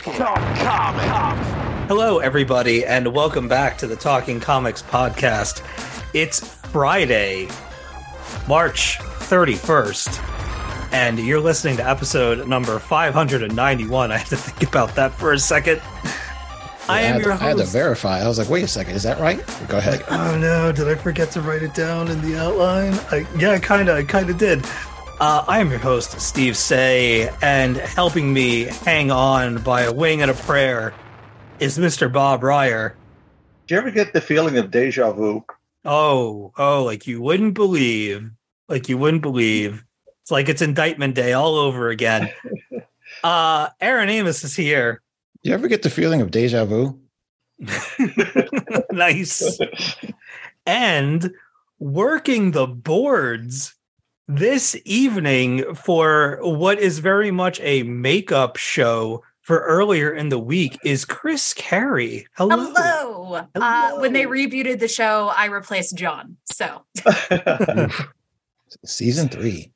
Talking comic. Hello, everybody, and welcome back to the Talking Comics podcast. It's Friday, March 31st, and you're listening to episode number 591. I had to think about that for a second. I am had, your to, I had to verify. I was like, wait a second, is that right? Go ahead. Oh no, did I forget to write it down in the outline? I, yeah, I kind of, I kind of did. Uh, I am your host, Steve Seigh, and helping me hang on by a wing and a prayer is Mr. Bob Reyer. Do you ever get the feeling of deja vu? Oh, oh, like you wouldn't believe. Like you wouldn't believe. It's like it's indictment day all over again. uh Aaron Amos is here. Do you ever get the feeling of deja vu? nice. And working the boards this evening for what is very much a makeup show for earlier in the week is Chris Carey. Hello. Hello. Uh, when they rebooted the show, I replaced John. So, Season three.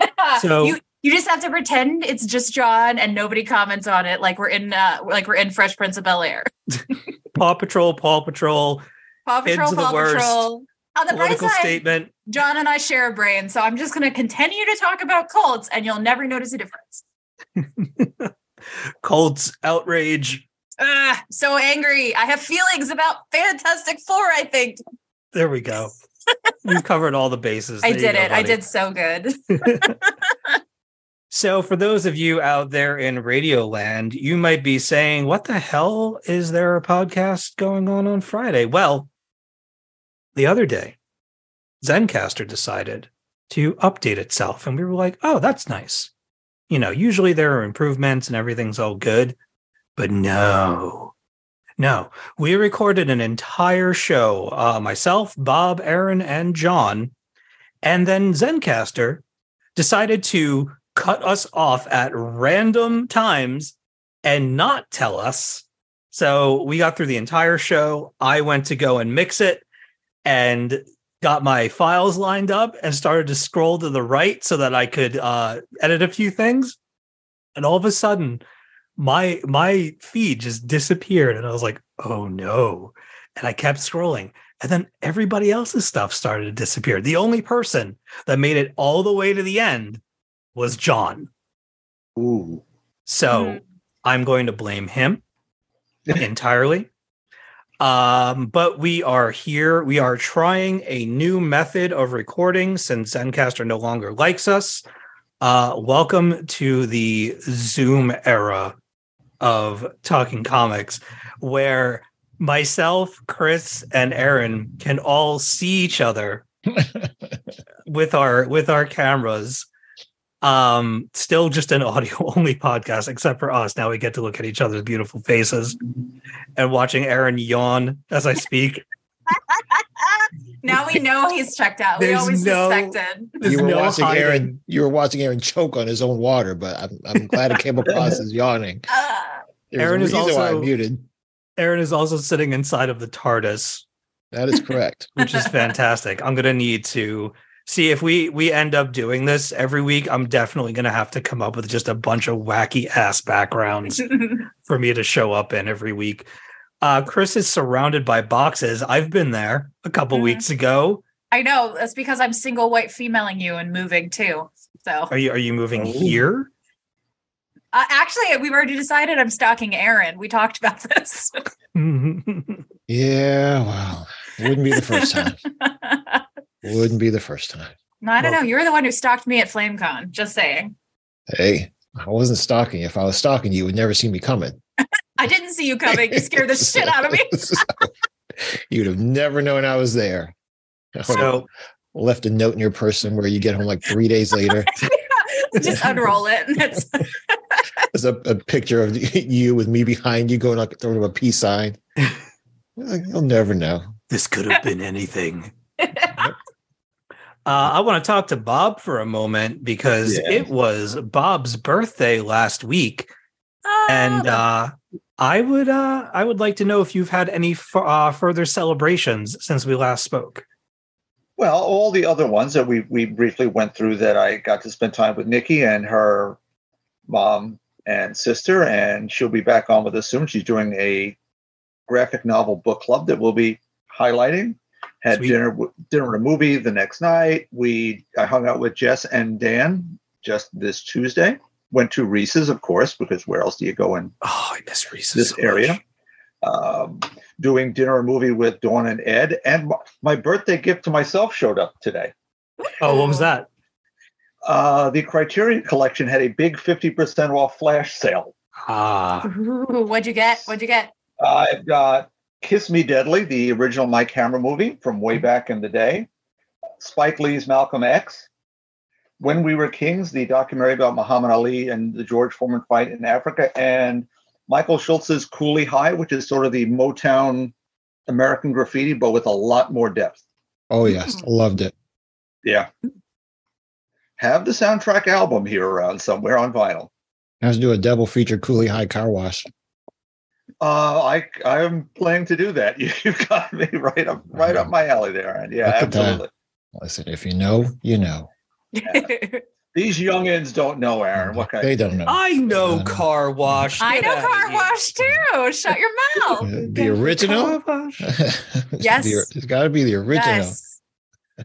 So- you you just have to pretend it's just John and nobody comments on it, like we're in uh, like we're in Fresh Prince of Bel Air. Paw Patrol, Paw Patrol, Paw Patrol, are the Paw worst. Patrol. On the political side, statement. John and I share a brain, so I'm just going to continue to talk about cults, and you'll never notice a difference. cults, outrage. Ah, so angry. I have feelings about Fantastic Four. I think There we go. We've covered all the bases. I There you did it. I did so good. So, for those of you out there in Radioland, you might be saying, What the hell is there a podcast going on on Friday? Well, the other day, Zencastr decided to update itself, and we were like, Oh, that's nice. You know, usually there are improvements and everything's all good, but no. No, we recorded an entire show, uh, myself, Bob, Aaron, and John. And then Zencastr decided to cut us off at random times and not tell us. So we got through the entire show. I went to go and mix it and got my files lined up and started to scroll to the right so that I could uh, edit a few things. And all of a sudden, my my feed just disappeared, and I was like, "Oh no!" And I kept scrolling, and then everybody else's stuff started to disappear. The only person that made it all the way to the end was John. Ooh. So Mhm. I'm going to blame him entirely. Um, but we are here. We are trying a new method of recording since Zencastr no longer likes us. Uh, welcome to the Zoom era of talking comics, where myself, Chris, and Aaron can all see each other with our with our cameras um still just an audio only podcast except for us now we get to look at each other's beautiful faces and watching aaron yawn as i speak now we know he's checked out. We There's always no- suspected. You were no watching hiding. Aaron. You were watching Aaron choke on his own water, but I'm, I'm glad it came across as yawning. There's Aaron is reason why also- I muted. aaron is also sitting inside of the tardis That is correct. which is fantastic i'm gonna need to see if we we end up doing this every week i'm definitely gonna have to come up with just a bunch of wacky ass backgrounds for me to show up in every week. Uh, Chris is surrounded by boxes. I've been there a couple Mhm. weeks ago. I know that's because I'm single white femaling you and moving too. So Are you are you moving Oh. here? uh, actually, we've already decided I'm stalking Aaron. We talked about this. Yeah, well, wouldn't be the first time. Wouldn't be the first time. No, I don't Well- know. You're the one who stalked me at FlameCon. Just saying. Hey, I wasn't stalking you. If I was stalking you, you would never see me coming. I didn't see you coming. You scared the shit out of me. You'd have never known I was there. I So left a note in your person where you get home like three days later. Just unroll it. And it's There's a, a picture of you with me behind you going like throwing up a peace sign. You'll never know. this could have been anything. Uh, I want to talk to Bob for a moment because Yeah. it was Bob's birthday last week, and Oh, uh, I would uh, I would like to know if you've had any f- uh, further celebrations since we last spoke. Well, all the other ones that we we briefly went through that I got to spend time with Nikki and her mom and sister, and she'll be back on with us soon. She's doing a graphic novel book club that we'll be highlighting. Had Sweet. dinner dinner and a movie the next night. We I hung out with Jess and Dan just this Tuesday. Went to Reese's, of course, because where else do you go in Oh, I miss Reese's. this so area? Um, doing dinner and movie with Dawn and Ed, and my- my birthday gift to myself showed up today. Oh, what was that? Uh, the Criterion Collection had a big 50% off flash sale. Ah, Ooh, what'd you get? What'd you get? I've got Kiss Me Deadly, the original Mike Hammer movie from way mm-hmm. back in the day, Spike Lee's Malcolm X, When We Were Kings, the documentary about Muhammad Ali and the George Foreman fight in Africa, and Michael Schultz's Cooley High, which is sort of the Motown American graffiti, but with a lot more depth. Oh yes, hmm. loved it. Yeah. Have the soundtrack album here around somewhere on vinyl. I have to do a double feature Cooley High car wash. Uh, I I'm planning to do that. You have got me right up right up my alley there, and yeah, Look that. absolutely. Listen, if you know, you know. These youngins don't know, Aaron. What kind? They don't know. I know Uh, car wash. I know car here. wash too. Shut your mouth. The original. Yes. The- it's got to be the original. Yes.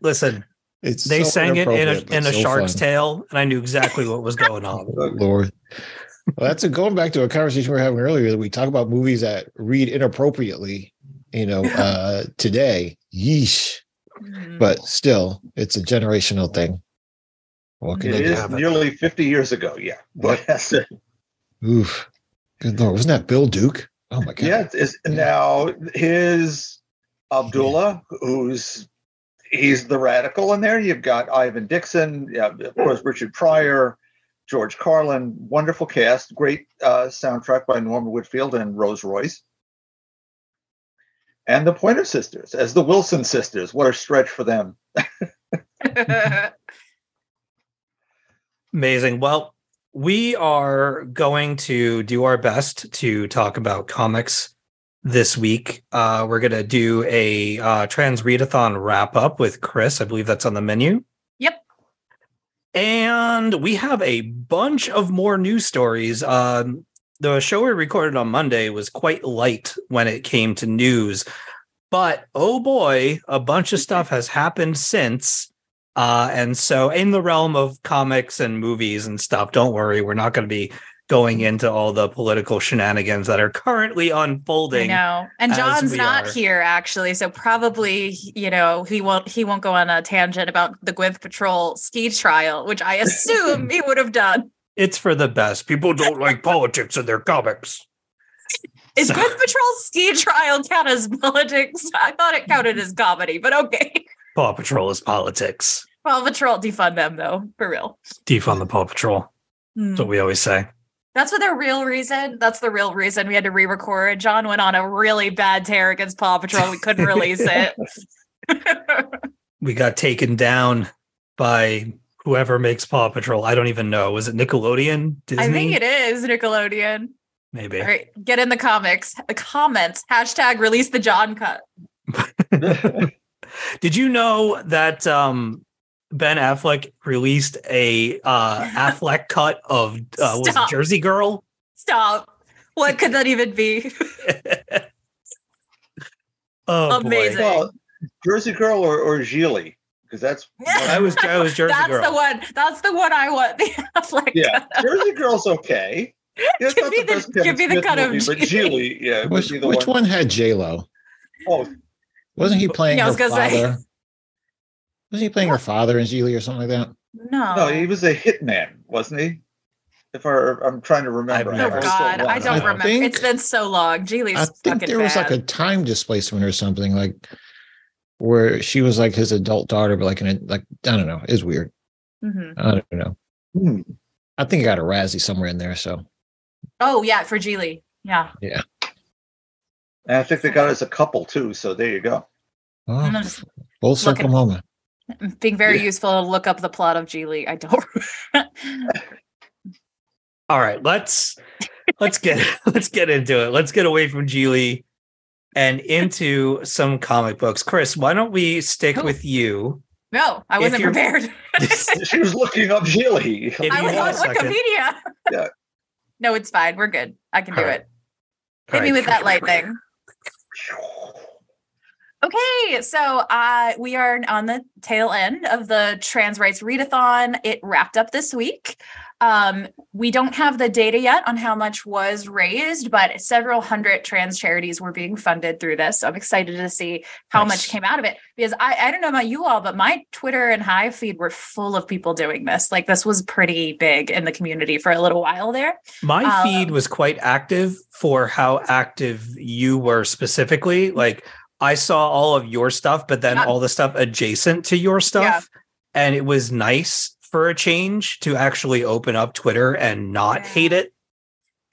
Listen, It's they so sang it in a in a so shark's fun. tail, and I knew exactly what was going on. Lord. Well, that's a, going back to a conversation we were having earlier. that We talk about movies that read inappropriately, you know, uh, today. Yeesh. Mhm. But still, it's a generational thing. What can It you is have nearly 50 years ago. Yeah, but that's it. Oof. Good Lord. Wasn't that Bill Duke? Oh my God. Yeah, it's, it's now his Abdullah, who's he's the radical in there. You've got Ivan Dixon, yeah, of course, Richard Pryor, George Carlin. Wonderful cast. Great uh, soundtrack by Norman Whitfield and Rose Royce. And the Pointer Sisters as the Wilson sisters. What a stretch for them. Amazing. Well, we are going to do our best to talk about comics this week. Uh, we're going to do a uh, trans readathon wrap up with Chris. I believe that's on the menu. And we have a bunch of more news stories. Um, the show we recorded on Monday was quite light when it came to news, but oh boy, a bunch of stuff has happened since. Uh, and so, in the realm of comics and movies and stuff, don't worry, we're not going to be going into all the political shenanigans that are currently I unfolding. know. And John's not are. here actually, so probably you know he won't he won't go on a tangent about the Gwyneth Paltrow ski trial, which I assume he would have done. It's for the best. People don't like politics in their comics. Is So- Paltrow ski trial count as politics? I thought it counted as comedy, but okay. Paw Patrol is politics. Paw Patrol defund them though, for real. Defund the Paw Patrol. Hmm. That's what we always say. That's what the real reason. That's the real reason we had to re-record. John went on a really bad tear against Paw Patrol. We couldn't release it. We got taken down by whoever makes Paw Patrol. I don't even know. Was it Nickelodeon? Disney? I think it is Nickelodeon. Maybe. All right, get in the comics, the comments. Hashtag release the John cut. Did you know that um, Ben Affleck released a uh, Affleck cut of uh, was it Stop. Jersey Girl? Stop. What could that even be? oh, boy. Amazing. well, Jersey Girl or, or Gigli? Because that's I was I was Jersey That's Girl. the one. That's the one I want. The Affleck yeah, cut. Jersey Girl's okay. Yeah, it's Give me the the- best give me the Smith cut of movie, but Gigli. Gigli, yeah, Which, the which one had J Lo? Oh, Wasn't he playing Yeah, I her was gonna say. Father? Was he playing her father in Gigli or something like that? No. No, he was a hitman, wasn't he? If I, I'm trying to remember. I've Oh never I seen God, saw I don't I remember. think- it's been so long. Gigli's I think fucking there was bad. like a time displacement or something like where she was like his adult daughter, but like in a, like I don't know. It's weird. Mhm. I don't know. Hmm. I think I got a Razzie somewhere in there. So Oh yeah, for Gigli. Yeah. Yeah. And I think they got it as a couple too. So there you go. oh, I'm full circle moment. Being very Yeah. useful to look up the plot of Gigli. I don't. All right, let's let's get let's get into it. Let's get away from Gigli and into some comic books. Chris, why don't we stick Cool. with you? no, I wasn't prepared. She was looking up Gigli. If I was on. Wikipedia. Yeah. No, it's fine. We're good. I can do All right. it. All Hit me right. with that light thing. Okay, so uh, we are on the tail end of the trans rights readathon. It wrapped up this week. Um, we don't have the data yet on how much was raised, but several hundred trans charities were being funded through this. So I'm excited to see how Nice. much came out of it because I, I don't know about you all, but my Twitter and Hive feed were full of people doing this. Like this was pretty big in the community for a little while there. My Um, feed was quite active for how active you were specifically. Like I saw all of your stuff, but then Yeah. all the stuff adjacent to your stuff. And it was nice for a change to actually open up Twitter and not Yeah. hate it.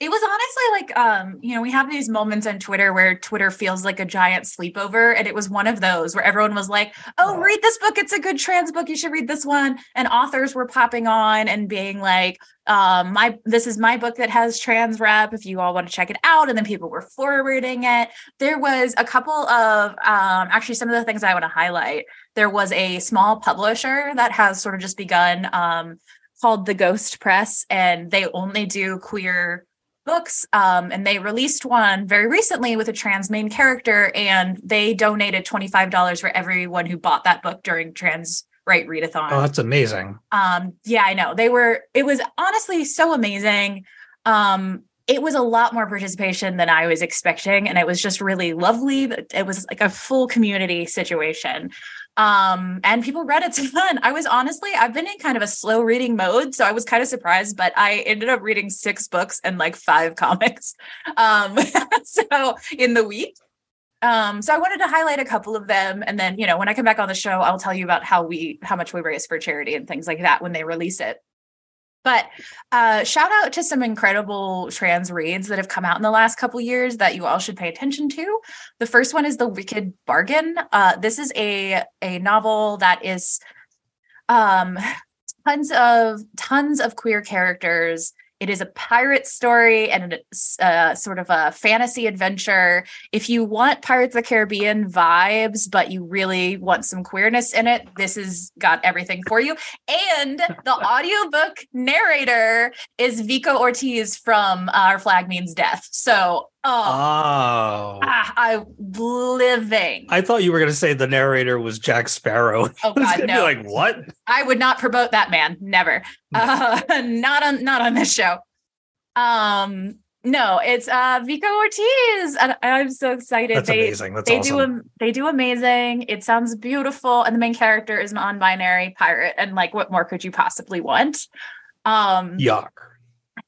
It was honestly like um you know we have these moments on twitter where twitter feels like a giant sleepover and it was one of those where everyone was like oh read this book. It's a good trans book. You should read this one. And authors were popping on and being like um my this is my book that has trans rep. If you all want to check it out. And then people were forwarding it. There was a couple of um actually some of the things i want to highlight. There was a small publisher that has sort of just begun um called the ghost press and they only do queer books um, and they released one very recently with a trans main character and they donated $25 for everyone who bought that book during trans right readathon. Oh, that's amazing. um yeah i know. They were it was honestly so amazing. Um it was a lot more participation than i was expecting and it was just really lovely it was like a full community situation um and people read it a ton i was honestly i've been in kind of a slow reading mode so i was kind of surprised but i ended up reading six books and like five comics um so in the week um, so I wanted to highlight a couple of them, and then you know when I come back on the show, I'll tell you about how we how much we raise for charity and things like that when they release it. But uh, shout out to some incredible trans reads that have come out in the last couple years that you all should pay attention to. The first one is The Wicked Bargain. Uh, this is a a novel that is um, tons of tons of queer characters. It is a pirate story and it's uh, sort of a fantasy adventure. If you want Pirates of the Caribbean vibes, but you really want some queerness in it, this has got everything for you. And the audiobook narrator is Vico Ortiz from Our Flag Means Death. So, oh, Oh. ah, I'm living. I thought you were going to say the narrator was Jack Sparrow. Oh, God, be no. like, what? I would not promote that man. Never. Uh, not on not on this show. Um, no, it's uh Vico Ortiz. And I'm so excited. That's they amazing. That's they awesome. do they do amazing. It sounds beautiful. And the main character is an non-binary pirate. And like what more could you possibly want? Um Yuck.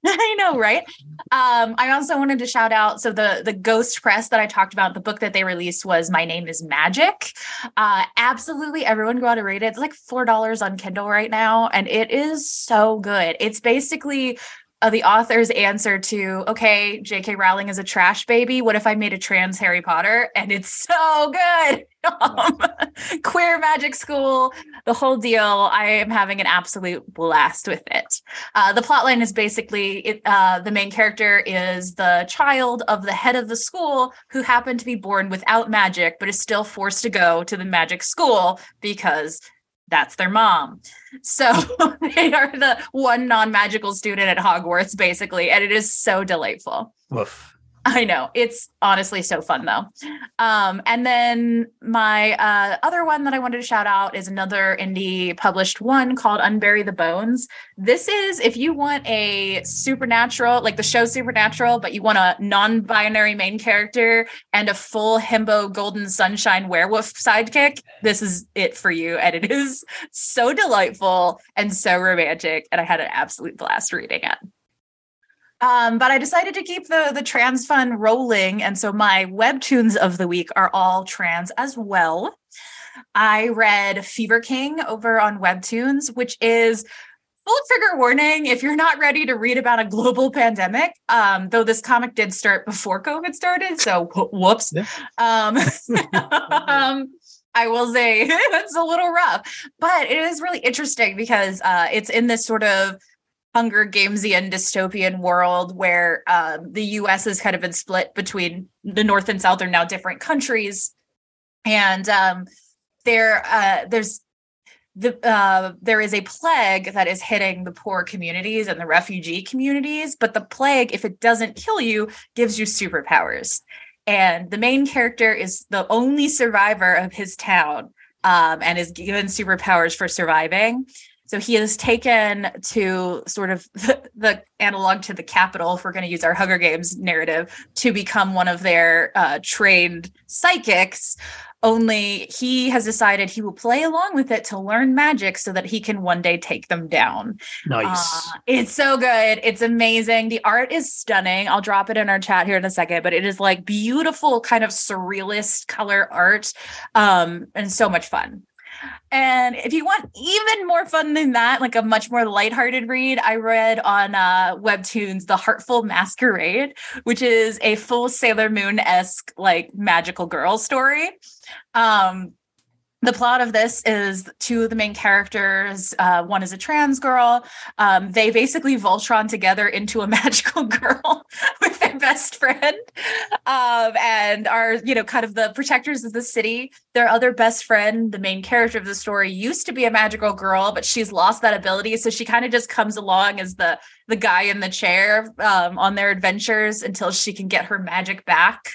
I know, right? Um, I also wanted to shout out. So the the Ghost Press that I talked about, the book that they released was "My Name Is Magic." Uh, absolutely, everyone go out and read it. It's like four dollars on Kindle right now, and it is so good. It's basically uh, the author's answer to okay, J.K. Rowling is a trash baby. What if I made a trans Harry Potter? And it's so good. Um, queer magic school, the whole deal. I am having an absolute blast with it. Uh, the plot line is basically it, uh, the main character is the child of the head of the school who happened to be born without magic, but is still forced to go to the magic school because that's their mom. So they are the one non magical student at Hogwarts, basically. And it is so delightful. Woof. I know. It's honestly so fun though. Um, and then my uh, other one that I wanted to shout out is another indie published one called Unbury the Bones. This is if you want a supernatural, like the show Supernatural, but you want a non-binary main character and a full himbo golden sunshine werewolf sidekick, this is it for you. And it is so delightful and so romantic. And I had an absolute blast reading it. Um, but I decided to keep the the trans fun rolling, and so my webtoons of the week are all trans as well. I read Fever King over on Webtoons, which is full trigger warning if you're not ready to read about a global pandemic. Um, though this comic did start before COVID started, so whoops. Yeah. Um, um, I will say it's a little rough, but it is really interesting because uh, it's in this sort of Hunger Gamesian dystopian world where um, the U.S. has kind of been split between the North and South are now different countries, and um, there uh, there's the uh, there is a plague that is hitting the poor communities and the refugee communities, but the plague, if it doesn't kill you, gives you superpowers. And the main character is the only survivor of his town um, and is given superpowers for surviving. So he is taken to sort of the, the analog to the capital, if we're going to use our Hunger Games narrative, to become one of their uh, trained psychics. Only he has decided he will play along with it to learn magic so that he can one day take them down. Nice. Uh, it's so good. It's amazing. The art is stunning. I'll drop it in our chat here in a second, but it is like beautiful, kind of surrealist color art um, and so much fun. And if you want even more fun than that, like a much more lighthearted read, I read on uh, Webtoons The Heartful Masquerade, which is a full Sailor Moon esque, like magical girl story. Um, the plot of this is two of the main characters. Uh, one is a trans girl. Um, they basically Voltron together into a magical girl with their best friend, um, and are you know kind of the protectors of the city. Their other best friend, the main character of the story, used to be a magical girl, but she's lost that ability. So she kind of just comes along as the the guy in the chair um, on their adventures until she can get her magic back.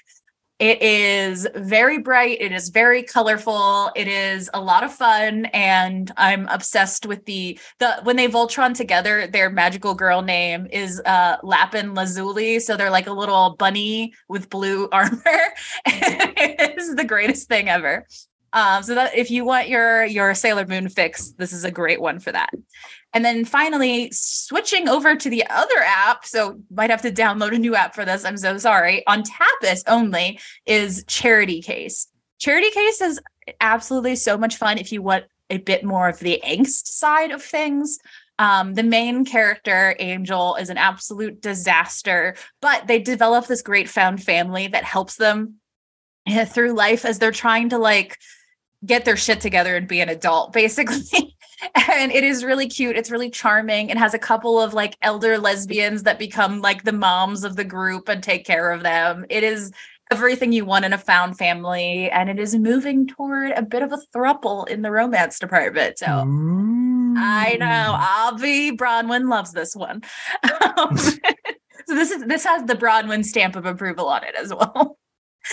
It is very bright. It is very colorful. It is a lot of fun, and I'm obsessed with the the when they Voltron together. Their magical girl name is uh, Lapin Lazuli, so they're like a little bunny with blue armor. it is the greatest thing ever. Um, so that if you want your your Sailor Moon fix, this is a great one for that. And then finally, switching over to the other app, so might have to download a new app for this. I'm so sorry. On Tapas only is Charity Case. Charity Case is absolutely so much fun if you want a bit more of the angst side of things. Um, the main character, Angel, is an absolute disaster, but they develop this great found family that helps them through life as they're trying to like get their shit together and be an adult, basically. and it is really cute. It's really charming. It has a couple of like elder lesbians that become like the moms of the group and take care of them. It is everything you want in a found family, and it is moving toward a bit of a thruple in the romance department. So I know Avi Bronwyn loves this one. Um, so this is this has the Bronwyn stamp of approval on it as well.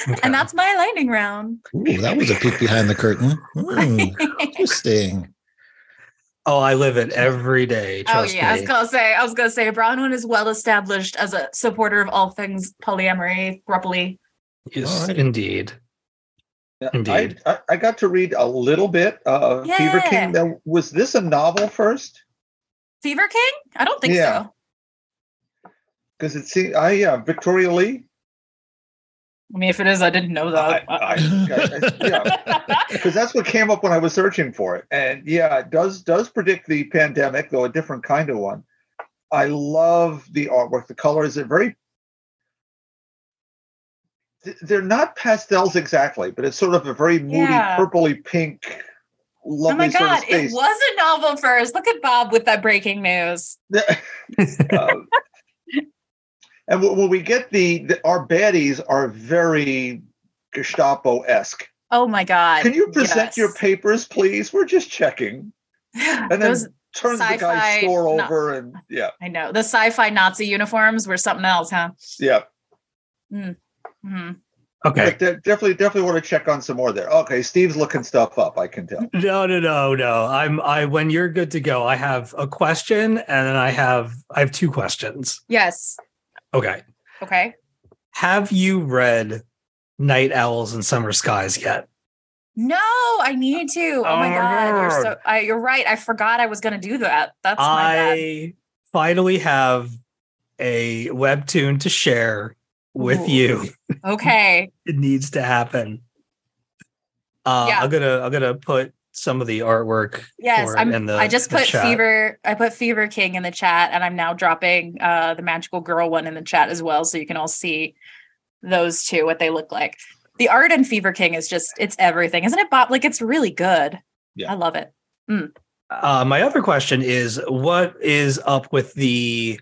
Okay. And that's my lightning round. Ooh, that was a peek behind the curtain. Hmm, interesting. Oh, I live it every day. Oh Trust yeah, I was gonna say, I was gonna say, Bronwyn is well established as a supporter of all things polyamory, throupley. Yes, Alright. indeed. Yeah, Indeed. I, I, I got to read a little bit of Fever King. Now, was this a novel first? Fever King? I don't think Yeah. so. Because it seemed I yeah Victoria Lee. I mean, if it is, I didn't know that. I, I- yeah, because that's what came up when I was searching for it. And yeah, it does does predict the pandemic, though a different kind of one. I love the artwork. The colors are very. They're not pastels exactly, but it's sort of a very moody, Yeah. purpley pink, oh lovely my sort of god, it was a novel first. Look at Bob with that breaking news. Um, and when when we get the, the our baddies are very Gestapo esque. Oh my god. Can you present yes. your papers, please? We're just checking. And then Those, turns the sci-fi guy's store no- over, and yeah, I know. The sci-fi Nazi uniforms were something else, huh? yeah. Mhm. Okay. But de- definitely, definitely want to check on some more there. Okay, Steve's looking stuff up. I can tell. No, no, no, no. I'm I when you're good to go, I have a question and then I have I have two questions. Yes. Okay. Okay. Have you read Night Owls and Summer Skies yet? No, I need to. Oh, my my god, you're so. I, you're right. I forgot I was going to do that. That's my bad. I finally have a webtoon to share with Ooh. you. Okay. It needs to happen. Uh, Yeah. I'm gonna I'm gonna put some of the artwork. Yes, for I'm. in the- I just put. Fever. I put Fever King in the chat, and I'm now dropping uh the Magical Girl one in the chat as well, so you can all see those two what they look like. The art in Fever King is just it's everything, isn't it, Bob? Like it's really good. Yeah. I love it. Uh, my other question is, what is up with the?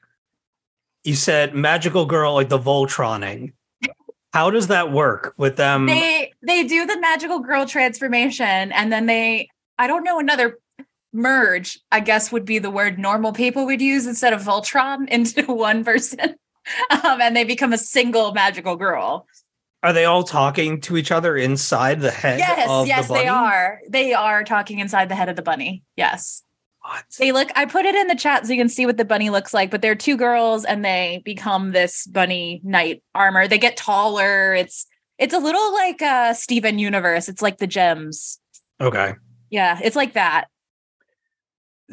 You said magical girl, like the Voltroning. How does that work with them? they they do the magical girl transformation and then they i don't know another merge i guess would be the word normal people would use instead of voltron into one person um, and they become a single magical girl Are they all talking to each other inside the head? yes yes the they are they are talking inside the head of the bunny yes? They look i put it in the chat so you can see what the bunny looks like but they're two girls and they become this bunny knight armor they get taller it's it's a little like uh steven universe it's like the gems Okay. Yeah, it's like that.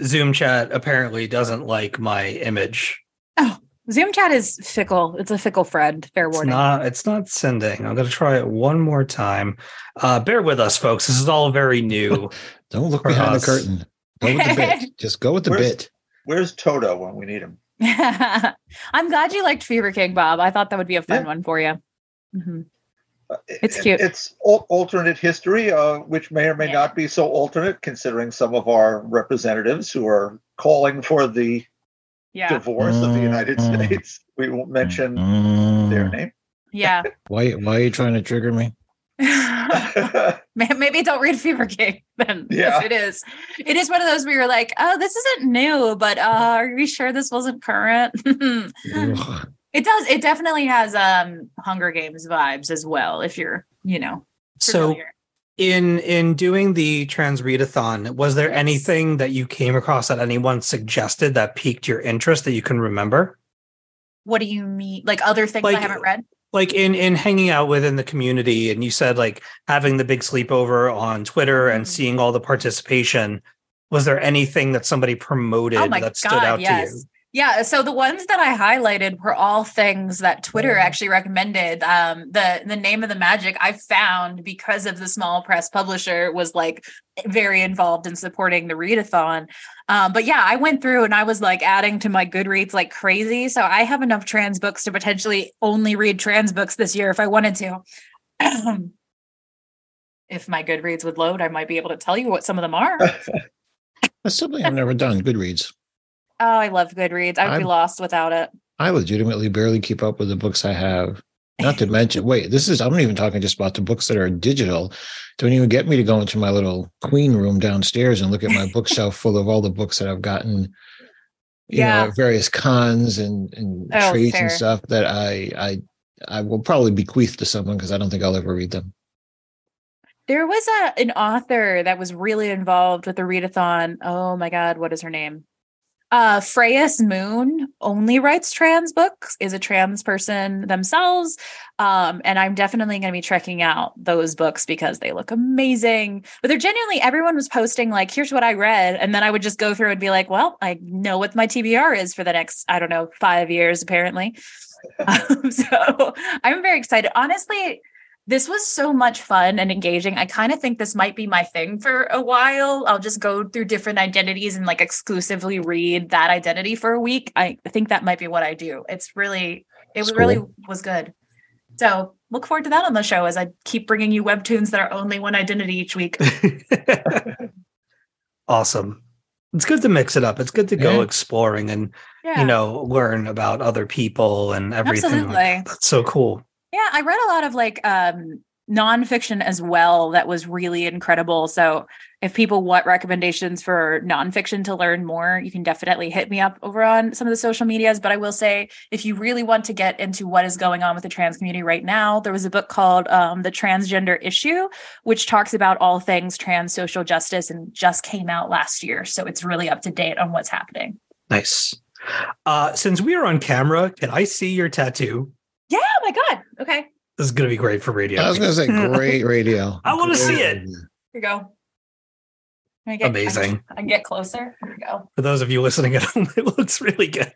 Zoom chat apparently doesn't like my image. Oh, Zoom chat is fickle. It's a fickle friend. Fair It's warning. not. It's not sending. I'm going to try it one more time. Uh, bear with us, folks. This is all very new. Don't look behind us. the curtain. Go with the bit. Just go with the Where's- bit. Where's Toto when we need him? I'm glad you liked Fever King, Bob. I thought that would be a fun Yeah. one for you. Mhm. Uh, It's cute. It's alternate history, uh, which may or may Yeah. not be so alternate, considering some of our representatives who are calling for the Yeah, divorce of the United Mm. States. We won't mention their name. yeah. Why? Why are you trying to trigger me? May- Maybe don't read Fever King then. Yeah. It is. It is one of those where you're like, oh, this isn't new, but uh, are we sure this wasn't current? It does. It definitely has um Hunger Games vibes as well. If you're, you know, so, in in doing the trans readathon, was there Yes. anything that you came across that anyone suggested that piqued your interest that you can remember? what do you mean? Like other things I haven't read? Like in in hanging out within the community and you said like having the big sleepover on twitter and Mhm. seeing all the participation was there anything that somebody promoted Oh that stood out yes. to you Yeah, so the ones that I highlighted were all things that Twitter Mm. actually recommended. Um, the the name of the magic I found because of the small press publisher was like very involved in supporting the readathon. Um, but yeah, I went through and I was like adding to my Goodreads like crazy. So I have enough trans books to potentially only read trans books this year if I wanted to. if my Goodreads would load, I might be able to tell you what some of them are. That's something I've never done. Goodreads. Oh, I love Goodreads. I would be I'm- lost without it. I legitimately barely keep up with the books I have. Not to mention, wait, this is, I'm not even talking just about the books that are digital. Don't even get me to go into my little queen room downstairs and look at my bookshelf full of all the books that I've gotten, you Yeah. know, various cons and, and Oh, treats fair. and stuff that I, I, I will probably bequeath to someone because I don't think I'll ever read them. There was a an author that was really involved with the readathon. Oh my god, what is her name? Uh Freyas Moon only writes trans books, is a trans person themselves. Um, and I'm definitely going to be checking out those books because they look amazing. But they're genuinely everyone was posting like, here's what I read. And then I would just go through and be like, well, I know what my TBR is for the next, I don't know, five years, apparently. um, so I'm very excited. Honestly, this was so much fun and engaging. I kind of think this might be my thing for a while. I'll just go through different identities and like exclusively read that identity for a week. I think that might be what I do. It's really, it That's really was good. So look forward to that on the show as I keep bringing you webtoons that are only one identity each week. awesome it's good to mix it up it's good to go Yeah. exploring and Yeah. you know learn about other people and everything Absolutely. that. that's so cool Yeah, I read a lot of like um nonfiction as well that was really incredible. So if people want recommendations for nonfiction to learn more, you can definitely hit me up over on some of the social medias. But I will say, if you really want to get into what is going on with the trans community right now, there was a book called um, The Transgender Issue, which talks about all things trans social justice and just came out last year. So it's really up to date on what's happening. Nice. Uh, since we are on camera, can I see your tattoo? Yeah, oh my God. Okay. This is going to be great for radio. I was going to say great radio. I wanna see it. radio. Here you go. I get, Amazing. I can get closer. Here we go. For those of you listening at home, it looks really good.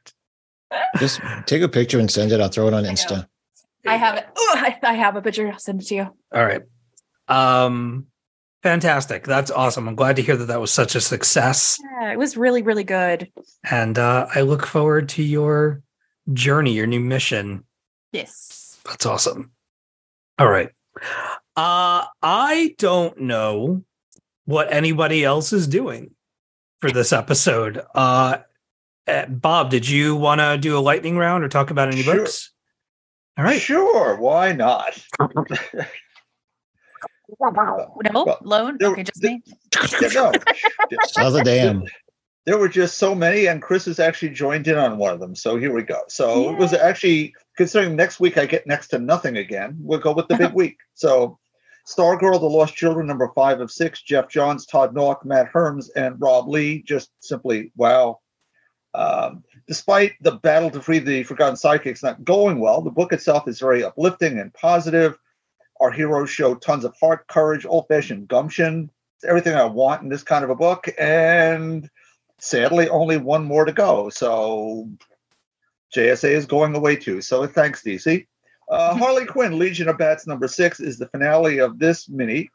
Just take a picture and send it. I'll throw it on I. Insta. I have it. Oh, I, I have a picture. I'll send it to you. All right. Um, fantastic. That's awesome. I'm glad to hear that that was such a success. Yeah, it was really, really good. And uh, I look forward to your journey, your new mission. Yes. That's awesome. All right. Uh, I don't know what anybody else is doing for this episode. Uh, uh, Bob, did you want to do a lightning round or talk about any Sure. books? All right. Sure, why not? No, Well, loan. there- Okay, just there- me. Yeah, no. Saw the. There were just so many, and Chris has actually joined in on one of them. So here we go. So it was actually considering next week I get next to nothing again. We'll go with the big week. So Stargirl, The Lost Children, number five of six. Geoff Johns, Todd Nauck, Matt Herms, and Rob Leigh. Just simply wow. Um, despite the battle to free the Forgotten Sidekicks not going well, the book itself is very uplifting and positive. Our heroes show tons of heart, courage, old-fashioned gumption. It's everything I want in this kind of a book, and sadly, only one more to go. So JSA is going away too. So thanks, DC. Uh, Harley Quinn, Legion of Bats number six, is the finale of this mini,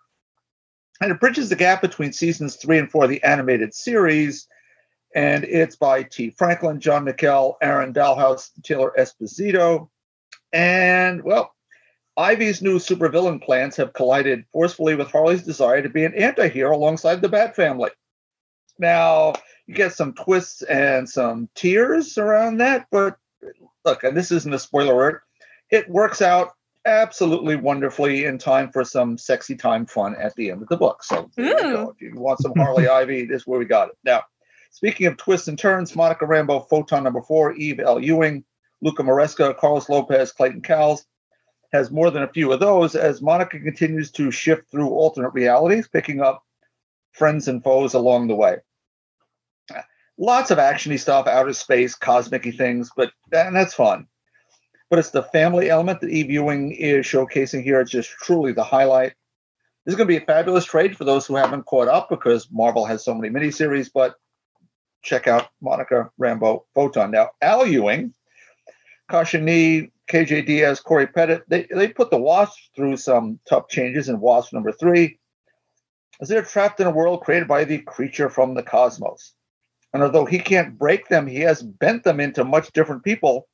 and it bridges the gap between seasons three and four of the animated series. And it's by Tee Franklin, John McKell, Aaron Dalhouse, Taylor Esposito. And, well, Ivy's new supervillain plans have collided forcefully with Harley's desire to be an anti hero alongside the Bat family. Now, you get some twists and some tears around that, but look, and this isn't a spoiler alert, it works out absolutely wonderfully in time for some sexy time fun at the end of the book. So you go. If you want some Harley Ivy, this is where we got it. Now, speaking of twists and turns, Monica Rambeau, Photon number four, Eve L. Ewing, Luca Maresca, Carlos Lopez, Clayton Cowles has more than a few of those as Monica continues to shift through alternate realities, picking up friends and foes along the way. Lots of actiony stuff, outer space, cosmic things, but and that's fun. But it's the family element that Eve Ewing is showcasing here. It's just truly the highlight. This is going to be a fabulous trade for those who haven't caught up because Marvel has so many miniseries, but check out Monica Rambeau Photon. Now, Al Ewing, Kasia Nie, KJ Diaz, Cory Petit, they, they put the Wasp through some tough changes in Wasp number three, as they're trapped in a world created by the creature from the cosmos. And although he can't break them, he has bent them into much different people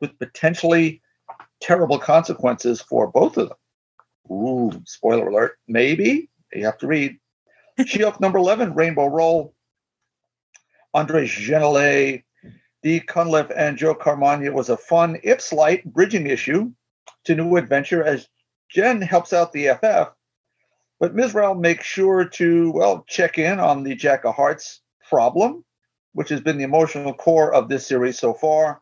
with potentially terrible consequences for both of them. Ooh, spoiler alert. Maybe. You have to read. She-Hulk number 11, Rainbow Rowell. Andre Genolet, Dee Cunniffe, and Joe Caramagna was a fun, if slight, bridging issue to New Adventure as Jen helps out the FF. But Mizrael makes sure to, well, check in on the Jack of Hearts problem, which has been the emotional core of this series so far.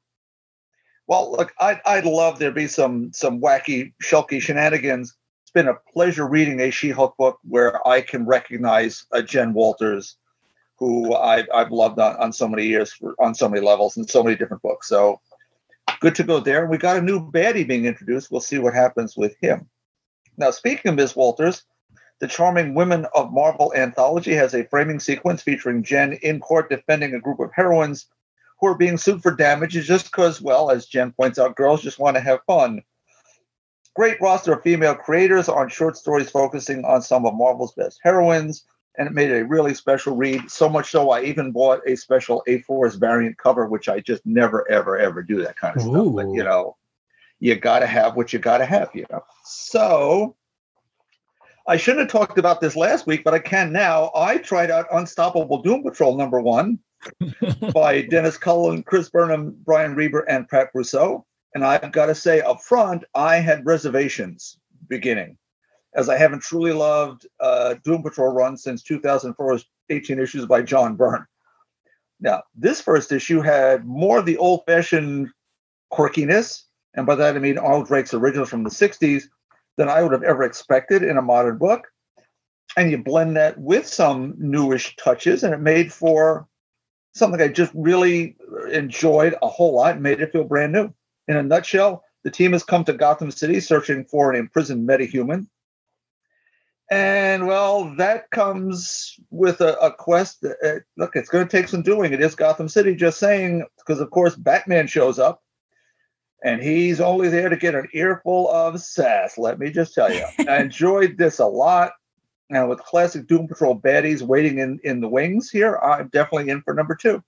Well, look, I'd, I'd love there be some some wacky, shulky shenanigans. It's been a pleasure reading a She-Hulk book where I can recognize a Jen Walters, who I, I've loved on, on so many years, for, on so many levels, and so many different books. So good to go there. And we got a new baddie being introduced. We'll see what happens with him. Now, speaking of Ms. Walters, the Charming Women of Marvel anthology has a framing sequence featuring Jen in court defending a group of heroines who are being sued for damages just because, well, as Jen points out, girls just want to have fun. Great roster of female creators on short stories focusing on some of Marvel's best heroines, and it made a really special read. So much so, I even bought a special A4's variant cover, which I just never, ever, ever do that kind of stuff. But you know, you got to have what you got to have, you know. So I shouldn't have talked about this last week, but I can now. I tried out Unstoppable Doom Patrol number one by Dennis Culver, Chris Burnham, Brian Reber, and Pat Brosseau. And I've got to say up front, I had reservations beginning. as I haven't truly loved uh, Doom Patrol run since 2004's 18 issues by John Byrne. Now, this first issue had more of the old fashioned quirkiness, and by that I mean Arnold Drake's original from the 60s, than I would have ever expected in a modern book. And you blend that with some newish touches, and it made for something I just really enjoyed a whole lot and made it feel brand new. In a nutshell, the team has come to Gotham City searching for an imprisoned metahuman. And well, that comes with a, a quest. That, uh, look, it's going to take some doing. It is Gotham City, just saying, because of course Batman shows up, and he's only there to get an earful of sass. Let me just tell you, I enjoyed this a lot. And with classic Doom Patrol baddies waiting in in the wings here, I'm definitely in for number two.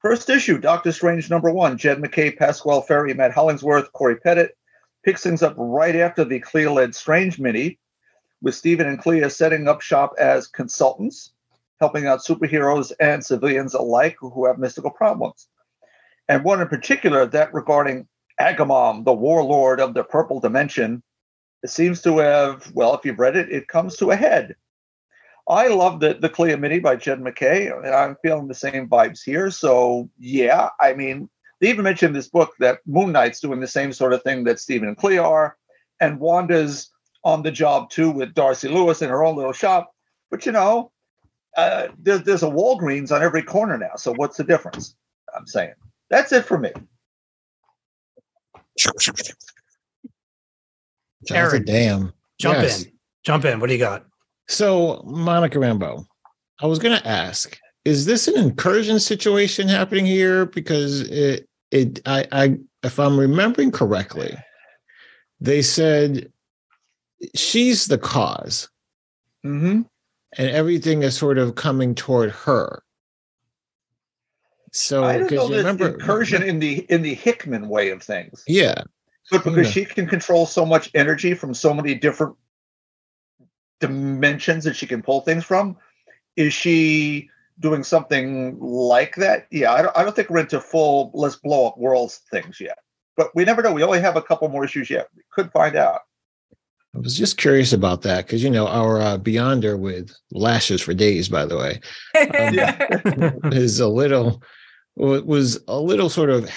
First issue, Doctor Strange number one, Jed MacKay, Pasqual Ferry, Matt Hollingsworth, Cory Petit picks things up right after the Clea led Strange mini, with Stephen and Clea setting up shop as consultants, helping out superheroes and civilians alike who have mystical problems. And one in particular, that regarding Agamom, the warlord of the purple dimension, seems to have, well, if you've read it, it comes to a head. I love the, the Clea Mini by Jed MacKay, and I'm feeling the same vibes here. So, yeah, I mean, they even mentioned in this book that Moon Knight's doing the same sort of thing that Stephen and Clea are, and Wanda's on the job too with Darcy Lewis in her own little shop. But, you know, uh, there's, there's a Walgreens on every corner now. So, what's the difference? I'm saying. That's it for me. Jonathan, Aaron. damn. Jump Yes. in. Jump in. What do you got? So, Monica Rambeau, I was going to ask, is this an incursion situation happening here? Because it, it, I, I, if I'm remembering correctly, they said she's the cause, Mm-hmm. and everything is sort of coming toward her. So, I don't because know you remember, incursion in the in the Hickman way of things, yeah, but because Yeah. she can control so much energy from so many different dimensions that she can pull things from, is she doing something like that? Yeah, I don't, I don't think we're into full let's blow up worlds things yet, but we never know. We only have a couple more issues yet. We could find out. I was just curious about that because you know our uh, Beyonder with lashes for days, by the way, Yeah. is a little wa- was a little sort of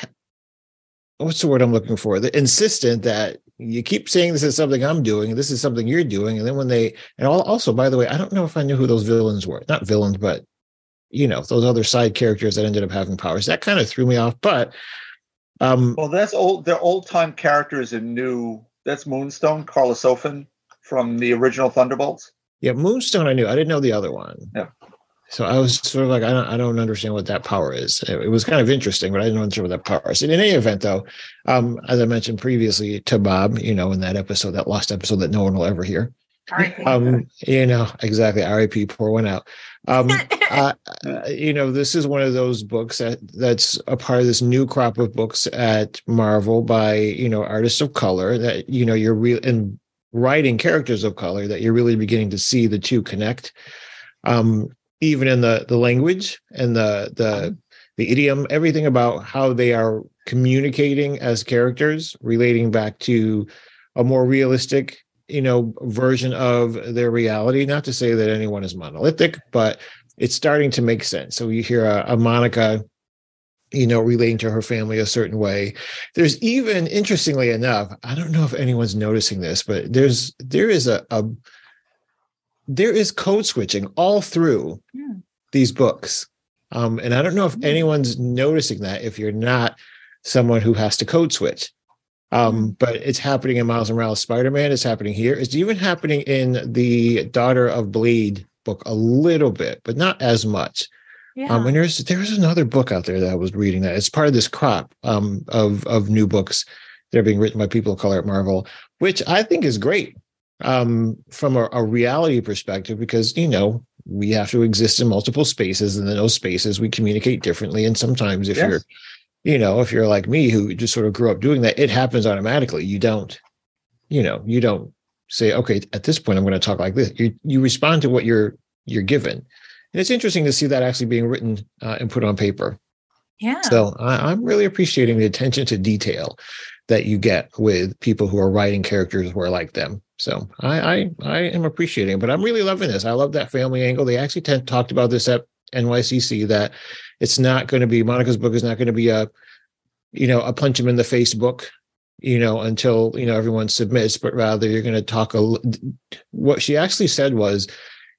what's the word I'm looking for? The insistent that you keep saying this is something I'm doing, this is something you're doing, and then when they and also by the way, I don't know if I knew who those villains were. Not villains, but you know those other side characters that ended up having powers. That kind of threw me off. But um, Well, that's old. They're old time characters and new. That's Moonstone, Karla Sofen from the original Thunderbolts. yeah, Moonstone I knew. I didn't know the other one. Yeah. So I was sort of like, I don't, I don't understand what that power is. It, it was kind of interesting, but I didn't understand what that power is. And in any event, though, um, as I mentioned previously to Bob, you know, in that episode, that lost episode that no one will ever hear, um, you know, exactly. R.I.P. Pour one out. Um, uh, you know, this is one of those books that that's a part of this new crop of books at Marvel by you know artists of color that you know you're real and writing characters of color that you're really beginning to see the two connect. Um, even in the the language and the the uh-huh. the idiom, everything about how they are communicating as characters, relating back to a more realistic, you know, version of their reality. Not to say that anyone is monolithic, but it's starting to make sense. So you hear a, a Monica, you know, relating to her family a certain way. There's even, interestingly enough, I don't know if anyone's noticing this, but there's there is a, a there is code switching all through Hmm. these books. Um, and I don't know if anyone's noticing that if you're not someone who has to code switch. Um, but it's happening in Miles Morales Spider-Man. It's happening here. It's even happening in the Daughter of Blade book a little bit, but not as much. yeah. Um, and there's there's another book out there that I was reading that it's part of this crop um, of of new books that are being written by people of color at Marvel, which I think is great um, from a, a reality perspective because you know we have to exist in multiple spaces, and in those spaces we communicate differently. And sometimes if Yes. you're you know if you're like me who just sort of grew up doing that, it happens automatically. You don't you know you don't say okay at this point I'm going to talk like this. You you respond to what you're you're given. And it's interesting to see that actually being written uh, and put on paper. yeah. So I, I'm really appreciating the attention to detail that you get with people who are writing characters who are like them. So I I I am appreciating, but I'm really loving this. I love that family angle. They actually talked about this at NYCC that it's not going to be Monica's book is not going to be a you know a punch him in the face book you know until you know everyone submits but rather you're going to talk a what she actually said was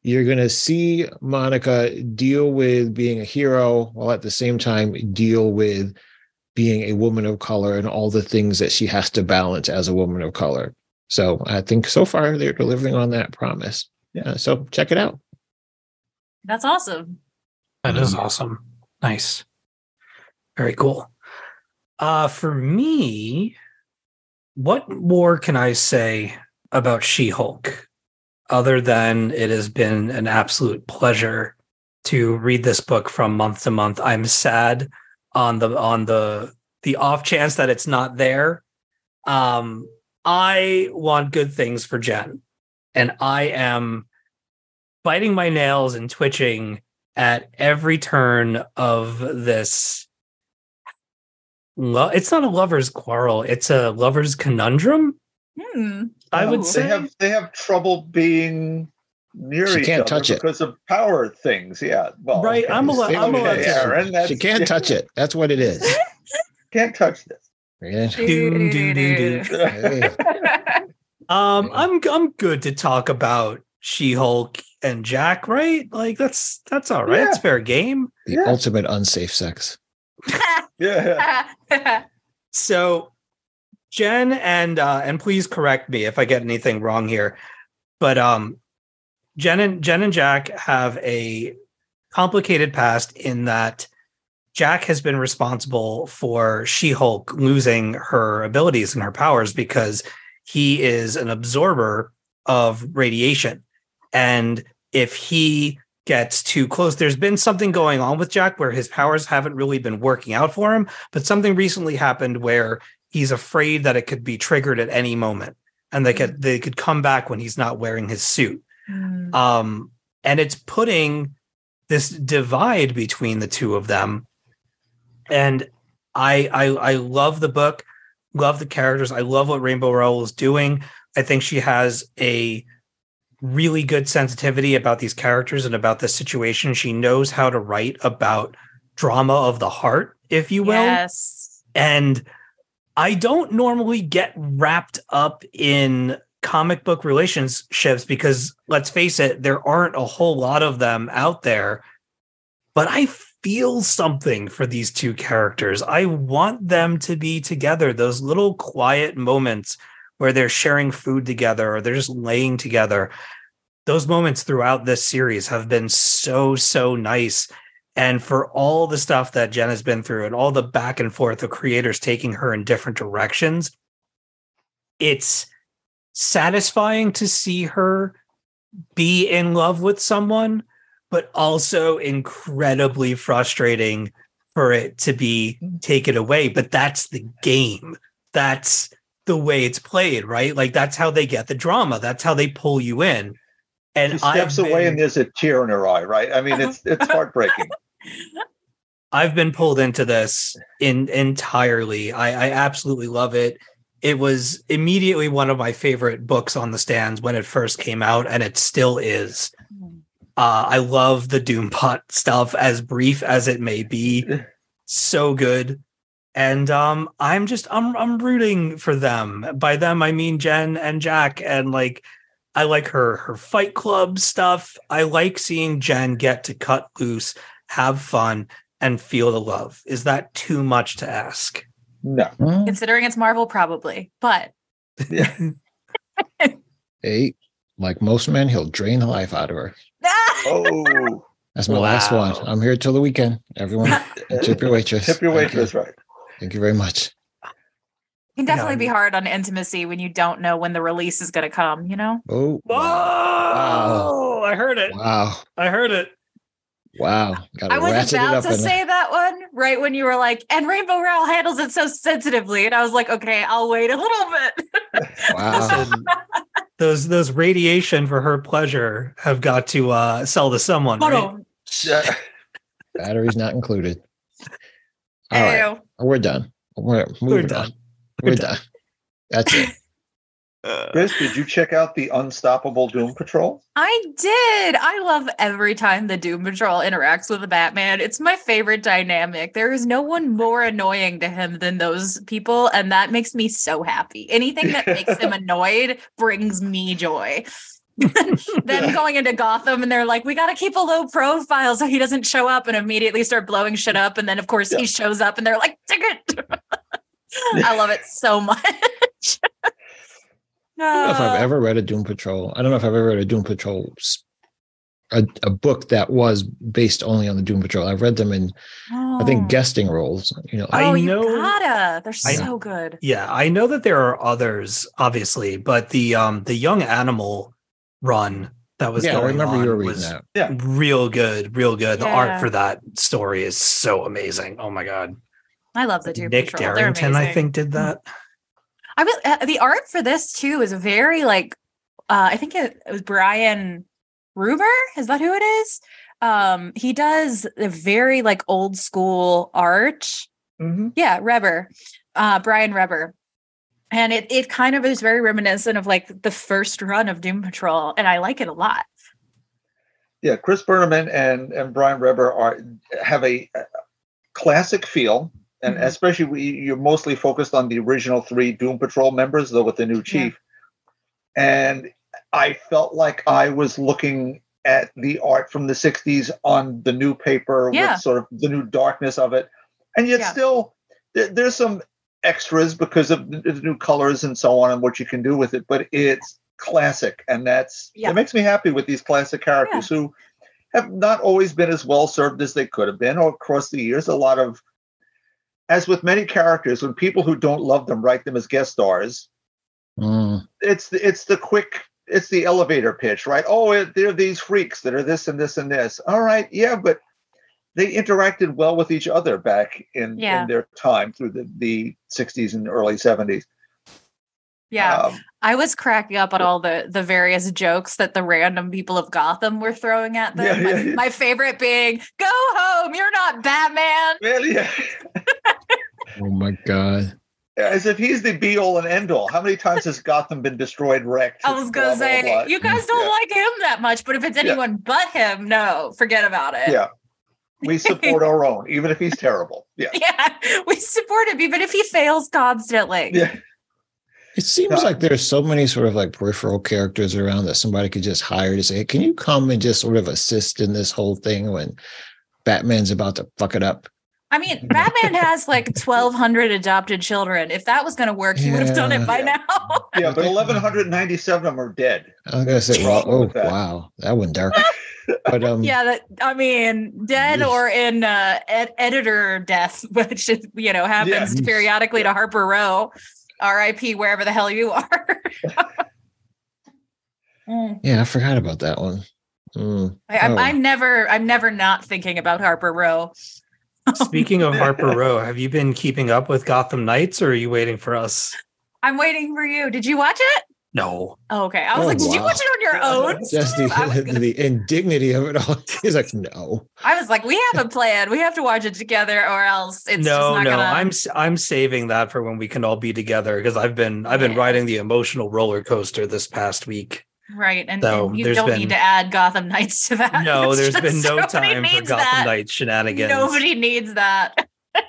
you're going to see monica deal with being a hero while at the same time deal with being a woman of color and all the things that she has to balance as a woman of color so i think so far they're delivering on that promise yeah so check it out That's awesome. That is awesome. Nice. Very cool. Uh for me, what more can I say about She-Hulk other than it has been an absolute pleasure to read this book from month to month. I'm sad on the on the the off chance that it's not there. Um I want good things for Jen and I am biting my nails and twitching at every turn of this lo- it's not a lover's quarrel it's a lover's conundrum Hmm. i would Ooh. say they have they have trouble being near She each can't other touch it. because of power things. Yeah, well, Right, I'm a lo- I'm okay, allowed to- Aaron, she can't touch it that's what it is Can't touch this. Yeah. Doom, doom, doom, doom. Um i'm i'm good to talk about she-hulk and jack right like that's that's all right Yeah. it's fair game the Yeah. ultimate unsafe sex Yeah, so jen and uh and please correct me if i get anything wrong here but um jen and jen and jack have a complicated past in that jack has been responsible for she-hulk losing her abilities and her powers because he is an absorber of radiation. And if he gets too close there's been something going on with jack where his powers haven't really been working out for him but something recently happened where he's afraid that it could be triggered at any moment and they could they could come back when he's not wearing his suit. Hmm. um and it's putting this divide between the two of them and I, I i love the book love the characters i love what rainbow rowell is doing i think she has a really good sensitivity about these characters and about this situation she knows how to write about drama of the heart if you will Yes. and I don't normally get wrapped up in comic book relationships because let's face it, there aren't a whole lot of them out there. But I feel something for these two characters. I want them to be together, those little quiet moments where they're sharing food together or they're just laying together. Those moments throughout this series have been so, so nice and for all the stuff that Jen has been through and all the back and forth of creators taking her in different directions, it's satisfying to see her be in love with someone, but also incredibly frustrating for it to be taken away. But that's the game. That's the way it's played, right? Like that's how they get the drama. That's how they pull you in. And she steps I've away and there's a tear in her eye. Right? I mean, it's it's heartbreaking. I've been pulled into this in entirely. I, I absolutely love it. It was immediately one of my favorite books on the stands when it first came out, and it still is. Uh, I love the Doompot stuff, as brief as it may be. So good. And um, I'm just I'm I'm rooting for them. By them I mean Jen and Jack. And like I like her her fight club stuff. I like seeing Jen get to cut loose, have fun, and feel the love. Is that too much to ask? No. Considering it's Marvel, probably. But Yeah. Hey, like most men, he'll drain the life out of her. Oh, That's my last one. I'm here till the weekend. Everyone, tip your waitress. tip your Thank you. waitress, right? Thank you very much. can definitely be hard on intimacy when you don't know when the release is going to come, you know? Oh, Whoa! wow. I heard it. Wow. I heard it. Wow. Got I was ratchet about to in say that one right when you were like, and Rainbow Rowell handles it so sensitively. And I was like, okay, I'll wait a little bit. Wow. Listen, those those radiation for her pleasure have got to uh, sell to someone. Hold right? on. Batteries not included. All right. We're done. We're moving done. on. We're We're done. That's it. Uh, Chris, did you check out the Unstoppable Doom Patrol? I did. I love every time the Doom Patrol interacts with the Batman. It's my favorite dynamic. There is no one more annoying to him than those people, and that makes me so happy. Anything that makes him annoyed brings me joy. them going into Gotham and they're like, we got to keep a low profile so he doesn't show up and immediately start blowing shit up. And then, of course, Yeah. he shows up and they're like, ticket. I love it so much. I don't know if I've Uh, ever read a Doom Patrol. I don't know if I've ever read a Doom Patrol, a, a book that was based only on the Doom Patrol. I've read them in, I oh. think, guesting roles. You know, I oh, you know- gotta. They're I- so good. Yeah, I know that there are others, obviously, but the um the young animal run that was yeah, I remember on you were reading was that. real good, real good. The art for that story is so amazing. Oh my god, I love the Doom Nick Patrol. They're Derington, I think, did that. I uh, the art for this too is very like uh I think it, it was Brian Ruber. Is that who it is? Um he does a very like old school art. Mm-hmm. Yeah, Reber. Uh Brian Reber. And it it kind of is very reminiscent of like the first run of Doom Patrol and I like it a lot. Yeah, Chris Burnham and and, Brian Reber are have a, a classic feel, and Mhm. especially we, you're mostly focused on the original three Doom Patrol members, though with the new chief. And I felt like I was looking at the art from the '60s on the new paper Yeah. with sort of the new darkness of it, and yet Yeah. still there, there's some extras because of the, the new colors and so on and what you can do with it, but it's classic, and that's Yeah. it makes me happy with these classic characters who have not always been as well served as they could have been or across the years. A lot of, as with many characters, when people who don't love them write them as guest stars, Mm, it's the, it's the quick, it's the elevator pitch, right? Oh, it, they're these freaks that are this and this and this. All right, yeah, but they interacted well with each other back in, Yeah. in their time through the, the 60s and early 70s. Yeah. Um, I was cracking up at all the the various jokes that the random people of Gotham were throwing at them. Yeah, my, yeah, yeah. my favorite being, "Go home, you're not Batman." well, yeah. oh my god! As if he's the be all and end all. How many times has Gotham been destroyed, wrecked? I was gonna blah, say, blah? you guys don't Yeah. like him that much, but if it's anyone but him, no, forget about it. Yeah. We support our own, even if he's terrible. Yeah. Yeah, we support him even if he fails constantly. Yeah. It seems Yeah. like there's so many sort of like peripheral characters around that somebody could just hire to say, hey, "Can you come and just sort of assist in this whole thing when Batman's about to fuck it up?" I mean, Batman has like 1,200 adopted children. If that was going to work, he would have done it by Yeah. now. Yeah, but 1,197 of them are dead. I was gonna say, well, oh that. wow, that went dark. But um, yeah, that I mean, dead Yes. or in uh, ed- editor death, which is, you know happens Yeah. periodically to Harper Row. R.I.P. Wherever the hell you are. Mm. yeah, I forgot about that one. Mm. I, I'm, Oh. I'm never, I'm never not thinking about Harper Row. Speaking of Harper Row, have you been keeping up with Gotham Knights, or are you waiting for us? I'm waiting for you. Did you watch it? No. Oh, okay. I was Oh, like, did you watch it on your own? Just the gonna- the indignity of it all. He's like, no. I was like, we have a plan. We have to watch it together, or else it's just no, not no. gonna. I'm s- I'm saving that for when we can all be together because I've been I've been Yeah. riding the emotional roller coaster this past week. Right, and, So, and you don't been- need to add Gotham Knights to that. No, It's there's just- been no time for Gotham that. Knights shenanigans. Nobody needs that. You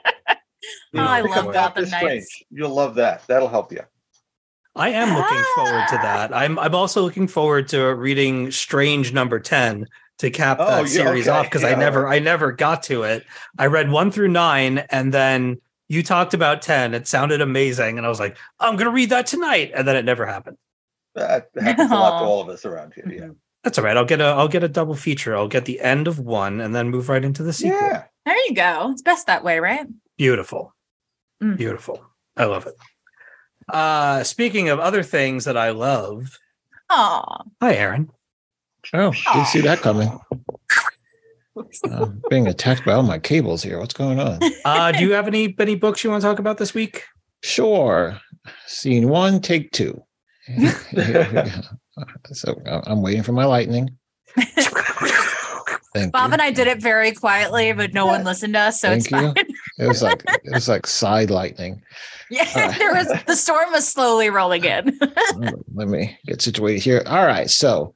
Oh, I know, love pick up Gotham Doctor Strange. Knights. You'll love that. That'll help you. I am looking forward to Ah. that. I'm I'm also looking forward to reading Strange number 10 to cap Oh, that yeah, series okay, off because I never I never got to it. I read 1 through 9 and then you talked about 10. It sounded amazing and I was like, I'm going to read that tonight and then it never happened. That happens a lot to all of us around here. Yeah. That's all right. I'll get a I'll get a double feature. I'll get the end of one and then move right into the sequel. Yeah. There you go. It's best that way, right? Beautiful. Mm. Beautiful. I love it. Uh speaking of other things that I love. Oh, Hi Aaron. Oh, didn't see that coming. I'm being attacked by all my cables here. What's going on? Uh do you have any any books you want to talk about this week? Sure. Scene one, take two. Here we go. so I- I'm waiting for my lightning. Thank Bob you. and I did it very quietly, but no one listened to us, so it's Thank fine. you. It was like it was like side lightning. Yeah, there was the storm was slowly rolling in. Let me get situated here. All right, so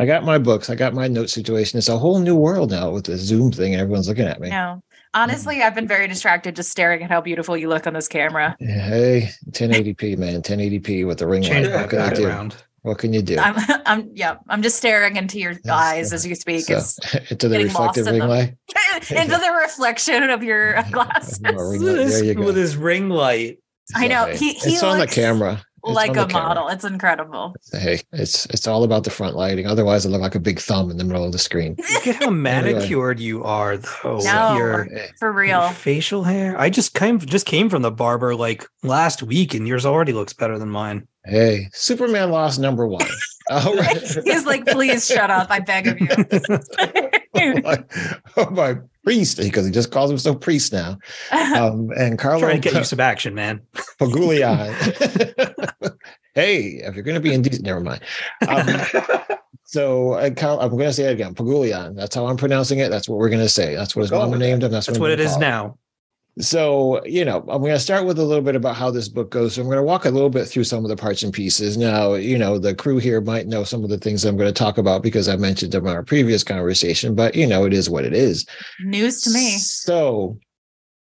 I got my books. I got my note situation. It's a whole new world now with the Zoom thing, and everyone's looking at me. no. Honestly, I've been very distracted just staring at how beautiful you look on this camera. Hey, 1080p, man, 1080p with the ring Change light. What that can I do? around. What can you do? I'm I'm yeah, I'm just staring into your Yes, eyes as you speak. So, into the getting reflective ring light. into the reflection of your glasses. My ring Look at light. this- There you go. with his ring light. I know. hey, He- he it's on the camera. It's like a the camera. model. It's incredible. Hey, it's it's all about the front lighting. Otherwise, it look like a big thumb in the middle of the screen. Look at how manicured you are, though. No. Your, Hey, For your real. facial hair. I just came just came from the barber like last week, and yours already looks better than mine. Hey, Superman lost number one. All right. He's like, please shut up. I beg of you. oh, my, oh my priest, because he just calls himself priest now. Um, and Carlo Trying to get you some action, man. Pagulayan. hey, if you're going to be indecent, never mind. Um, so uh, Carl, I'm going to say it again, Pagulayan. That's how I'm pronouncing it. That's what we're going to say. That's what his Go mama named him. That's, That's I'm what it gonna is now. So, you know, I'm going to start with a little bit about how this book goes. So I'm going to walk a little bit through some of the parts and pieces. Now, you know, the crew here might know some of the things I'm going to talk about because I mentioned them in our previous conversation, but you know, it is what it is. News to me. So,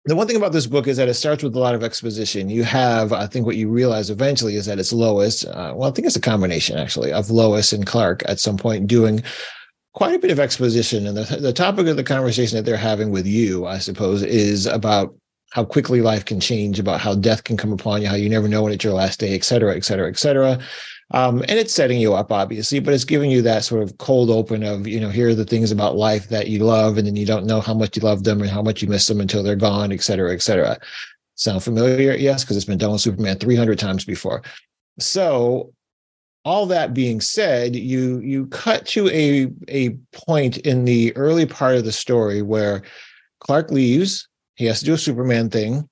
the one thing about this book is that it starts with a lot of exposition. You have, I think, what you realize eventually is that it's Lois. Uh, well, I think it's a combination actually of Lois and Clark at some point doing quite a bit of exposition. And the, the topic of the conversation that they're having with you, I suppose, is about how quickly life can change, about how death can come upon you, how you never know when it's your last day, et cetera, et cetera, et cetera. Um, and it's setting you up, obviously, but it's giving you that sort of cold open of, you know, here are the things about life that you love, and then you don't know how much you love them and how much you miss them until they're gone, et cetera, et cetera. Sound familiar? Yes, because it's been done with Superman 300 times before. So, all that being said, you you cut to a a point in the early part of the story where Clark leaves. He has to do a Superman thing.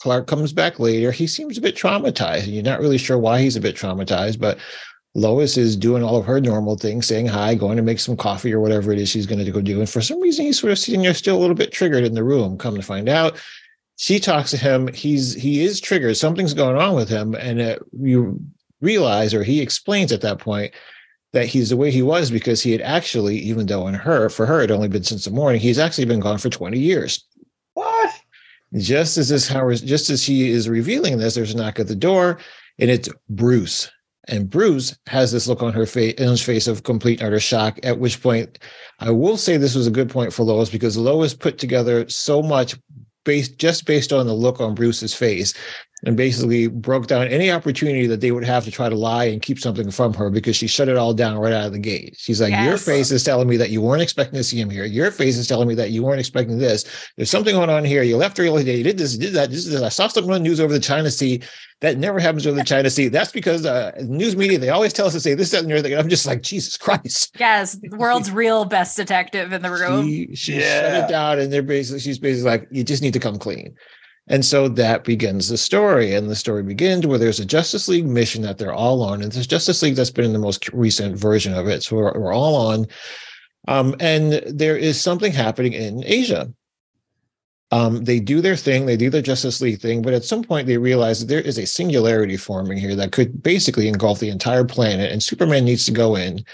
Clark comes back later. He seems a bit traumatized. You're not really sure why he's a bit traumatized, but Lois is doing all of her normal things, saying hi, going to make some coffee or whatever it is she's going to go do. And for some reason, he's sort of sitting there still a little bit triggered in the room. Come to find out, she talks to him. He's he is triggered. Something's going on with him, and uh, you realize, or he explains at that point, that he's the way he was because he had actually, even though in her, for her, it only been since the morning, he's actually been gone for 20 years. what? Just as this Howard, just as he is revealing this, there's a knock at the door, and it's Bruce. And Bruce has this look on her face, in his face of complete utter shock. At which point, I will say this was a good point for Lois because Lois put together so much based just based on the look on Bruce's face, and basically broke down any opportunity that they would have to try to lie and keep something from her because she shut it all down right out of the gate. She's like, "Your face is telling me that you weren't expecting to see him here. Your face is telling me that you weren't expecting this. There's something going on here. You left early today. You did this, you did that. This is this. I saw something on the news over the China Sea. That never happens over the China Sea. That's because uh, news media they always tell us to say this, that, and the other. And I'm just like, Jesus Christ. Yes, the world's real best detective in the room. She, she shut it down, and they're basically she's basically like, you just need to come clean. And so that begins the story. And the story begins where there's a Justice League mission that they're all on. And there's Justice League that's been in the most recent version of it. So we're, we're all on. Um, and there is something happening in Asia. Um, they do their thing, they do their Justice League thing, but at some point they realize that there is a singularity forming here that could basically engulf the entire planet, and Superman needs to go in,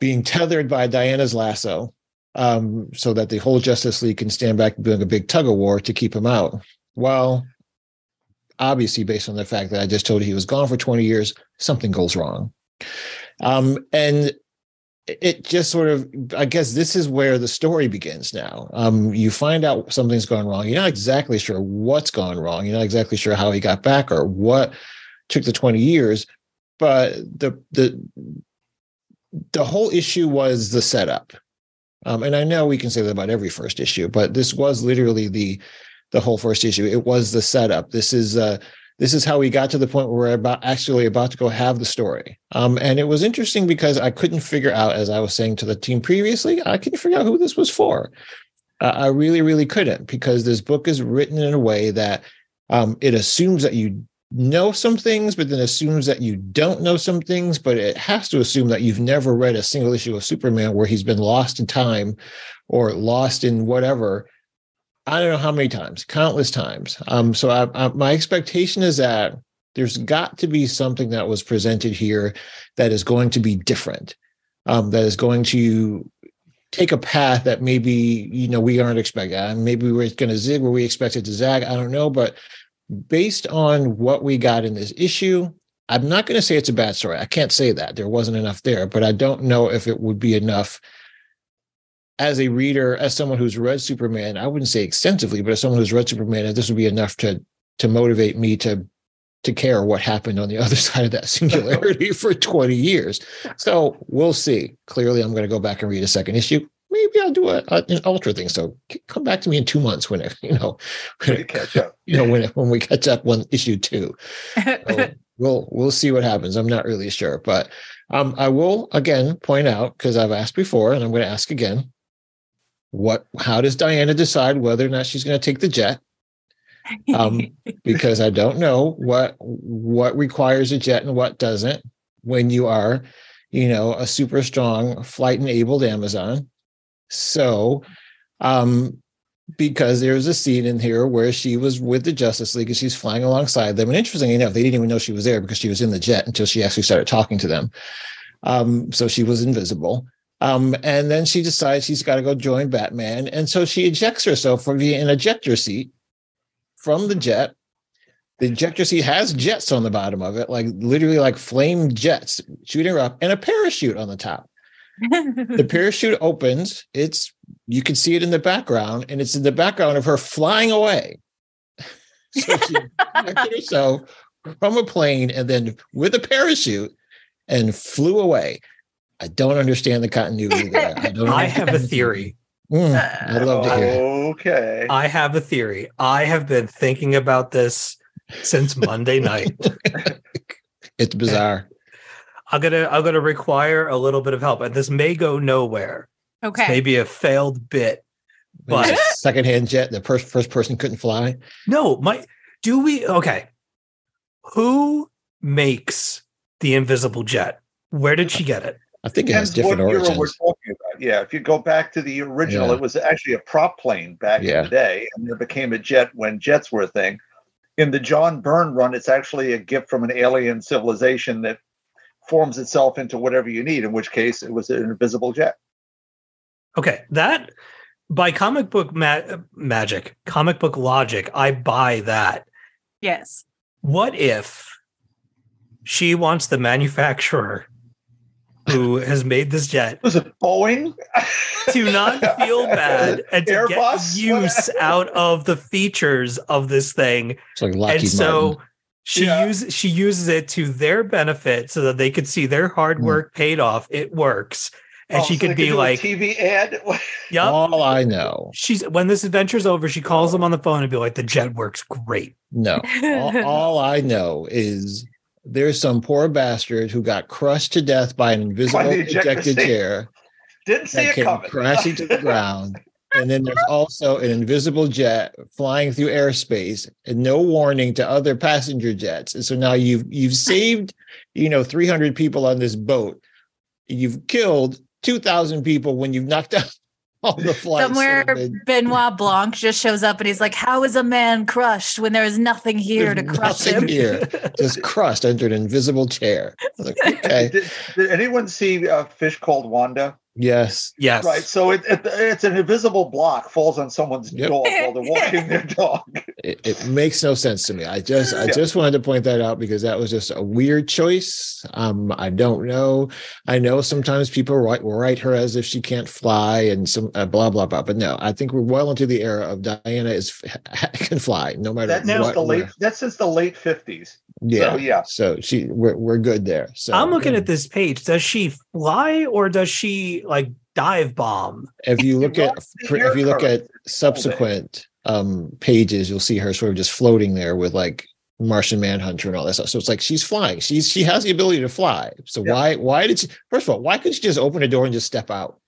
being tethered by Diana's lasso, um, so that the whole Justice League can stand back doing a big tug of war to keep him out. Well, obviously, based on the fact that I just told you he was gone for 20 years, something goes wrong. Um, and it just sort of, I guess this is where the story begins now. Um, you find out something's gone wrong. You're not exactly sure what's gone wrong. You're not exactly sure how he got back or what took the 20 years, but the the the whole issue was the setup. Um, and I know we can say that about every first issue, but this was literally the the whole first issue. It was the setup. This is uh this is how we got to the point where we're about actually about to go have the story. Um, and it was interesting because I couldn't figure out, as I was saying to the team previously, I couldn't figure out who this was for. Uh, I really, really couldn't because this book is written in a way that um, it assumes that you know some things, but then assumes that you don't know some things. But it has to assume that you've never read a single issue of Superman where he's been lost in time or lost in whatever I don't know how many times, countless times. Um, so I, I, my expectation is that there's got to be something that was presented here that is going to be different, um, that is going to take a path that maybe you know we aren't expecting. Uh, maybe we're going to zig where we expected to zag. I don't know, but based on what we got in this issue, I'm not going to say it's a bad story. I can't say that there wasn't enough there, but I don't know if it would be enough as a reader, as someone who's read Superman, I wouldn't say extensively, but as someone who's read Superman, this would be enough to to motivate me to to care what happened on the other side of that singularity for 20 years. So we'll see. Clearly, I'm going to go back and read a second issue. Maybe I'll do a, a, an ultra thing. So come back to me in two months when it, you know, when it, catch up. you know, when when we catch up on issue two. So we'll we'll see what happens. I'm not really sure, but um, I will again point out because I've asked before, and I'm going to ask again. What? How does Diana decide whether or not she's going to take the jet? um, because I don't know what what requires a jet and what doesn't when you are, you know, a super strong flight enabled Amazon. So, um, because was a scene in here where she was with the Justice League and she's flying alongside them. And interestingly enough, they didn't even know she was there because she was in the jet until she actually started talking to them. Um, so she was invisible. Um, and then she decides she's got to go join Batman. And so she ejects herself from the an ejector seat from the jet. The ejector seat has jets on the bottom of it, like literally like flame jets shooting her up, and a parachute on the top. The parachute opens. It's you can see it in the background, and it's in the background of her flying away. So she ejected herself from a plane and then with a parachute and flew away. I don't understand the continuity there. I don't. I have a theory. Mm, I'd love to hear. Okay. I have a theory. I have been thinking about this since Monday night. It's bizarre. I'm gonna I'm gonna require a little bit of help, and this may go nowhere. It's okay. maybe a failed bit. But- secondhand jet. The first first person couldn't fly. No, my do we okay. Who makes the invisible jet? Where did she get it? I think it has different what origins. we're talking about. Yeah, if you go back to the original, Yeah. it was actually a prop plane back Yeah. in the day, and it became a jet when jets were a thing. In the John Byrne run, it's actually a gift from an alien civilization that forms itself into whatever you need. In which case, it was an invisible jet. Okay, that by comic book ma- magic, comic book logic, I buy that. yes. What if she wants the manufacturer who has made this jet Was it Boeing? to not feel bad and to Airbus? get use out of the features of this thing? It's like Lockheed and so Martin. She Yeah. uses she uses it to their benefit so that they could see their hard work paid off. It works. And Oh, she so could they be like, TV ad. Yep. All I know, She's when this adventure's over, she calls them on the phone and be like, the jet works great. no. all, all I know is there's some poor bastard who got crushed to death by an invisible the ejector ejected chair Didn't see that it came coming. crashing to the ground. And then there's also an invisible jet flying through airspace and no warning to other passenger jets. And so now you've you've saved, you know, 300 people on this boat. You've killed 2,000 people when you've knocked out all the flights. Somewhere been- Benoit Blanc just shows up and he's like, How is a man crushed when there is nothing here to There's crush nothing him? here, just crushed under an invisible chair. Like, okay, Did, did anyone see a Fish Called Wanda? Yes, Yes. Right. So it, it, it's an invisible block falls on someone's Yep. dog while they're walking their dog. it, it makes no sense to me. I just I Yeah. just wanted to point that out because that was just a weird choice. Um, I don't know. I know sometimes people write write her as if she can't fly and some uh, blah blah blah. But no, I think we're well into the era of Diana is can fly no matter That's since what. the late. where. That's since the late fifties. Yeah, So, yeah. So she we're we're good there. So I'm looking at this page. Does she fly or does she like dive bomb? if you look at if you look at subsequent um pages you'll see her sort of just floating there with like martian manhunter and all that stuff so it's like she's flying she's she has the ability to fly so Yeah. why why did she first of all why couldn't she just open a door and just step out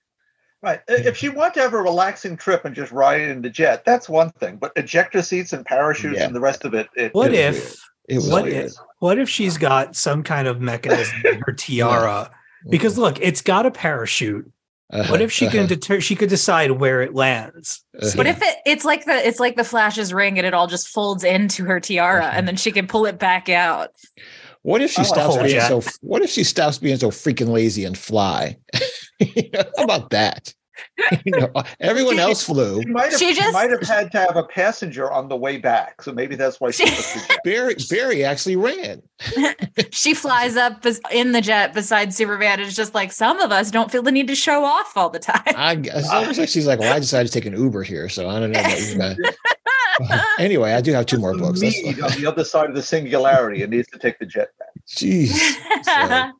Right. If she wanted to have a relaxing trip and just ride in the jet, that's one thing. But ejector seats and parachutes Yeah. and the rest of it, it What if weird. It was what weird. if what if she's got some kind of mechanism in her tiara? Because look, it's got a parachute. Uh-huh. What if she can uh-huh. deter? She could decide where it lands. Uh-huh. What if it it's like the it's like the Flash's ring and it all just folds into her tiara and then she can pull it back out. What if she I like stops being jet. so? What if she stops being so freaking lazy and fly? You know, How about that? You know, uh, everyone else flew. She might have, She she just- might have had to have a passenger on the way back, so maybe that's why she She- took the jet. Barry, Barry actually ran. She flies up in the jet beside Superman. It's just like some of us don't feel the need to show off all the time. I, it's almost like she's like, "Well, I decided to take an Uber here, so I don't know." About you uh, anyway, I do have two more books. That's Mead fine. on the other side of the singularity. It needs to take the jet back. Jeez. So, I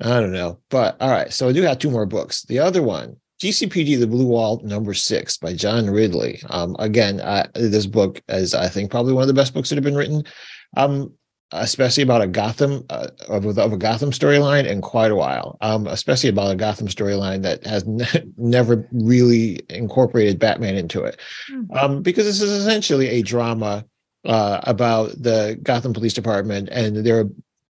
don't know. But all right. So I do have two more books. The other one, GCPD The Blue Wall, number six by John Ridley. Um, again, I, this book is, I think, probably one of the best books that have been written. Um, especially about a Gotham uh, of, of a Gotham storyline in quite a while. Um, especially about a Gotham storyline that has ne- never really incorporated Batman into it. Hmm. Um, because this is essentially a drama uh, about the Gotham Police Department and their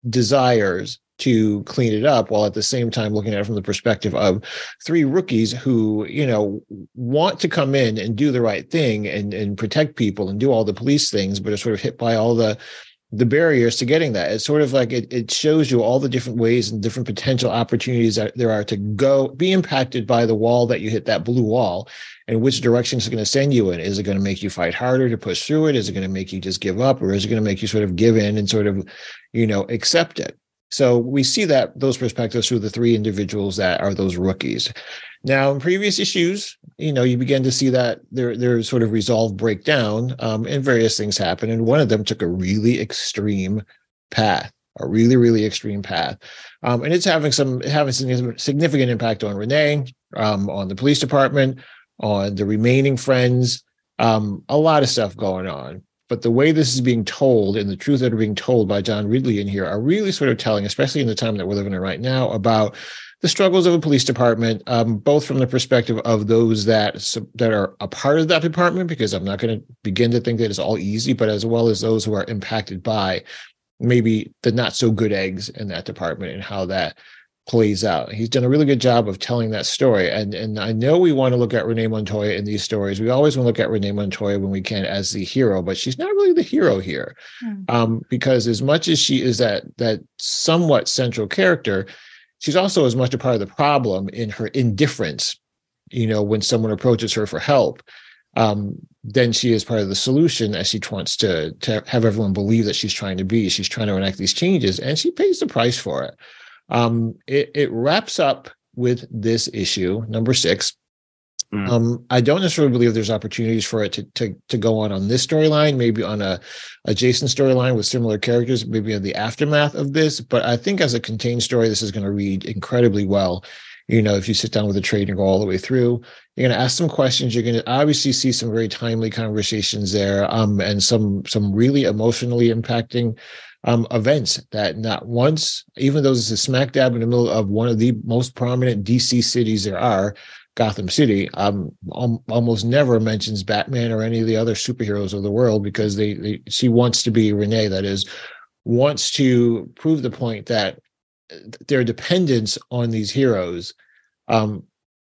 desires to clean it up while at the same time looking at it from the perspective of three rookies who you know want to come in and do the right thing and and protect people and do all the police things but are sort of hit by all the the barriers to getting that. It's sort of like it, it shows you all the different ways and different potential opportunities that there are to go be impacted by the wall that you hit that blue wall and which direction it's going to send you in. Is it going to make you fight harder to push through it? Is it going to make you just give up? Or is it going to make you sort of give in and sort of you know accept it so we see that those perspectives through the three individuals that are those rookies. Now, in previous issues, you know, you begin to see that their their sort of resolve break down, um, and various things happen. And one of them took a really extreme path, a really really extreme path, um, and it's having some having some significant impact on Renee, um, on the police department, on the remaining friends, um, a lot of stuff going on but the way this is being told and the truth that are being told by John Ridley in here are really sort of telling, especially in the time that we're living in right now, about the struggles of a police department, um, both from the perspective of those that that are a part of that department, because I'm not going to begin to think that it's all easy, but as well as those who are impacted by maybe the not so good eggs in that department and how that plays out. He's done a really good job of telling that story. And and I know we want to look at Renee Montoya in these stories. We always want to look at Renee Montoya when we can as the hero, but she's not really the hero here. Hmm. Um, because as much as she is that that somewhat central character, she's also as much a part of the problem in her indifference, you know, when someone approaches her for help. Um, then she is part of the solution as she wants to to have everyone believe that she's trying to be. She's trying to enact these changes, and she pays the price for it um, it, it wraps up with this issue number six Mm. um, i don't necessarily believe there's opportunities for it to, to, to go on on this storyline maybe on a adjacent storyline with similar characters maybe in the aftermath of this but i think as a contained story this is going to read incredibly well you know if you sit down with a trade and go all the way through you're going to ask some questions you're going to obviously see some very timely conversations there um, and some some really emotionally impacting um, events that not once, even though this is smack dab in the middle of one of the most prominent DC cities there are, Gotham City, um, al- almost never mentions Batman or any of the other superheroes of the world because they, they she wants to be Renee, that is, wants to prove the point that their dependence on these heroes um,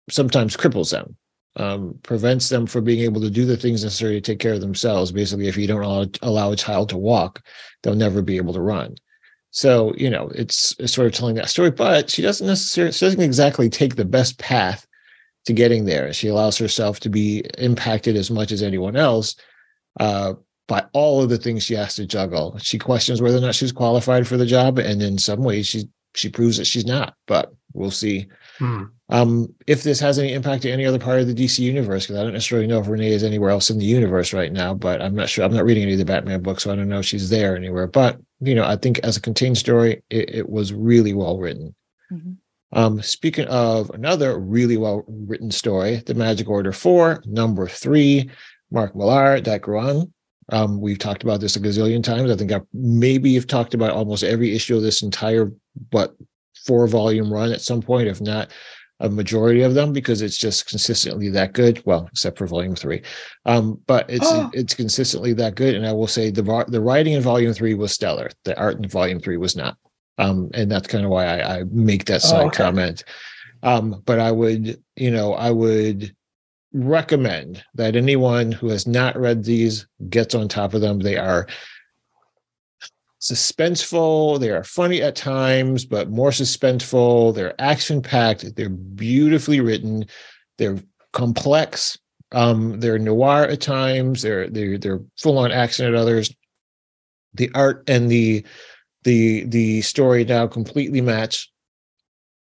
sometimes cripples them um, prevents them from being able to do the things necessary to take care of themselves. Basically, if you don't allow, allow a child to walk, they'll never be able to run. So, you know, it's, it's sort of telling that story, but she doesn't necessarily, she doesn't exactly take the best path to getting there. She allows herself to be impacted as much as anyone else uh, by all of the things she has to juggle. She questions whether or not she's qualified for the job, and in some ways, she she proves that she's not. But we'll see Hmm. Um, if this has any impact to any other part of the DC universe, because I don't necessarily know if Renee is anywhere else in the universe right now, but I'm not sure. I'm not reading any of the Batman books, so I don't know if she's there anywhere. But you know, I think as a contained story, it, it was really well written. Mhm. Um, speaking of another really well written story, The Magic Order 4, number three, Mark Millar, Dike Ruan. Um, we've talked about this a gazillion times. I think I maybe have talked about almost every issue of this entire but four volume run at some point, if not a majority of them, because it's just consistently that good. Well, except for volume three, um, but it's Oh. it's consistently that good. And I will say the the writing in volume three was stellar. The art in volume three was not. Um, and that's kind of why I, I make that Oh, side okay. comment. Um, but I would, you know, I would recommend that anyone who has not read these gets on top of them. They are suspenseful, they are funny at times, but more suspenseful. They're action packed, they're beautifully written, they're complex, um, they're noir at times, they're they're they're full on action at others. The art and the the the story now completely match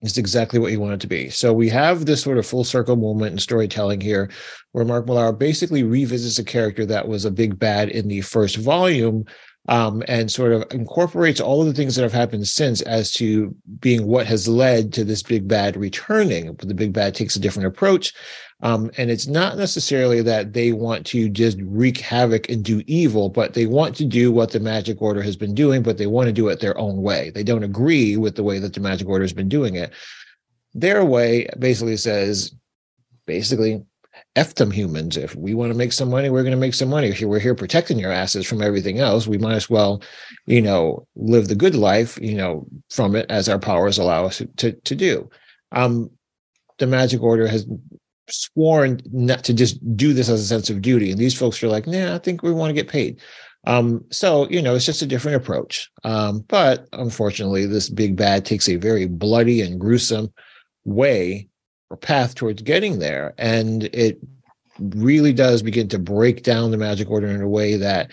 is exactly what you want it to be. So we have this sort of full circle moment in storytelling here, where Mark Millar basically revisits a character that was a big bad in the first volume, um, and sort of incorporates all of the things that have happened since as to being what has led to this big bad returning. But the big bad takes a different approach. Um, and it's not necessarily that they want to just wreak havoc and do evil, but they want to do what the Magic Order has been doing, but they want to do it their own way. They don't agree with the way that the Magic Order has been doing it. Their way basically says, basically, F them humans. If we want to make some money, we're going to make some money. If we're here protecting your asses from everything else, we might as well, you know, live the good life, you know, from it as our powers allow us to, to do. Um, the Magic Order has sworn not to just do this as a sense of duty. And these folks are like, nah, I think we want to get paid. Um, so, you know, it's just a different approach. Um, but unfortunately, this big bad takes a very bloody and gruesome way or path towards getting there. And it really does begin to break down the magic order in a way that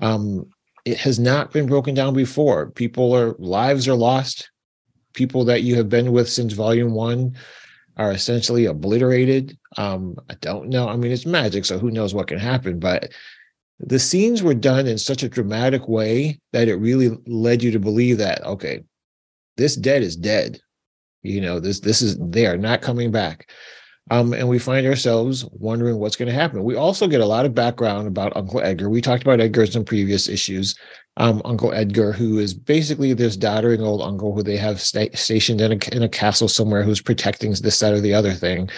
um, it has not been broken down before. People are lives are lost. People that you have been with since volume one are essentially obliterated. Um, I don't know. I mean, it's magic, so who knows what can happen, but the scenes were done in such a dramatic way that it really led you to believe that, okay, this dead is dead. You know, this this is they are not coming back. Um, and we find ourselves wondering what's going to happen. We also get a lot of background about Uncle Edgar. We talked about Edgar in previous issues. Um, uncle Edgar, who is basically this doddering old uncle who they have sta- stationed in a, in a castle somewhere who's protecting this, that, or the other thing.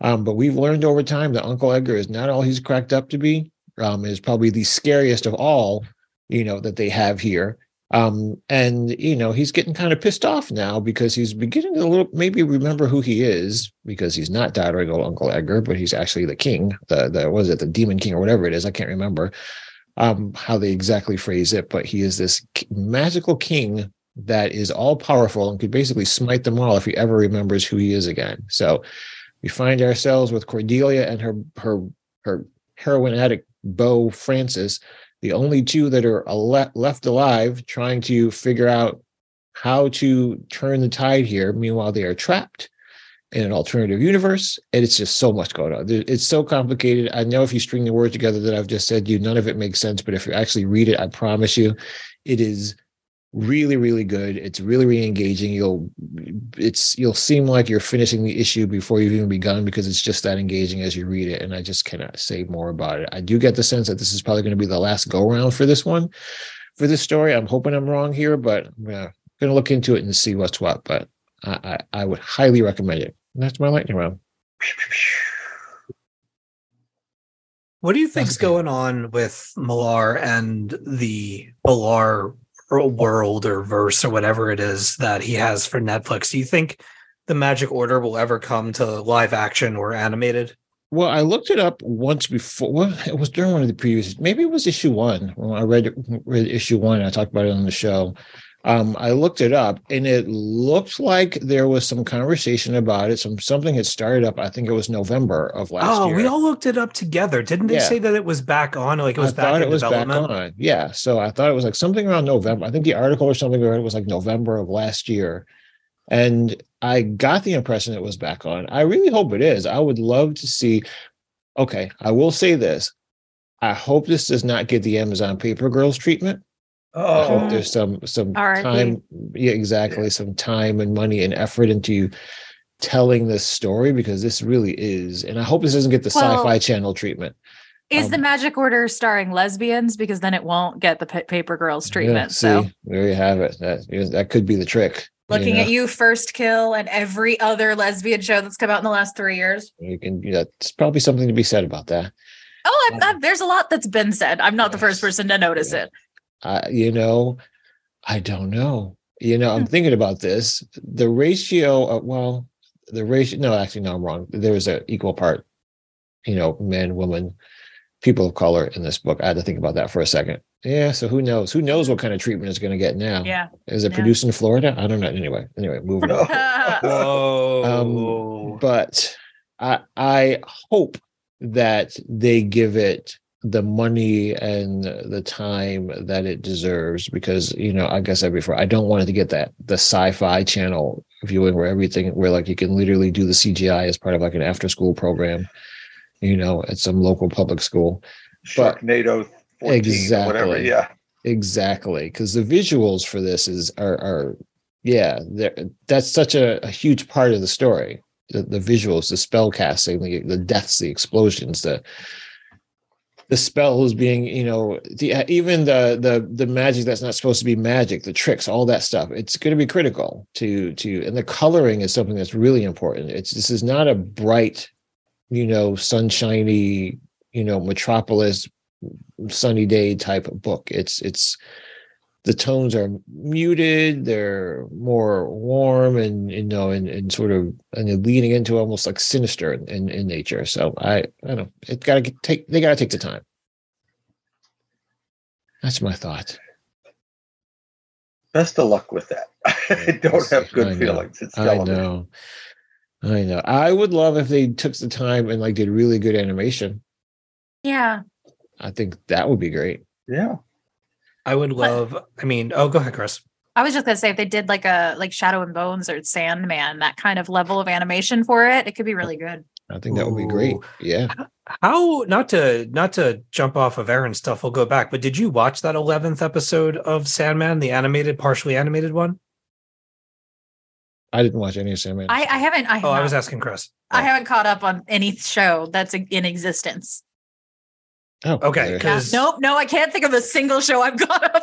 Um, but we've learned over time that Uncle Edgar is not all he's cracked up to be. Um, is probably the scariest of all, you know, that they have here. Um, and you know, he's getting kind of pissed off now because he's beginning to little maybe remember who he is because he's not doddering old Uncle Edgar, but he's actually the king, the the was it the demon king or whatever it is, I can't remember um how they exactly phrase it, but he is this magical king that is all powerful and could basically smite them all if he ever remembers who he is again. So we find ourselves with Cordelia and her her her heroin addict beau Francis the only two that are left alive trying to figure out how to turn the tide here. Meanwhile, they are trapped in an alternative universe. And it's just so much going on. It's so complicated. I know if you string the words together that I've just said you, none of it makes sense. But if you actually read it, I promise you, it is really really good. It's really really engaging. You'll it's you'll seem like you're finishing the issue before you've even begun because it's just that engaging as you read it and i just cannot say more about it. I do get the sense that this is probably going to be the last go around for this one for this story. I'm hoping i'm wrong here but i'm going to look into it and see what's what but I, I, I would highly recommend it. And that's my lightning round. What do you think's going on with Millar and the Millar world or verse or whatever it is that he has for Netflix. Do you think the Magic Order will ever come to live action or animated? Well, I looked it up once before. Well, it was during one of the previous. Maybe it was issue one. When I read, read issue one, and I talked about it on the show. Um, I looked it up, and it looked like there was some conversation about it. Some something had started up. I think it was November of last oh, year. we all looked it up together. Didn't they Yeah. say that it was back on? Like it was I back thought in it was development. back on. Yeah, so I thought it was like something around November. I think the article or something around it was like November of last year, and I got the impression it was back on. I really hope it is. I would love to see. Okay, I will say this. I hope this does not get the Amazon Paper Girls treatment. I Oh, hope there's some some R.I.P.. time, yeah, exactly, some time and money and effort into telling this story because this really is. And I hope this doesn't get the Well, Sci-Fi Channel treatment. Is the Um, Magic Order starring lesbians? Because then it won't get the pa- Paper Girls Yeah, treatment. see, so there you have it. That that could be the trick. looking know? at you, First Kill, and every other lesbian show that's come out in the last three years. You can. Yeah, That's probably something to be said about that. Oh, I, I, there's a lot that's been said. I'm not the first person to notice Yeah. it. I, you know, I don't know. You know, I'm Hmm. thinking about this. The ratio of well, the ratio. No, actually, no, I'm wrong. There was an equal part, you know, men, women, people of color in this book. I had to think about that for a second. Yeah, so who knows? Who knows what kind of treatment it's going to get now? Yeah. Is it Yeah. produced in Florida? I don't know. Anyway, anyway, moving on. Whoa. but I I hope that they give it the money and the time that it deserves because you know like I said before I don't want it to get that the sci-fi channel viewing where everything where like you can literally do the CGI as part of like an after school program you know at some local public school But- Sharknado 14 or whatever. Exactly. Yeah. Exactly, because the visuals for this is are are yeah, that's such a, a huge part of the story. The, the visuals, the spell casting, the the deaths, the explosions, the the spells being, you know, the uh, even the the the magic that's not supposed to be magic, the tricks, all that stuff. It's going to be critical to to and the coloring is something that's really important. It's this is not a bright, you know, sunshiny, you know, metropolis sunny day type of book. It's it's the tones are muted, they're more warm and you know, and, and sort of and they're leaning into almost like sinister in, in, in nature. So I I don't know. It gotta take they gotta take the time. That's my thought. Best of luck with that. I don't have good know. feelings. It's I know. I know. I would love if they took the time and like did really good animation. yeah. I think that would be great. Yeah. I would love. I mean, oh, go ahead, Chris. I was just gonna say if they did like a like Shadow and Bones or Sandman, that kind of level of animation for it, it could be really good. I think that would be great. Yeah. How not to not to jump off of Aaron's stuff. We'll go back, but did you watch that eleventh episode of Sandman, the animated, partially animated one? I didn't watch any of Sandman. I, I haven't I, have Oh, I not- was asking Chris. I haven't caught up on any show that's in existence. Oh, Okay, there. 'Cause- nope, no, I can't think of a single show I've caught up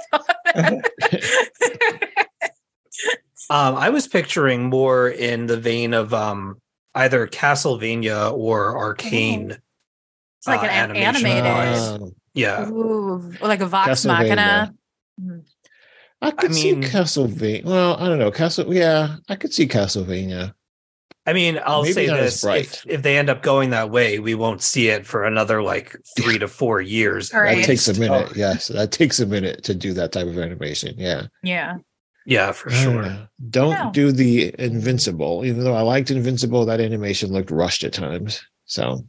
on. Um, I was picturing more in the vein of um either Castlevania or Arcane. it's like Uh, an an- animation animated. Yeah. Ooh, or like a Vox Castlevania. Machina. I could see mean- Castlevania. Well, I don't know. Castle. Yeah, I could see Castlevania. I mean, I'll Maybe say this: if, if they end up going that way, we won't see it for another like three to four years. All right. That takes a minute. Oh. Yes, that takes a minute to do that type of animation. Yeah, Yeah. Yeah, for sure. know. Don't No. do the Invincible. Even though I liked Invincible, that animation looked rushed at times. So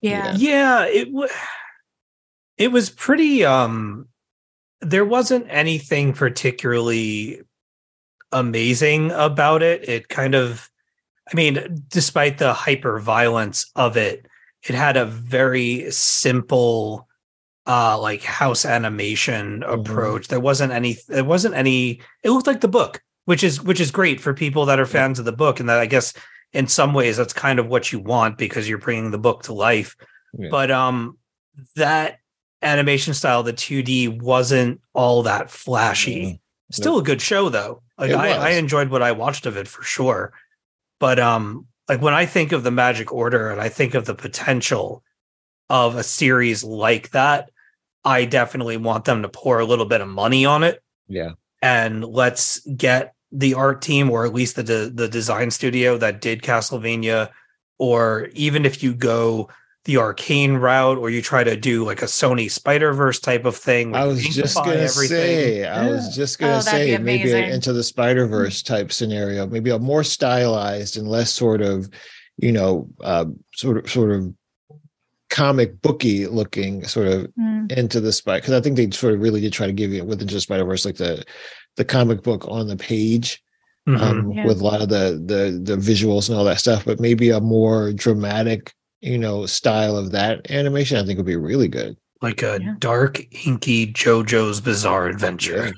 Yeah. Yeah, it w- it was pretty um there wasn't anything particularly amazing about it. It kind of I mean, despite the hyper violence of it, it had a very simple uh like house animation Mhm. approach. There wasn't any there wasn't any it looked like the book, which is which is great for people that are fans of the book and that I guess in some ways that's kind of what you want because you're bringing the book to life. Yeah. But um that animation style the 2D wasn't all that flashy. Still a good show though. Like I, I enjoyed what I watched of it for sure. But um like when I think of the Magic Order and I think of the potential of a series like that, I definitely want them to pour a little bit of money on it yeah, and let's get the art team or at least the de- the design studio that did Castlevania or even if you go the arcane route or you try to do like a Sony Spider-Verse type of thing I was just gonna say. I was just gonna Oh, say maybe amazing. into the Spider Verse type scenario, maybe a more stylized and less sort of, you know, uh, sort of sort of comic booky looking sort of Mm. into the spider because I think they sort of really did try to give you with Into the Spider Verse like the the comic book on the page Mhm. um, Yeah. with a lot of the the the visuals and all that stuff, but maybe a more dramatic you know style of that animation I think would be really good. like a Yeah. dark inky JoJo's Bizarre Adventure.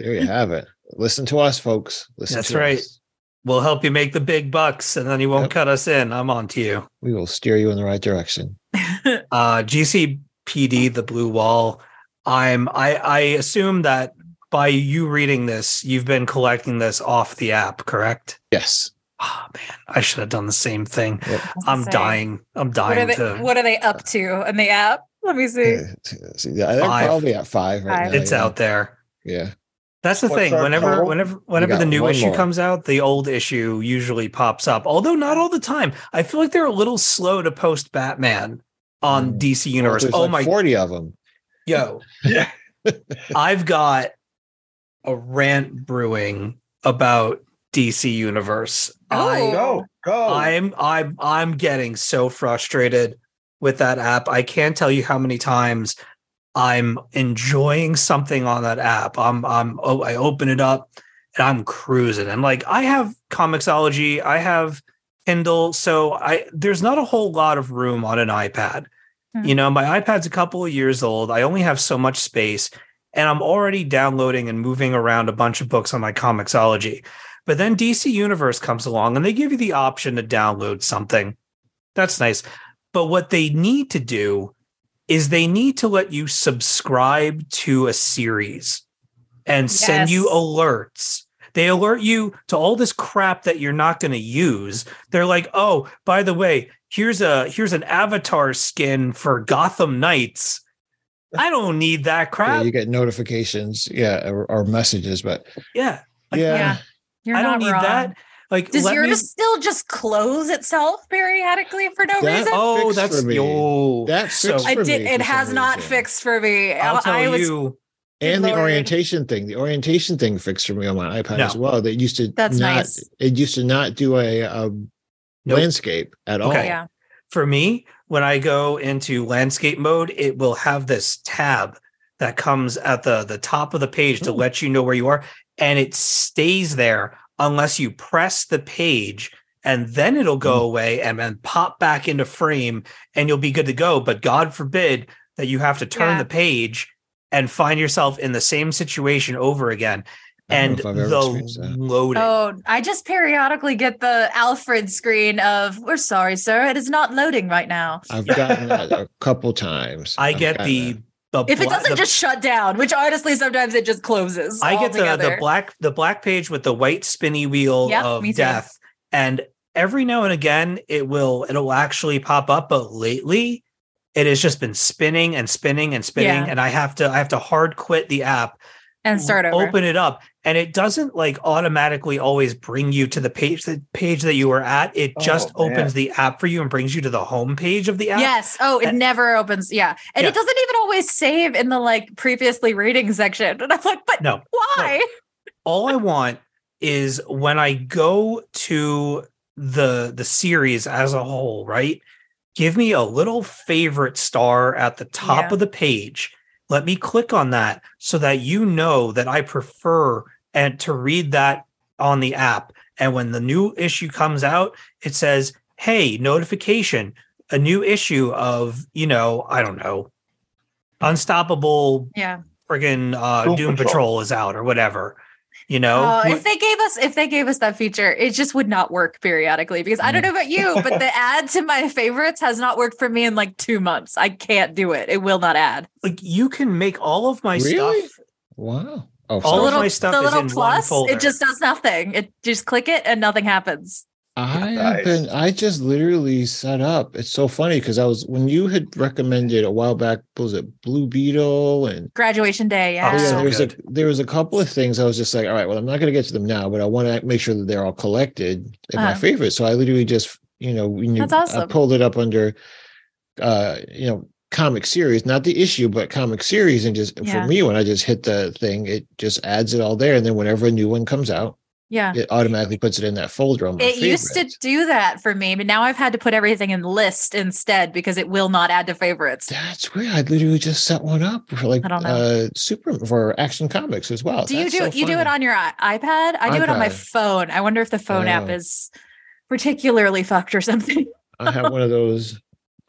There you have it. Listen to us, folks. Listen That's to right. us. We'll help you make the big bucks and then you won't Yep. cut us in. I'm on to you. We will steer you in the right direction. uh GCPD the blue wall I'm I I assume that by you reading this you've been collecting this off the app correct Yes. Oh man I should have done the same thing I was I'm gonna dying I'm What are, dying they, to what are they up to in the app? Let me see. Yeah, see, yeah, they're Five. probably at five right Five. now. it's yeah. out there Yeah. That's the What's thing. our Whenever, total? whenever, whenever the new issue more. comes out, the old issue usually pops up. Although not all the time. I feel like they're a little slow to post Batman on Mm. DC Universe. There's oh like my, 40 of them. yo, Yeah. I've got a rant brewing about DC Universe. I, Oh. Go, go. I'm, I'm, I'm getting so frustrated with that app. I can't tell you how many times I'm enjoying something on that app. I'm I'm oh I open it up and I'm cruising. And like I have Comixology, I have Kindle, so I there's not a whole lot of room on an iPad. Hmm. You know, my iPad's a couple of years old. I only have so much space and I'm already downloading and moving around a bunch of books on my Comixology. But then DC Universe comes along and they give you the option to download something. That's nice. But what they need to do is they need to let you subscribe to a series and send you alerts. They alert you to all this crap that you're not going to use. They're like, "Oh, by the way, here's a here's an avatar skin for Gotham Knights." I don't need that Yeah, crap. you get notifications, yeah, or, or messages, but Yeah. Like, yeah, Yeah. You're I don't not need wrong. that. Like Does let me- yours still just close itself periodically for no That- reason? Oh, that's for me. yo. That so fixed I did. It for has not reason. fixed for me. I'll tell I was. you. and the orientation thing the orientation thing fixed for me on my ipad No. as well that used to That's not nice. it used to not do a, a Nope. landscape at all Yeah. for me, when I go into landscape mode, it will have this tab that comes at the the top of the page to Hmm. let you know where you are, and it stays there unless you press the page, and then it'll go Hmm. away and then pop back into frame, and you'll be good to go. But God forbid that you have to turn Yeah. the page and find yourself in the same situation over again. I don't know And if the loading. Oh, I just periodically get the Alfred screen of "We're sorry, sir, it is not loading right now." i've gotten that a couple times I I've get the that. The If it bla- doesn't the- just shut down, which honestly sometimes it just closes. I get the, the black the black page with the white spinny wheel Yep, of death, and every now and again it will it'll actually pop up. But lately, it has just been spinning and spinning and spinning, Yeah. and I have to I have to hard quit the app, and start over. open it up, and it doesn't like automatically always bring you to the page the page that you were at. It oh, just Oh, opens the app for you and brings you to the home page of the app. Yes. Oh, it And- never opens. Yeah. And Yeah. it doesn't even always save in the like previously reading section. And I'm like, but No, why? all I want is when I go to the the series as a whole, right? Give me a little favorite star at the top Yeah. of the page. Let me click on that so that you know that I prefer and to read that on the app. And when the new issue comes out, it says, "Hey, notification, a new issue of, you know, I don't know, Unstoppable Yeah. friggin' uh, Doom Doom Patrol. Patrol. is out or whatever. You know, Oh, if they gave us if they gave us that feature, it just would not work periodically because I don't know about you, but the add to my favorites has not worked for me in like two months. I can't do it. It will not add. like you can make all of my Really? stuff. wow oh All The of little, my stuff the is little in one plus, folder. it just does nothing. It just click it and nothing happens. I Nice. been. I just literally set up. It's so funny because I was when you had recommended a while back. what Was it Blue Beetle and Graduation day, yeah. Oh, yeah, so there was a there was a couple of things I was just like, all right, well, I'm not going to get to them now, but I want to make sure that they're all collected in my Uh-huh. favorites. So I literally just, you know, when you That's I pulled it up under, uh, you know, comic series, not the issue, but comic series, and just Yeah. for me, when I just hit the thing, it just adds it all there, and then whenever a new one comes out, Yeah. it automatically puts it in that folder on my It used to do that for me, but now I've had to put everything in list instead because it will not add to favorites. That's weird. I literally just set one up for like I don't know. uh super for action comics as well. do you do so? You do it on your i- iPad? I do it on my phone. I wonder if the phone app Oh. is particularly fucked or something. I have one of those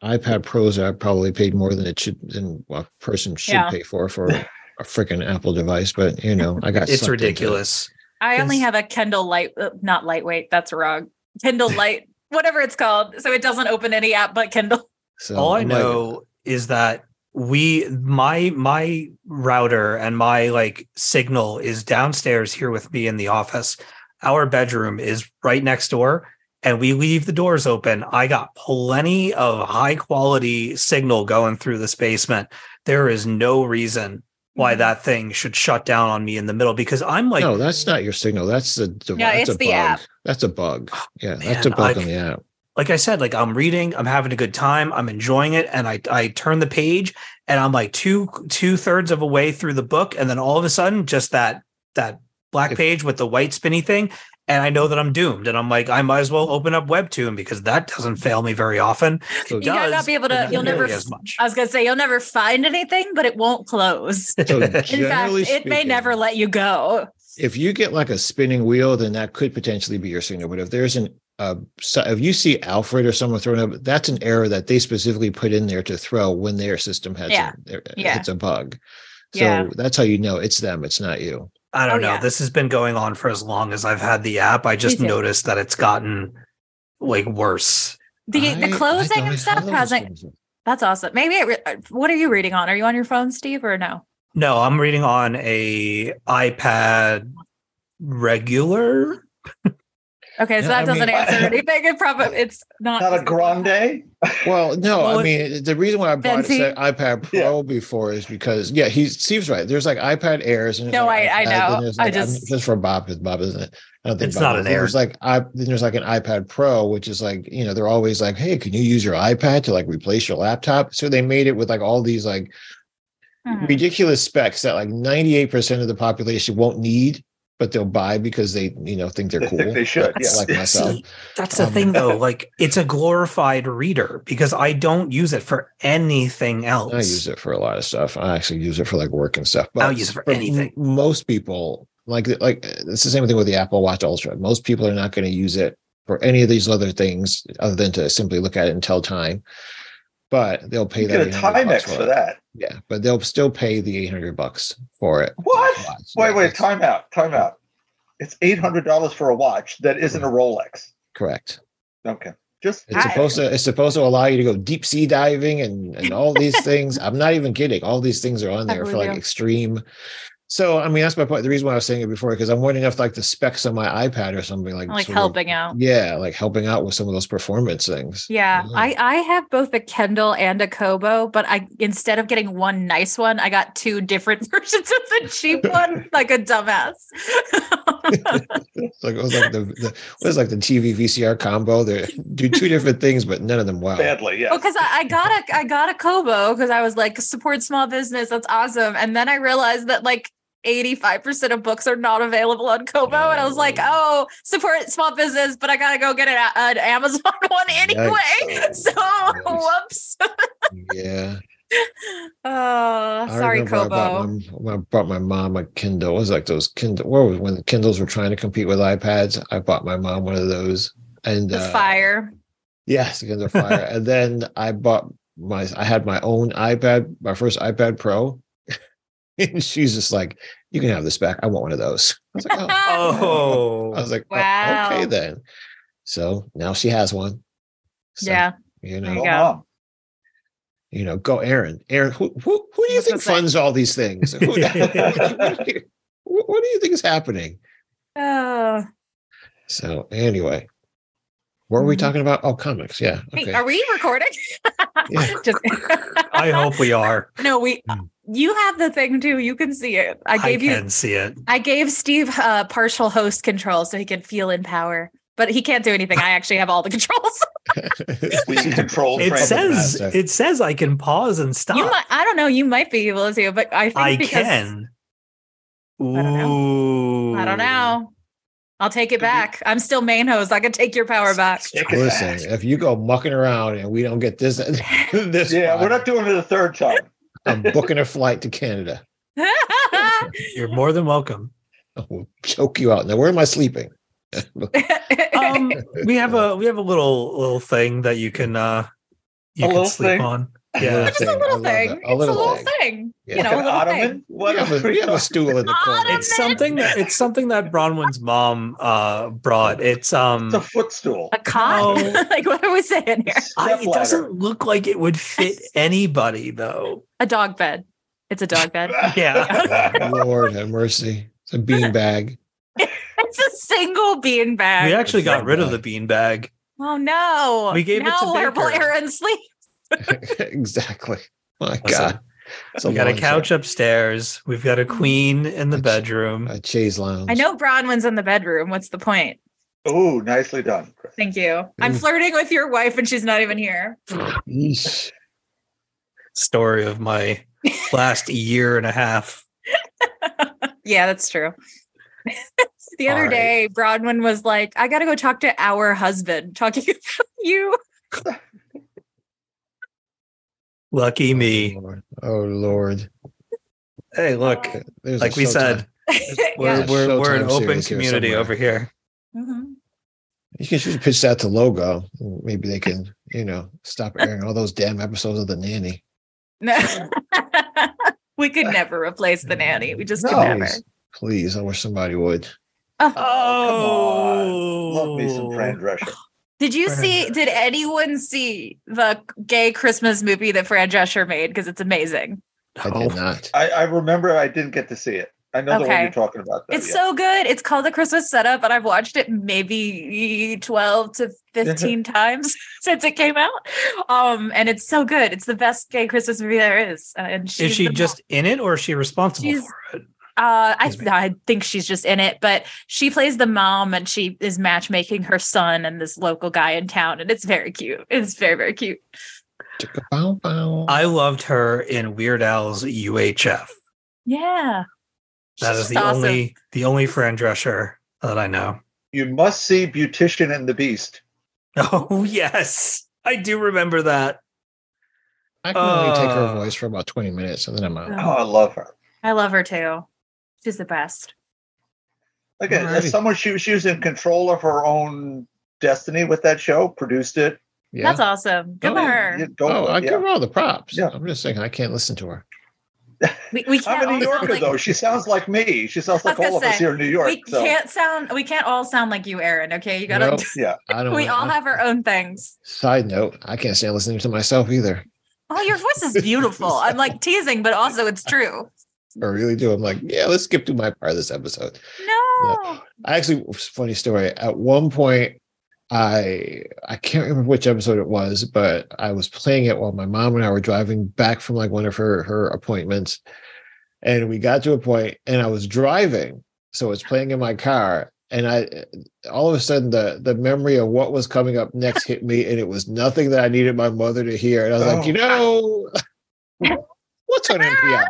iPad Pros that I probably paid more than it should than a person should Yeah. pay for for a freaking Apple device. But you know, I got it's sucked into it. ridiculous. I only have a Kindle Light, uh, not lightweight. That's wrong. Kindle Light, whatever it's called. So it doesn't open any app but Kindle. So All I I'm like, know is that we my my router and my like signal is downstairs here with me in the office. Our bedroom is right next door and we leave the doors open. I got plenty of high quality signal going through this basement. There is no reason why Mhm. that thing should shut down on me in the middle because I'm like no, that's not your signal. That's the device. Yeah, it's a the bug. app. That's a bug. Yeah, Man, that's a bug I- on the app. like I said, like I'm reading, I'm having a good time, I'm enjoying it, and I I turn the page and I'm like two two thirds of a way through the book, and then all of a sudden, just that that black If- page with the white spinny thing, and I know that I'm doomed, and I'm like, I might as well open up Webtoon because that doesn't fail me very often. So, You might not be able to- you'll never as much. I was gonna say you'll never find anything, but it won't close. so In fact, generally it may never let you go. if you get like a spinning wheel, then that could potentially be your signal. But if there's an uh, so if you see Alfred or someone throwing up, that's an error that they specifically put in there to throw when their system has Yeah. a, there- Yeah. it's a bug. So Yeah. that's how you know it's them, it's not you. I oh, don't Oh, know. yeah. This has been going on for as long as I've had the app. I just noticed that it's gotten like worse. The I- the closing don't and stuff hasn't. That's awesome. Maybe it, re- uh, what are you reading on? Are you on your phone, Steve, or no? No, I'm reading on a iPad regular. Okay, so that I doesn't mean- answer anything. It probably it's not Not a grande. Well, no, Well, I mean the reason why I brought Venti? it to iPad Pro before is because yeah, he Steve's right. There's like iPad Airs and No, like I- I know. then there's I like- I'm- just- just for Bob because Bob isn't it. I don't think It's Bob not an Then Air. There's like I then there's like an iPad Pro, which is like you know they're always like, hey, can you use your iPad to like replace your laptop? So they made it with like all these like Mhm. ridiculous specs that like 98% of the population won't need, but they'll buy because they you know think they're They cool. think they should, Like- yes. like myself. That's the Um, thing though. Like it's a glorified reader because I don't use it for anything else. I use it for a lot of stuff. I actually use it for like work and stuff. But I'll use it for m- anything. Most people like like it's the same thing with the Apple Watch Ultra. Most people are not going to use it for any of these other things other than to simply look at it and tell time. But they'll pay You that. get a Timex for it. that. Yeah, but they'll still pay the eight hundred bucks for it. What? Watch. Wait, Yeah, wait, that's time out, time out. It's eight hundred dollars for a watch that isn't a Rolex. Correct. Okay, just It's I- supposed to. It's supposed to allow you to go deep sea diving and and all these things. I'm not even kidding. All these things are on there for like extreme. So I mean, that's my point. The reason why I was saying it before because I'm wondering if like the specs on my iPad or something like like sort of- helping out. yeah, like helping out with some of those performance things. Yeah. I I have both a Kindle and a Kobo, but I instead of getting one nice one, I got two different versions of the cheap one, like a dumbass. It's like it was like the, the what is like the TV VCR combo. They do two different things, but none of them wow. badly, yes. Well, because I, I got a I got a Kobo because I was like support small business. That's awesome. And then I realized that like. 85% of books are not available on Kobo. And I was like, oh, support small business, but I got to go get an, Amazon one anyway. So, whoops. Yeah. Oh, I sorry, remember I bought Kobo. my, I bought my mom a Kindle. It was like those Kindle. Where was when the Kindles were trying to compete with iPads? I bought my mom one of those, and The uh, fire. Yes, Kindle Fire. and then I bought my. I had my own iPad, my first iPad Pro, and she's just like, "You can have this back. I want one of those." I was like, "Oh." Oh, I was like, oh, Wow. okay then. So now she has one. So, yeah. you There know, you Go go. you know, go Aaron. Aaron, who who, who do you was think gonna say. funds all these things? Who- what, do you, what do you think is happening? Oh. So anyway, what were we Mhm. talking about? Oh, comics. Yeah. Hey, Okay. are we recording? Yeah. Just I hope we are. no, we Mm. You have the thing too. You can see it. I I, gave you can see it. I gave Steve uh, partial host control so he could feel in power. But he can't do anything. I actually have all the controls. We control It says Master. it says I can pause and stop. You might I don't know, you might be able to, see it, but I think I because can. don't know. Ooh. I don't know. I'll take it back. I'm still main host. I can take your power back. Listen, back. if you go mucking around and we don't get this, this Yeah, far, we're not doing it a third time. I'm booking a flight to Canada. You're more than welcome. I will choke you out. Now, where am I sleeping? Um, we have a we have a little little thing that you can uh you A can sleep thing? on. A Yeah. Just a thing. I little love thing. that. It's a little thing. Yeah. You know, Like a an little ottoman? thing. What We have, a, we have a stool in the corner. It's something that it's something that Bronwyn's mom uh brought. It's um It's a footstool. A cot? No. like what are we saying here? I, it doesn't look like it would fit anybody though. A dog bed. It's a dog bed. Yeah. Lord have mercy. It's a bean bag. It's a single bean bag. We actually got Bean rid of the bean bag. oh no. We gave it to now where will Baker. Aaron sleep? exactly. My Listen, God. It's We got a couch shot. upstairs. We've got a queen in the A ch- bedroom. a chaise lounge. I know Bronwyn's in the bedroom. What's the point? Oh, nicely done. Chris. Thank you. I'm Mm. flirting with your wife and she's not even here. Yeesh. Story of my last year and a half. yeah, that's true. the other All right. day, Bronwyn was like, I got to go talk to our husband, talking about you. Lucky me. Oh Lord. Oh Lord. Hey, look, There's like we Showtime. said, we're Yeah. we're, we're an open series here community over here. Mhm. You can should pitch that to Logo. Maybe they can, you know, stop airing all those damn episodes of the nanny. No. we could never replace the nanny. We just could No. never. Please, please, I wish somebody would. Oh. Oh, Love me some Fran Drescher. Did you see? Did anyone see the gay Christmas movie that Fran Drescher made? Because it's amazing. I did not. I, I remember I didn't get to see it. I know the one you're talking about. Though, It's yeah. so good. It's called The Christmas Setup, and I've watched it maybe 12 to 15 times since it came out. Um, and it's so good. It's the best gay Christmas movie there is. Uh, and she's Is she the just in it or is she responsible She's- for it? Uh, I, I think she's just in it, but she plays the mom and she is matchmaking her son and this local guy in town, and it's very cute. It's very very cute. I loved her in Weird Al's UHF. Yeah, That is She's the awesome. only the only Fran Drescher that I know. You must see Beautician and the Beast. Oh yes, I do remember that. I can only take her Uh, voice for about 20 minutes and then I'm out. Oh, I love her. I love her too. She's the best. Like as someone she she was in control of her own destiny with that show, produced it. Yeah. That's awesome. Good Oh, for You her. go oh, I yeah. give her all the props. Yeah. I'm just saying I can't listen to her. We, we can't I'm a New Yorker like, though. She sounds like me. She sounds like all gonna of us here in New York. we so can't sound. We can't all sound like you, Aaron. Okay, you gotta. Nope. yeah. I don't we wanna- all have our own things. Side note, I can't stand listening to myself either. Oh, your voice is beautiful. I'm like teasing, but also it's true. I really do. I'm like, yeah, let's skip to my part of this episode. No. I actually funny story. At one point, I I can't remember which episode it was, but I was playing it while my mom and I were driving back from like one of her her appointments, and we got to a point, and I was driving, so it's playing in my car, and I all of a sudden the the memory of what was coming up next hit me, and it was nothing that I needed my mother to hear, and I was like, Oh. you know, what's on NPR?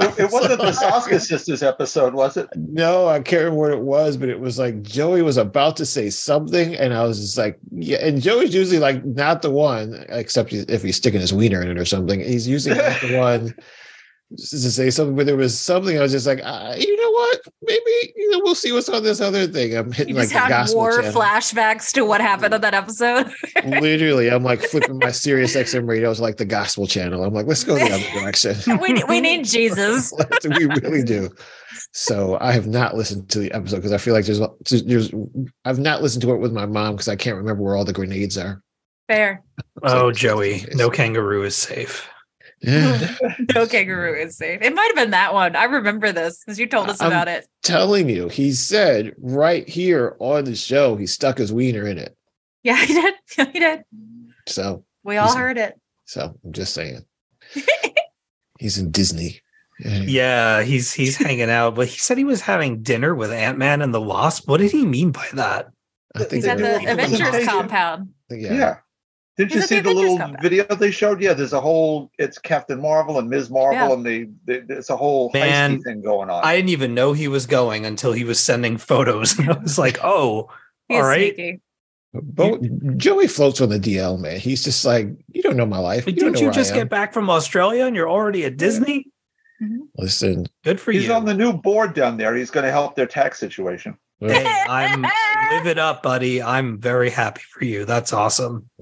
It, it wasn't the Saska sisters episode, was it? No, I can't remember what it was, but it was like Joey was about to say something, and I was just like, "Yeah." And Joey's usually like not the one, except if he's sticking his wiener in it or something. He's usually not the one to say something. But there was something I was just like, uh, you know what? Maybe you know we'll see what's on this other thing. I'm You hitting like just the had gospel war channel. flashbacks to what happened on that episode. Literally, I'm like flipping my Sirius XM radio to like the gospel channel. I'm like, let's go the other direction. we, we need Jesus. we really do. So I have not listened to the episode because I feel like there's there's I've not listened to it with my mom because I can't remember where all the grenades are. Fair. Oh, Joey, no kangaroo is safe. Yeah. No kangaroo is safe. It might have been that one. I remember this because you told us I'm- about it. Telling you, he said right here on the show, he stuck his wiener in it. Yeah, he did. he did. So We all heard it. so I'm just saying. He's in Disney. Yeah, he's he's hanging out, but he said he was having dinner with Ant Man and the Wasp. What did he mean by that? I think He's they at the it for Avengers compound. Yeah. Yeah. Didn't you see the the little compound. video they showed? Yeah, there's a whole. It's Captain Marvel and Ms. Marvel, Yeah. and they, they there's a whole Man, heisty thing going on. I didn't even know he was going until he was sending photos. And I was like, oh, He all is right. sneaky. But Joey floats on the DL, man. He's just like, you don't know my life. But You didn't know you just get back from Australia and you're already at Disney? Mm-hmm. Listen, Good for He's you. He's on the new board down there. He's going to help their tax situation. Hey, I'm live it up, buddy. I'm very happy for you. That's awesome.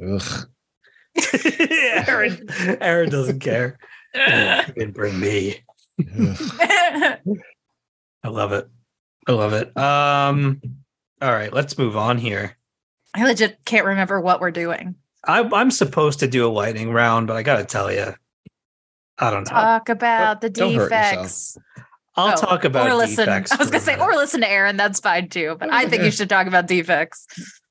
Aaron, Aaron doesn't care. You can bring me. I love it. I love it. Um, all right, let's move on here. I legit can't remember what we're doing. I, I'm supposed to do a lightning round, but I got to tell you, I don't know. Talk about the don't hurt defects. I'll Oh, talk about or listen. defects. I was gonna say, or listen to Aaron. That's fine too. But I think you should talk about defects.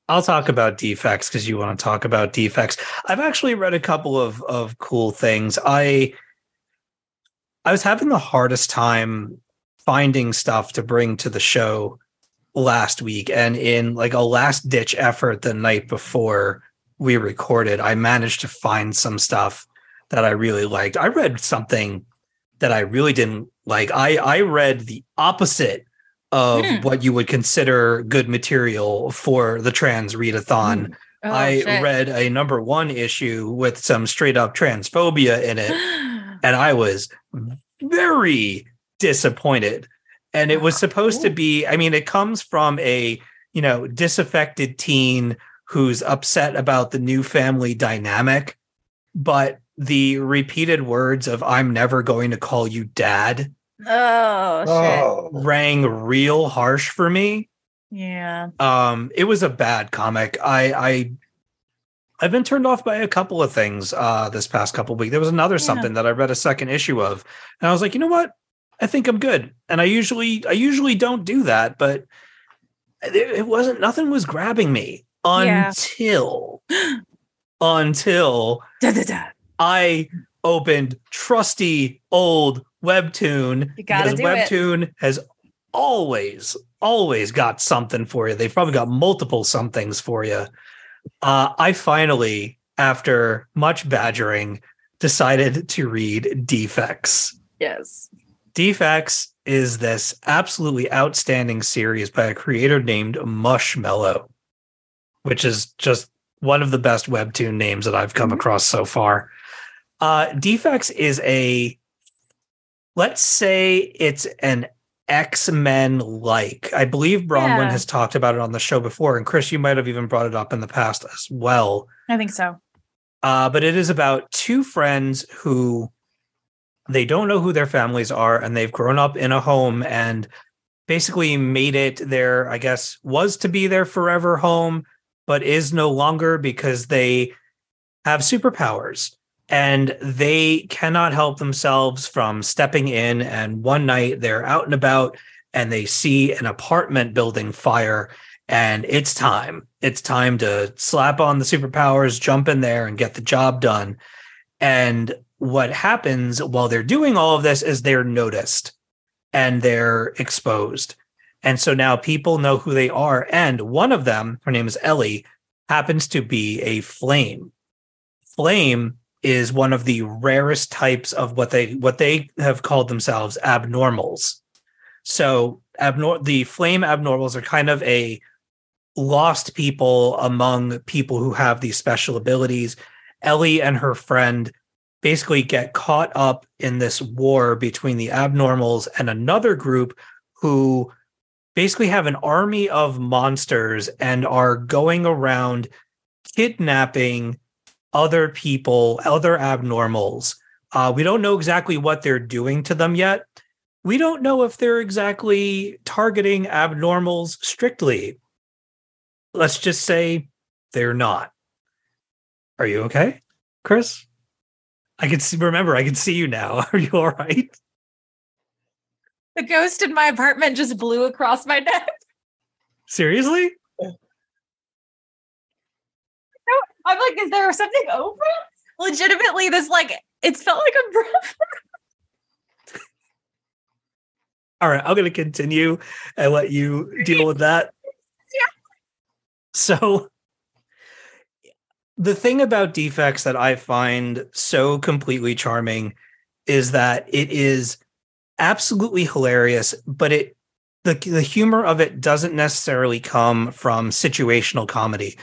I'll talk about defects because you want to talk about defects. I've actually read a couple of of cool things. I I was having the hardest time finding stuff to bring to the show last week. And in like a last ditch effort the night before we recorded, I managed to find some stuff that I really liked. I read something that I really didn't like. I I read the opposite of Hmm. what you would consider good material for the trans readathon. Oh, I shit. read a number one issue with some straight up transphobia in it, and I was very disappointed. And it was supposed to be, I mean, it comes from a, you know, disaffected teen who's upset about the new family dynamic, but the repeated words of I'm never going to call you dad oh shit. Oh, rang real harsh for me. Yeah. Um, it was a bad comic. I I I've been turned off by a couple of things uh this past couple of weeks. There was another Yeah. something that I read a second issue of, and I was like, you know what? I think I'm good. And I usually I usually don't do that, but it, it wasn't nothing was grabbing me Yeah. until until Da, da, da. I opened trusty old Webtoon You gotta because do it. Webtoon has always, always got something for you. They've probably got multiple somethings for you. Uh, I finally, after much badgering, decided to read Defects. Yes. Defects is this absolutely outstanding series by a creator named Mushmellow, which is just one of the best webtoon names that I've come Mhm. across so far. Uh, Defects is a, let's say it's an X Men like. I believe Bronwyn Yeah. has talked about it on the show before, and Chris, you might have even brought it up in the past as well I think so. uh, but it is about two friends who they don't know who their families are and they've grown up in a home and basically made it their i guess was to be their forever home but is no longer because they have superpowers and they cannot help themselves from stepping in and one night they're out and about and they see an apartment building fire and it's time. It's time to slap on the superpowers, jump in there, and get the job done. And what happens while they're doing all of this is they're noticed and they're exposed. And so now people know who they are. And one of them, her name is Ellie, happens to be a flame. Flame is one of the rarest types of what they what they have called themselves abnormals. So abnor- the flame abnormals are kind of a lost people among people who have these special abilities. Ellie and her friend basically get caught up in this war between the abnormals and another group who basically have an army of monsters and are going around kidnapping other people, other abnormals. Uh, we don't know exactly what they're doing to them yet. We don't know if they're exactly targeting abnormals strictly let's just say they're not. Are you okay, Chris? I can see, remember, I can see you now. Are you all right? The ghost in my apartment just blew across my neck. Seriously? I'm like, is there something over? Legitimately, this like it felt like a breath. All right, I'm going to continue and let you deal with that. yeah. So, the thing about defects that I find so completely charming is that it is absolutely hilarious, but it the the humor of it doesn't necessarily come from situational comedy.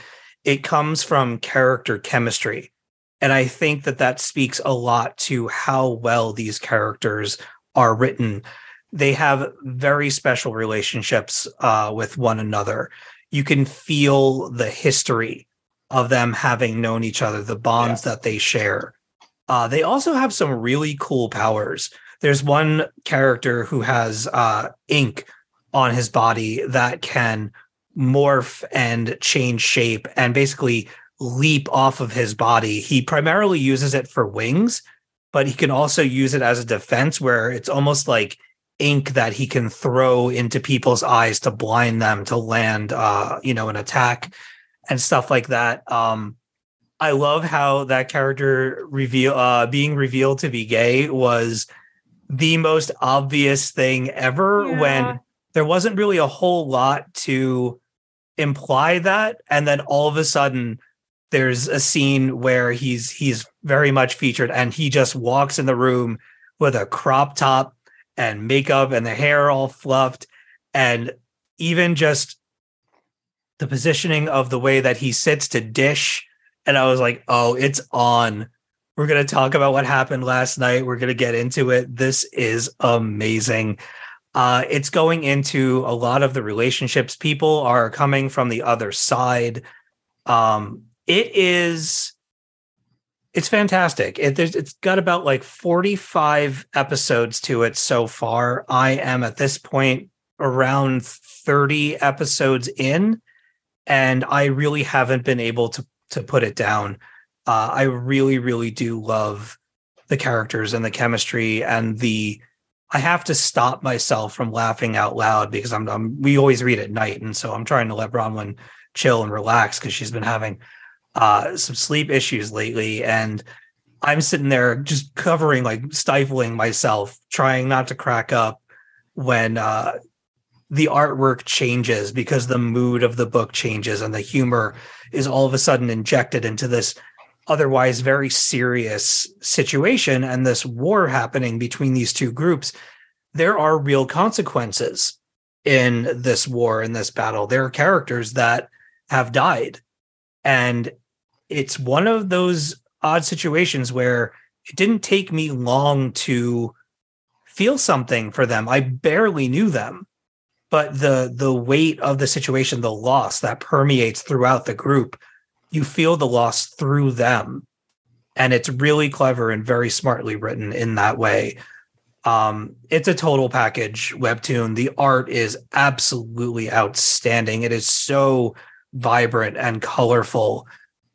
It comes from character chemistry. And I think that that speaks a lot to how well these characters are written. They have very special relationships uh, with one another. You can feel the history of them having known each other, the bonds that they share. Uh, they also have some really cool powers. There's one character who has uh, ink on his body that can morph and change shape and basically leap off of his body. He primarily uses it for wings, but he can also use it as a defense where it's almost like ink that he can throw into people's eyes to blind them to land uh you know an attack and stuff like that um i love how that character reveal uh being revealed to be gay was the most obvious thing ever Yeah. when there wasn't really a whole lot to imply that and then all of a sudden there's a scene where he's he's very much featured and he just walks in the room with a crop top and makeup and the hair all fluffed and even just the positioning of the way that he sits to dish and I was like, "Oh, it's on." We're going to talk about what happened last night. We're going to get into it. This is amazing. Uh, it's going into a lot of the relationships. People are coming from the other side. Um, it is, it's fantastic. It, it's got about like 45 episodes to it so far. I am at this point around 30 episodes in, and I really haven't been able to to put it down. Uh, I really, really do love the characters and the chemistry and the. I have to stop myself from laughing out loud because I'm, I'm we always read at night, and so I'm trying to let Bronwyn chill and relax because she's been having uh, some sleep issues lately, and I'm sitting there just covering, like stifling myself, trying not to crack up when uh, the artwork changes because the mood of the book changes and the humor is all of a sudden injected into this otherwise very serious situation and this war happening between these two groups there are real consequences in this war in this battle. There are characters that have died. And it's one of those odd situations where it didn't take me long to feel something for them. I barely knew them. But the the weight of the situation the loss that permeates throughout the group you feel the loss through them. And it's really clever and very smartly written in that way. Um it's a total package webtoon. The art is absolutely outstanding. It is so vibrant and colorful.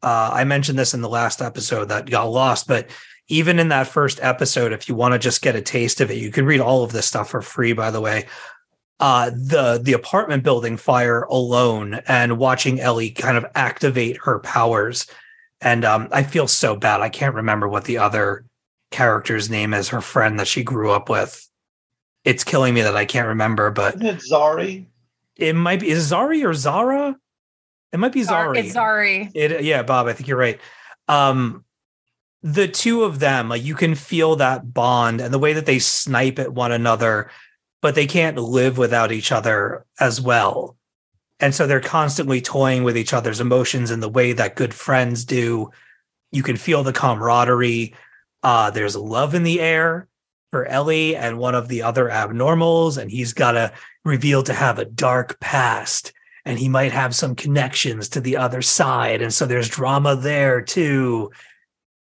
Uh i mentioned this in the last episode that got lost but even in that first episode if you want to just get a taste of it you can read all of this stuff for free by the way uh, the the apartment building fire alone and watching Ellie kind of activate her powers. And um, I feel so bad. I can't remember what the other character's name is. Her friend that she grew up with. It's killing me that I can't remember, but Isn't it Zari? it might be is Zari or Zara. It might be Zari. It's Zari. It yeah, Bob, I think you're right. Um the two of them, like you can feel that bond and the way that they snipe at one another, but they can't live without each other as well. And so they're constantly toying with each other's emotions in the way that good friends do. You can feel the camaraderie. Uh, there's love in the air for Ellie and one of the other abnormals, and he's got to reveal to have a dark past and he might have some connections to the other side and so there's drama there too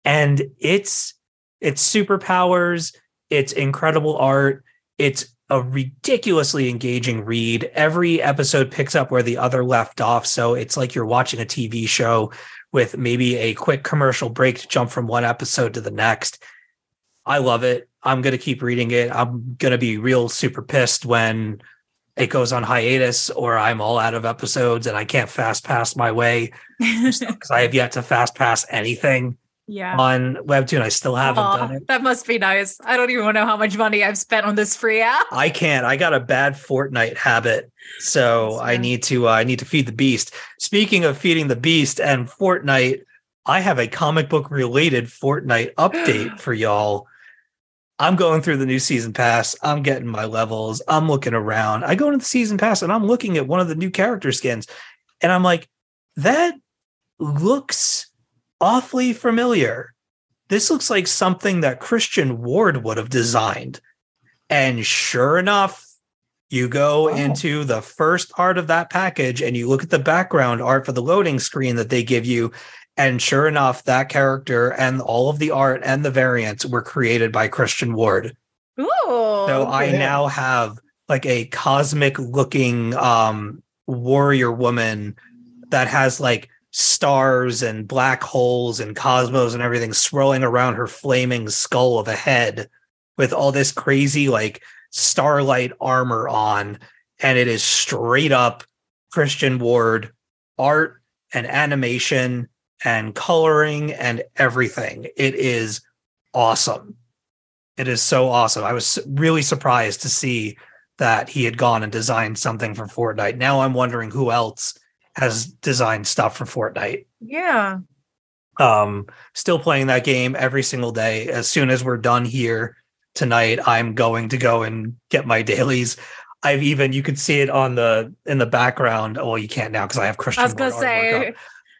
and it's it's superpowers it's incredible art it's a ridiculously engaging read. Every episode picks up where the other left off so it's like you're watching a tv show with maybe a quick commercial break to jump from one episode to the next. I love it. I'm going to keep reading it. I'm going to be real super pissed when it goes on hiatus or I'm all out of episodes and I can't fast pass my way. Because I have yet to fast pass anything yeah. on Webtoon. I still haven't Aw, done it. That must be nice. I don't even know how much money I've spent on this free app. I can't. I got a bad Fortnite habit, so I need to. Uh, I need to feed the beast. Speaking of feeding the beast and Fortnite, I have a comic book related Fortnite update for y'all. I'm going through the new season pass. I'm getting my levels. I'm looking around. I go into the season pass and I'm looking at one of the new character skins, and I'm like, that looks awfully familiar. This looks like something that Christian Ward would have designed. And sure enough, you go Wow. into the first part of that package and you look at the background art for the loading screen that they give you. And sure enough, that character and all of the art and the variants were created by Christian Ward. Ooh. So I yeah. now have like a cosmic looking um warrior woman that has like stars and black holes and cosmos and everything swirling around her flaming skull of a head with all this crazy like starlight armor on and it is straight up Christian Ward art and animation and coloring and everything. It is awesome. It is so awesome. I was really surprised to see that he had gone and designed something for Fortnite. Now I'm wondering who else has designed stuff for Fortnite. Yeah. Um, still playing that game every single day. As soon as we're done here tonight, I'm going to go and get my dailies. I've even you can see it on the in the background. Well, you can't now because I have Christian. I was gonna say.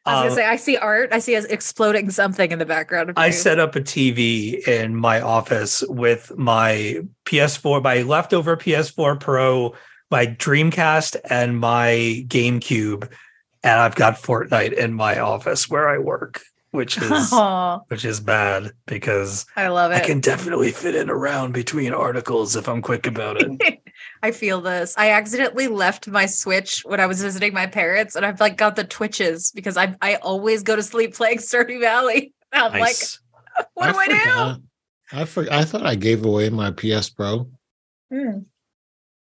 I was Um, gonna say I see art. I see us exploding something in the background. Of I set up a TV in my office with my PS4, my leftover PS4 Pro, my Dreamcast, and my GameCube, and I've got Fortnite in my office where I work, which is Aw, which is bad because I love it. I can definitely fit in around between articles if I'm quick about it. I feel this. I accidentally left my Switch when I was visiting my parents, and I've like got the twitches because I I always go to sleep playing Stardew Valley. I'm nice. like, what do I, do? forgot. I for, I thought I gave away my PS Pro, Hmm.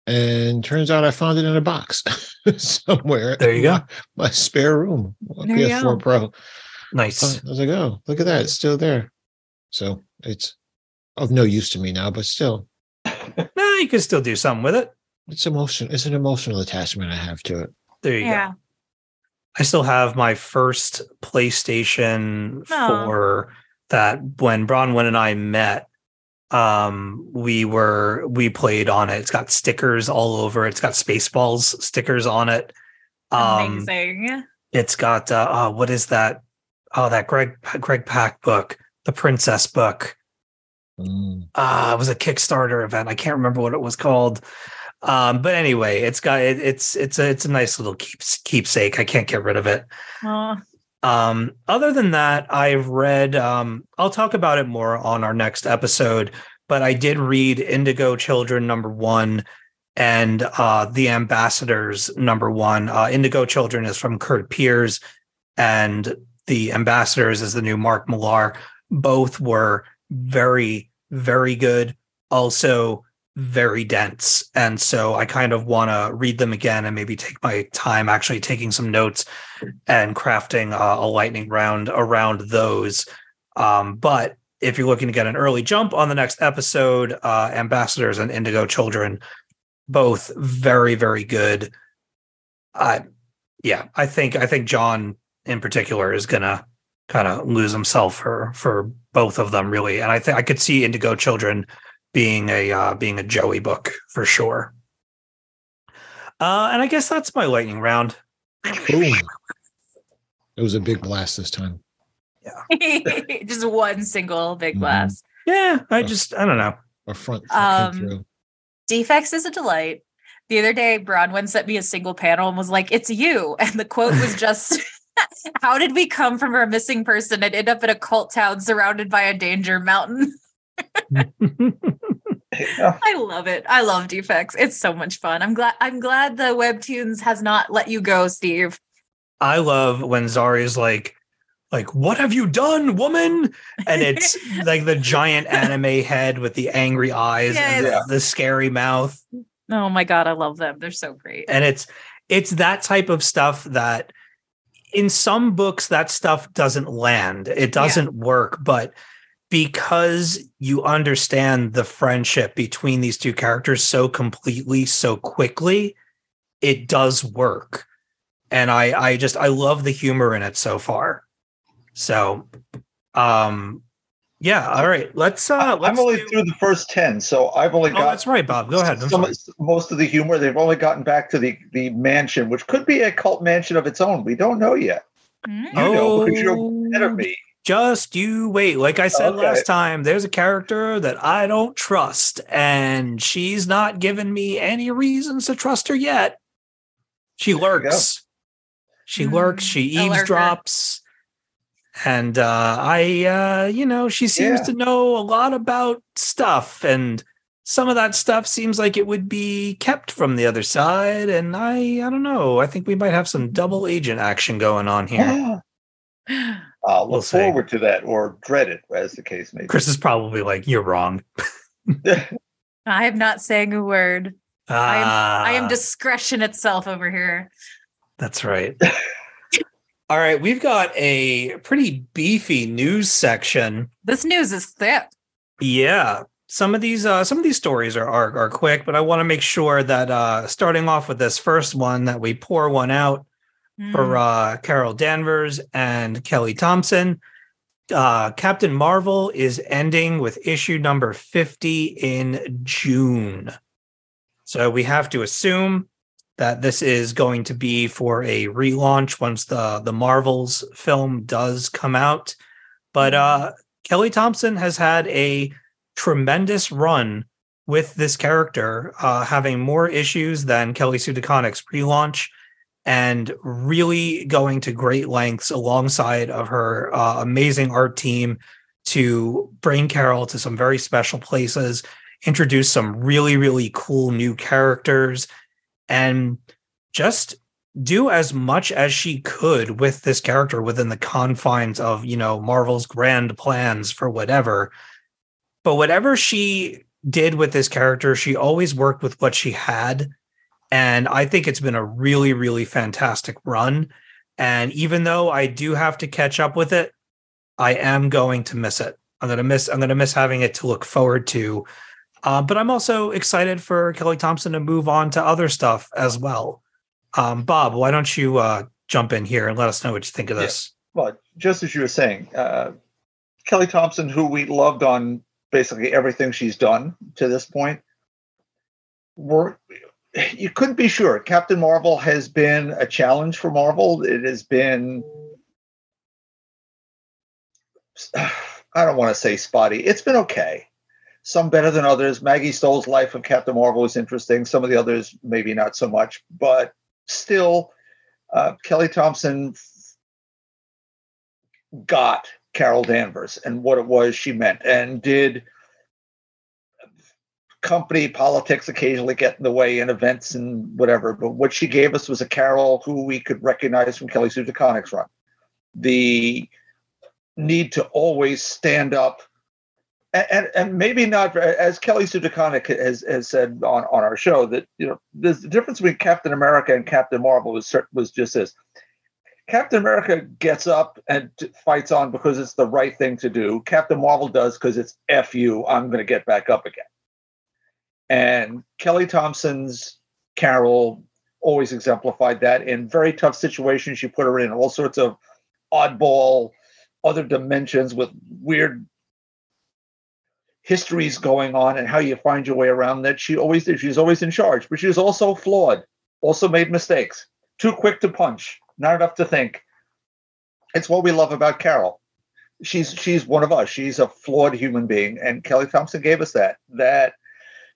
And turns out I found it in a box somewhere. There you go. My, my spare room, There you PS4 go. Pro. nice. I was like, oh, look at that, it's still there. So it's of no use to me now, but still, nah, you can still do something with it. it's emotion. It's an emotional attachment I have to it. There you go. I still have my first PlayStation Aw. 4 that when Bronwyn and I met, um, we were we played on it. It's got stickers all over. it. It's got Spaceballs stickers on it. Um, Amazing. it's got uh, oh, what is that? Oh, that Greg Greg Pak book, the Princess book. Mm. Uh, it was a Kickstarter event. I can't remember what it was called. Um, but anyway, it's got it, it's it's a it's a nice little keeps keepsake. I can't get rid of it. Aw. Um, other than that, I've read, um, I'll talk about it more on our next episode, but I did read Indigo Children number one and uh, The Ambassadors number one. Uh, Indigo Children is from Curt Pires, and The Ambassadors is the new Mark Millar. Both were very, very good. Also, very dense. And so I kind of want to read them again and maybe take my time actually taking some notes and crafting uh, a lightning round around those. Um, but if you're looking to get an early jump on the next episode, uh, Ambassadors and Indigo Children, both very, very good. I, yeah, I think I think John in particular is gonna kind of lose himself for for both of them really, and I think I could see Indigo Children being a uh, being a Joey book for sure. Uh, and I guess that's my lightning round. Boom. It was a big blast this time. Yeah. just one single big Mhm. blast. Yeah, I just I don't know. A front Um. Defects is a delight. The other day, Bronwyn sent me a single panel and was like, "It's you," and the quote was just. How did we come from a missing person and end up in a cult town surrounded by a danger mountain? I love it. I love defects. It's so much fun. I'm glad I'm glad the webtoons has not let you go, Steve. I love when Zari's like, like, what have you done, woman? And it's like the giant anime head with the angry eyes and the, the scary mouth. Oh my god, I love them. They're so great. And it's it's that type of stuff that in some books that stuff doesn't land. It doesn't work, but because you understand the friendship between these two characters so completely, so quickly, it does work. And I I just I love the humor in it so far. So um yeah, all right. Let's uh let's I'm only do- through the first ten, so I've only Oh, got that's right, Bob. Go ahead. Some, sorry. most of the humor. They've only gotten back to the the mansion, which could be a cult mansion of its own. We don't know yet. Mm. You know, because you're ahead of me. Just you wait. Like I said Okay. last time, there's a character that I don't trust, and she's not given me any reasons to trust her yet. She There lurks. She Mm, lurks. She eavesdrops. And uh, I, uh, you know, she seems Yeah. to know a lot about stuff, and some of that stuff seems like it would be kept from the other side. And I, I don't know. I think we might have some double agent action going on here. I'll look We'll see. forward to that or dread it, as the case may be. Chris is probably like, "You're wrong." I am not saying a word. I am I am Ah, discretion itself over here. That's right. All right, we've got a pretty beefy news section. This news is thick. Yeah. some of these uh, some of these stories are are, are quick, but I want to make sure that uh, starting off with this first one that we pour one out for Mm. uh, Carol Danvers and Kelly Thompson. Uh, Captain Marvel is ending with issue number 50 in June. So we have to assume that this is going to be for a relaunch once the, the Marvels film does come out. But uh, Kelly Thompson has had a tremendous run with this character, uh, having more issues than Kelly Sue DeConnick's relaunch and really going to great lengths alongside of her uh, amazing art team to bring Carol to some very special places, introduce some really, really cool new characters, and just do as much as she could with this character within the confines of, you know, Marvel's grand plans for whatever. But whatever she did with this character, she always worked with what she had and I think it's been a really, really fantastic run. And even though I do have to catch up with it, I am going to miss it. I'm gonna miss. I'm gonna miss having it to look forward to. Uh, but I'm also excited for Kelly Thompson to move on to other stuff as well. Um, Bob, why don't you uh, jump in here and let us know what you think of Yeah. this? Well, just as you were saying, uh, Kelly Thompson, who we loved on basically everything she's done to this point, were you couldn't be sure. Captain Marvel has been a challenge for Marvel. It has been, I don't want to say spotty. It's been okay. Some better than others. Maggie Stohl's Life of Captain Marvel was interesting. Some of the others, maybe not so much, but still, uh, Kelly Thompson got Carol Danvers and what it was she meant, and did company politics occasionally get in the way in events and whatever. But what she gave us was a Carol who we could recognize from Kelly Sue DeConnick's run. The need to always stand up. And, and, and maybe not as Kelly Sue DeConnick has, has said on, on our show that you know the difference between Captain America and Captain Marvel was was just this Captain America gets up and fights on because it's the right thing to do. Captain Marvel does because it's F you, I'm going to get back up again. And Kelly Thompson's Carol always exemplified that in very tough situations. She put her in all sorts of oddball, other dimensions with weird histories going on and how you find your way around that. She always did. She's always in charge, but she was also flawed, also made mistakes, too quick to punch, not enough to think. It's what we love about Carol. She's she's one of us. She's a flawed human being, and Kelly Thompson gave us that. That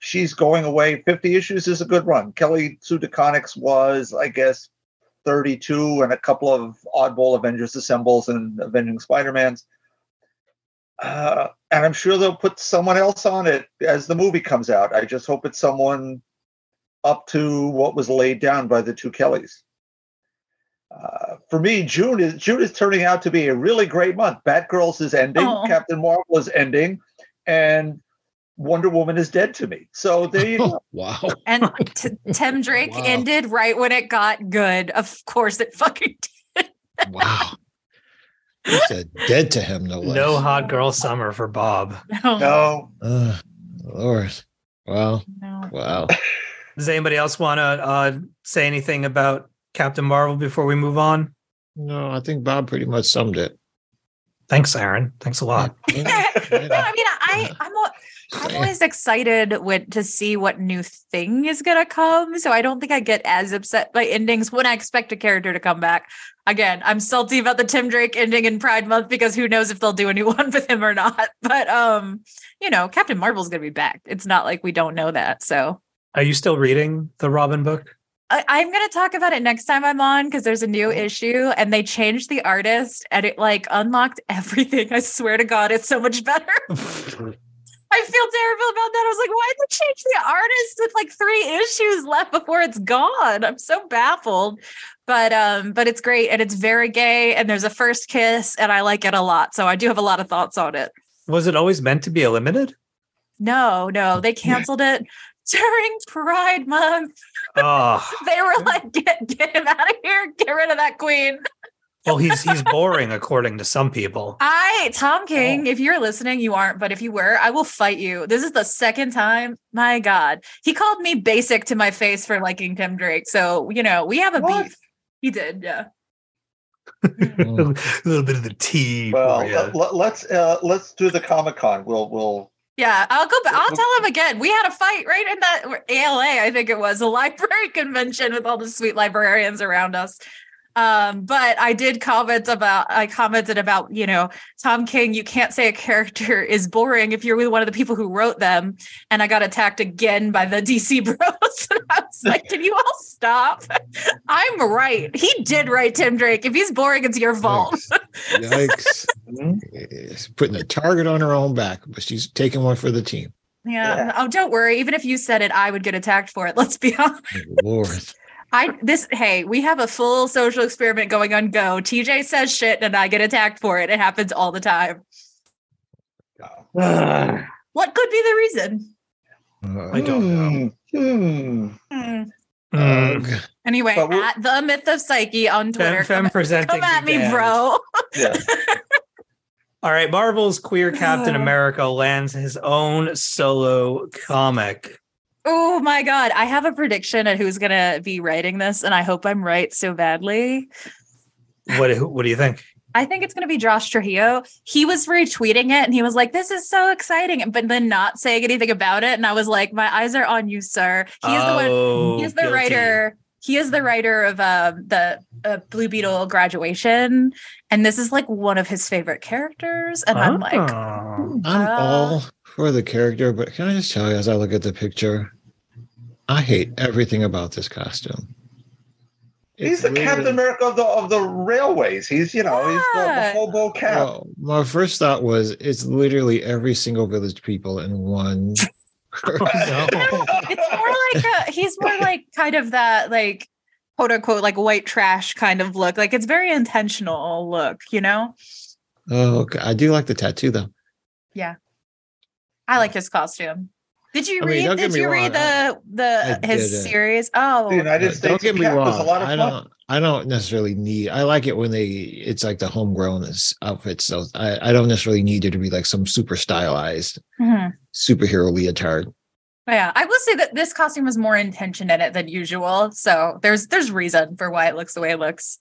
she's going away. Fifty issues is a good run. Kelly Sue DeConnick's was, I guess, thirty-two, and a couple of oddball Avengers assembles and Avenging Spider-Mans. Uh, and I'm sure they'll put someone else on it as the movie comes out. I just hope it's someone up to what was laid down by the two Kellys. Uh, for me, June is June is turning out to be a really great month. Batgirls is ending. Captain Marvel is ending, and Wonder Woman is dead to me. So there you go. wow. And t- Tim Drake Wow. ended right when it got good. Of course, it fucking did. Wow. You said dead to him, no less. No hot girl summer for Bob. No, No, Ugh, Lord. Wow. no. Wow. Does anybody else want to uh, say anything about Captain Marvel before we move on? No, I think Bob pretty much summed it. Thanks, Aaron. Thanks a lot. Yeah, no. I mean, I, I'm, al- I'm always excited with, to see what new thing is going to come. So I don't think I get as upset by endings when I expect a character to come back. Again, I'm salty about the Tim Drake ending in Pride Month because who knows if they'll do a new one with him or not. But um, you know, Captain Marvel's going to be back. It's not like we don't know that. So Are you still reading the Robin book? I, I'm going to talk about it next time I'm on because there's a new issue and they changed the artist and it like unlocked everything. I swear to God, it's so much better. I feel terrible about that. I was like, why did they change the artist with like three issues left before it's gone? I'm so baffled. But um, but it's great and it's very gay and there's a first kiss and I like it a lot. So I do have a lot of thoughts on it. Was it always meant to be a limited? No, no, they canceled it during Pride Month. Oh, They were like, get get him out of here, get rid of that queen. Well, he's he's boring according to some people. I, Tom King, if you're listening, you aren't, but if you were, I will fight you. This is the second time. My God. He called me basic to my face for liking Tim Drake. So, you know, we have a What? beef. He did, yeah. Mm. a little bit of the tea. Well, for ya. let, let, let's uh, let's do the Comic Con. We'll we'll Yeah, I'll go back. I'll tell him again. We had a fight right in that ALA, I think it was a library convention with all the sweet librarians around us. Um, but I did comment about I commented about, you know, Tom King, you can't say a character is boring if you're with one of the people who wrote them. And I got attacked again by the DC bros. and I was like, can you all stop? I'm right. He did write Tim Drake. If he's boring, it's your fault. Yikes. It's putting a target on her own back, but she's taking one for the team. Yeah. Yeah. Oh, don't worry. Even if you said it, I would get attacked for it. Let's be honest. Lord. I this hey, we have a full social experiment going on go. TJ says shit and I get attacked for it. It happens all the time. go. What could be the reason? Uh, I don't know. Mm. ugh. Anyway, at the myth of psyche on Twitter. Fem, fem come, presenting come at me, band. bro. Yeah. All right, Marvel's Queer Captain America lands his own solo comic. Oh my god. I have a prediction of who's gonna be writing this, and I hope I'm right so badly. What what do you think? I think it's going to be Josh Trujillo. He was retweeting it and he was like, This is so exciting, but then not saying anything about it. And I was like, My eyes are on you, sir. He is the one, Oh, he is the guilty. writer. He is the writer of um, the uh, Blue Beetle graduation. And this is like one of his favorite characters. And I'm like, Oh. I'm Uh, all for the character, but can I just tell you, as I look at the picture, I hate everything about this costume. He's It's the Captain literally- America of the of the railways. He's you know he's the, the Yeah. hobo cap. Well, my first thought was it's literally every single village people in one. No. it's more like a, he's more like kind of that, like, quote unquote, like white trash kind of look. Like it's very intentional look, you know? oh, okay. I do like the tattoo though. I like his costume. Did you I read? don't did me you wrong, read the the I his didn't. series? Oh, the United States don't get me cap wrong. a lot of I don't. I don't necessarily need. I like it when they. It's like the homegrown s- outfits. So I, I don't necessarily need it to be like some super stylized Mhm. superhero leotard. yeah. I will say that this costume has more intention in it than usual. So there's there's reason for why it looks the way it looks,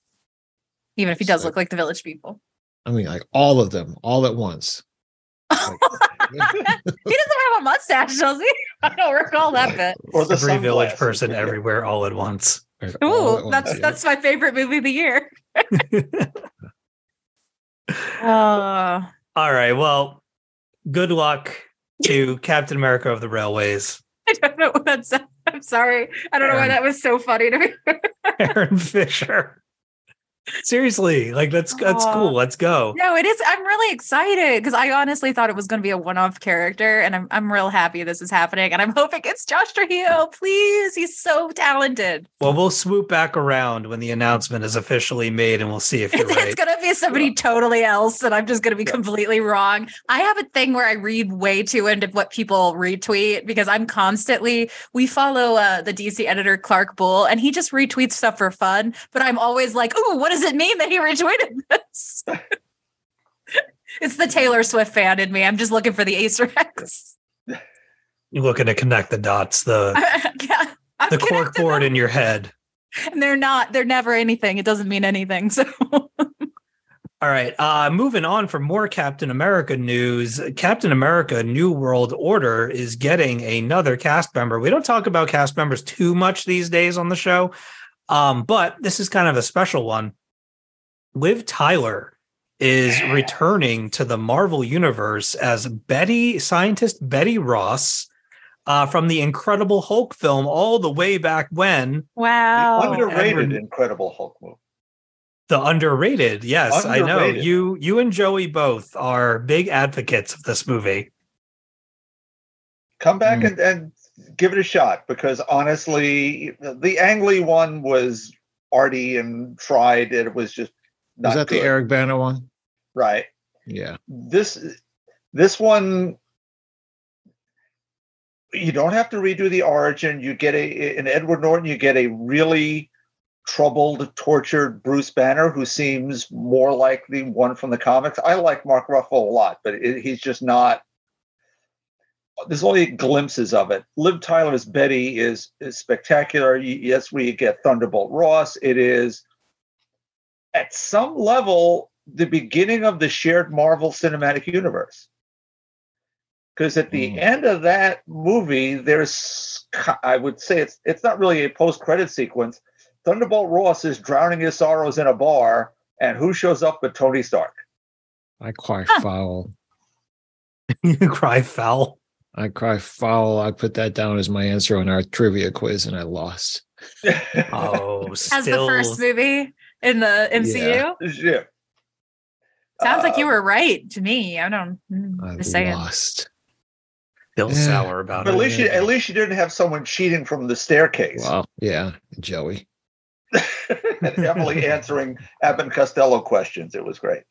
even if he does So- look like the village people. I mean, like all of them, all at once. he doesn't have a mustache, does he? I don't recall that bit. Or the Every village person everywhere all at once. Like, all at Ooh, once, that's that's my favorite movie of the year. Uh, All right. Well, good luck to Captain America of the Railways, I don't know what that's. I'm sorry. I don't know why that was so funny to me. Aaron Fisher. Seriously, like that's that's cool. Let's go. No, it is. I'm really excited because I honestly thought it was going to be a one-off character, and I'm I'm real happy this is happening, and I'm hoping it's Josh Trujillo. Please, he's so talented. Well, we'll swoop back around when the announcement is officially made, and we'll see if you're It's, right. going to be somebody totally else, and I'm just going to be Yeah. completely wrong. I have a thing where I read way too into what people retweet because I'm constantly. We follow uh, the DC editor Clark Bull, and he just retweets stuff for fun. But I'm always like, "Ooh, what does it mean that he retweeted this?" it's the Taylor Swift fan in me. I'm just looking for the Easter eggs. You're looking to connect the dots, the yeah, I'm the cork board in your head. and they're not. They're never anything. It doesn't mean anything. So. All right. Uh, moving on for more Captain America news. Captain America New World Order is getting another cast member. We don't talk about cast members too much these days on the show, um, but this is kind of a special one. Liv Tyler is returning to the Marvel Universe as Betty, scientist Betty Ross. Uh, from the Incredible Hulk film, all the way back when Wow. The underrated Edward- Incredible Hulk movie. The underrated. Yes, I know. You you and Joey both are big advocates of this movie. Come back Hmm. and, and give it a shot because honestly, the, the Ang Lee one was arty and tried. And it was just not Was that good. the Eric Bana one? right? Yeah. This this one you don't have to redo the origin. You get a in Edward Norton. You get a really troubled, tortured Bruce Banner, who seems more like the one from the comics. I like Mark Ruffalo a lot, but it, he's just not. There's only glimpses of it. Liv Tyler's Betty is is spectacular. Yes, we get Thunderbolt Ross. It is at some level the beginning of the shared Marvel Cinematic Universe. Because at the Mm. end of that movie, there's I would say it's it's not really a post credit sequence. Thunderbolt Ross is drowning his sorrows in a bar, and who shows up but Tony Stark? I cry foul. you cry foul. I cry foul. I put that down as my answer on our trivia quiz, and I lost. Oh, As the first movie in the MCU. yeah. Sounds like you Uh, were right to me. I don't mm, I just saying. lost. Still Yeah. sour about But at least you, at least you didn't have someone cheating from the staircase. Well, yeah, Joey. and Emily answering Abbott and Costello questions. It was great.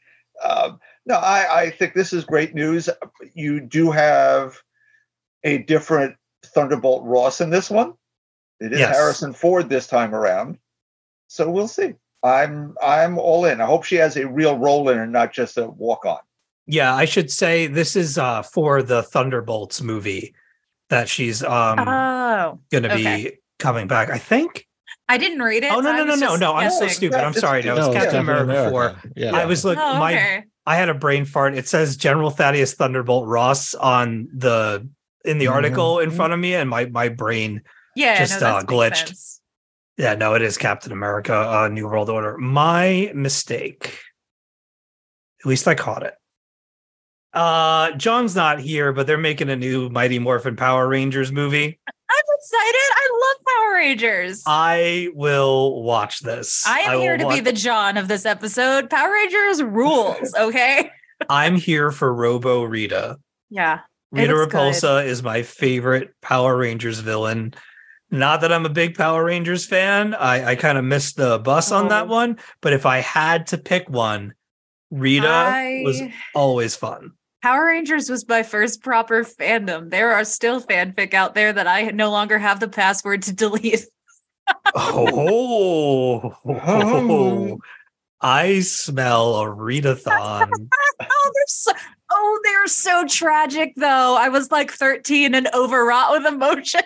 Um, no, I, I think this is great news. You do have a different Thunderbolt Ross in this one. It is Yes. Harrison Ford this time around. So we'll see. I'm I'm all in. I hope she has a real role in it, not just a walk on. Yeah, I should say this is uh for the Thunderbolts movie that she's um Oh, gonna okay. be coming back. I think. I didn't read it. Oh no so no no no no! I'm so stupid. I'm sorry. No, it's No, Captain Captain America four. Yeah. I was like Oh, My. I had a brain fart. It says General Thaddeus Thunderbolt Ross on the in the Mhm. article in front of me, and my my brain. yeah, just, no, uh, that makes glitched. Yeah, no, it is Captain America: uh, New World Order. My mistake. At least I caught it. Uh, John's not here, but they're making a new Mighty Morphin Power Rangers movie. I'm excited. I love Power Rangers. I will watch this. I am will here to be the John of this episode. Power Rangers rules. Okay. I'm here for Robo Rita. Yeah. Rita looks good. Repulsa is my favorite Power Rangers villain. Not that I'm a big Power Rangers fan. I, I kind of missed the bus on that Oh. one. But if I had to pick one, Rita was always fun. Power Rangers was my first proper fandom. There are still fanfic out there that I no longer have the password to delete. Oh, I smell a Rita-thon. Oh, they're so oh, they're so tragic though. I was like 13 and overwrought with emotion.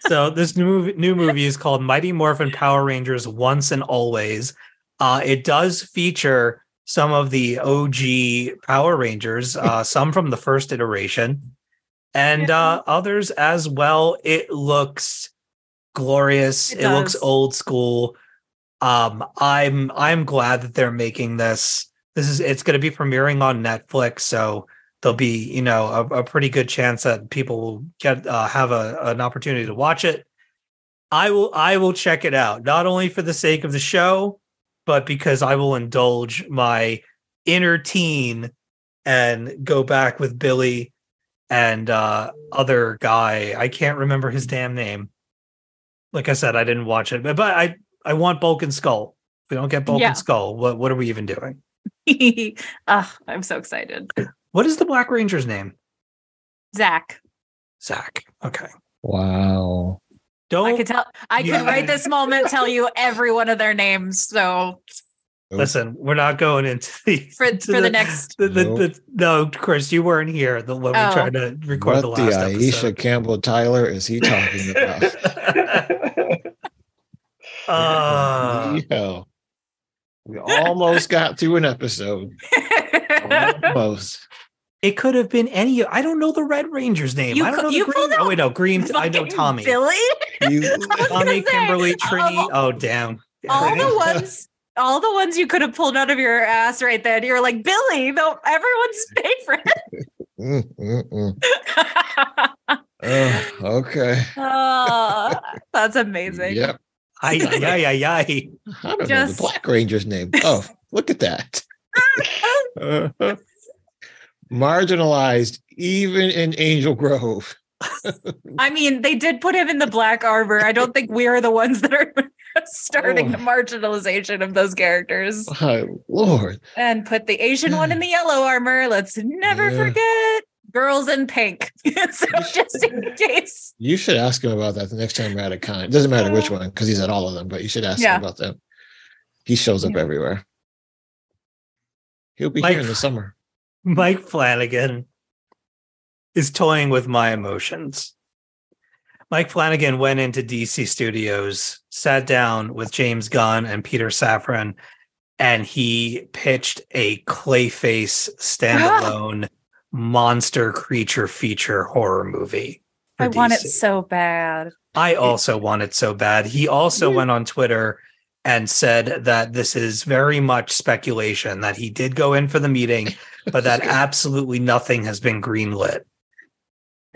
So this new movie, new movie is called Mighty Morphin Power Rangers Once and Always. Uh, it does feature some of the OG Power Rangers, uh, some from the first iteration, and uh, others as well. It looks glorious. It It, looks old school. Um, I'm I'm glad that they're making this. This is it's going to be premiering on Netflix, so there'll be you know a, a pretty good chance that people will get uh, have a, an opportunity to watch it. I will I will check it out not only for the sake of the show, but because I will indulge my inner teen and go back with Billy and uh other guy. I can't remember his damn name. Like I said, I didn't watch it, but, but I I want Bulk and Skull. If we don't get Bulk Yeah. and Skull, what what are we even doing? Ugh, I'm so excited. What is the Black Ranger's name? Zach. Zach. Okay. Wow. Don't I could tell I could Yeah. right this moment tell you every one of their names. So listen. We're not going into the for to for the, next The, the, Nope. the, no, Chris, you weren't here the, when we Oh. tried to record What the the, Aisha episode. Campbell Tyler is he talking about? Uh, yeah. We almost got through an episode. Almost. It could have been any. I don't know the Red Ranger's name. You I don't know the you green. pulled Oh wait, no, green. I know Tommy. Billy. You, Tommy, gonna say, Kimberly, Trini. all- Oh damn. all the ones all the ones you could have pulled out of your ass right then. You're like Billy, though everyone's favorite. Mm, mm, mm. Oh, okay. oh, that's amazing. Yep. Ay, ay, ay, ay. I don't know the Black Ranger's name. Oh, look at that. Marginalized, even in Angel Grove. I mean, they did put him in the black armor. I don't think we're the ones that are starting Oh. the marginalization of those characters. My Lord. And put the Asian one in the yellow armor. Let's never Yeah. forget. girls in pink. so just in case. You should ask him about that the next time we're at a con. It doesn't matter which uh, one because he's at all of them, but you should ask Yeah. him about them. He shows up Yeah. everywhere. He'll be Like- here in the summer. Mike Flanagan is toying with my emotions. Mike Flanagan went into DC Studios, sat down with James Gunn and Peter Safran, and he pitched a Clayface standalone monster creature feature horror movie. I want it so bad. I also want it so bad. He also went on Twitter and said that this is very much speculation, that he did go in for the meeting, but that absolutely nothing has been greenlit.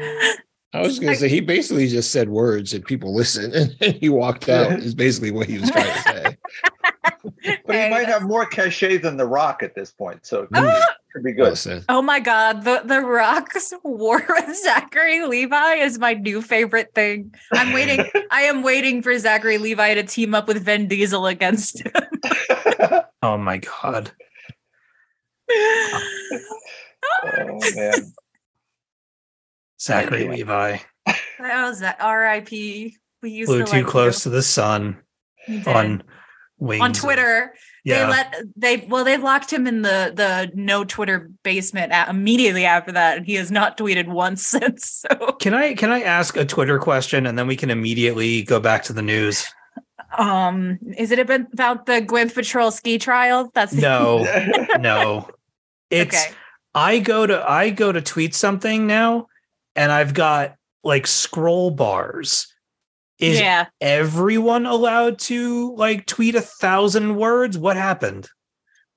I was going to say he basically just said words and people listened, and he walked out. Is basically what he was trying to say. But he might have more cachet than The Rock at this point, so it Ah! could be good. Listen, Oh my god, the the Rock's war with Zachary Levi is my new favorite thing. I'm waiting. I am waiting for Zachary Levi to team up with Vin Diesel against him. Oh my god. oh man. Zachary Levi That was that R.I.P. We used flew to too like close to the sun you. He did. on wings. on Twitter. Yeah. They let they well they locked him in the the no Twitter basement a immediately after that, and he has not tweeted once since. So can I can I ask a Twitter question and then we can immediately go back to the news? um is it about the Gwyneth Paltrow ski trial? That's No, no. It's okay. I go to I go to tweet something now and I've got like scroll bars. Is yeah. everyone allowed to like tweet a thousand words? What happened?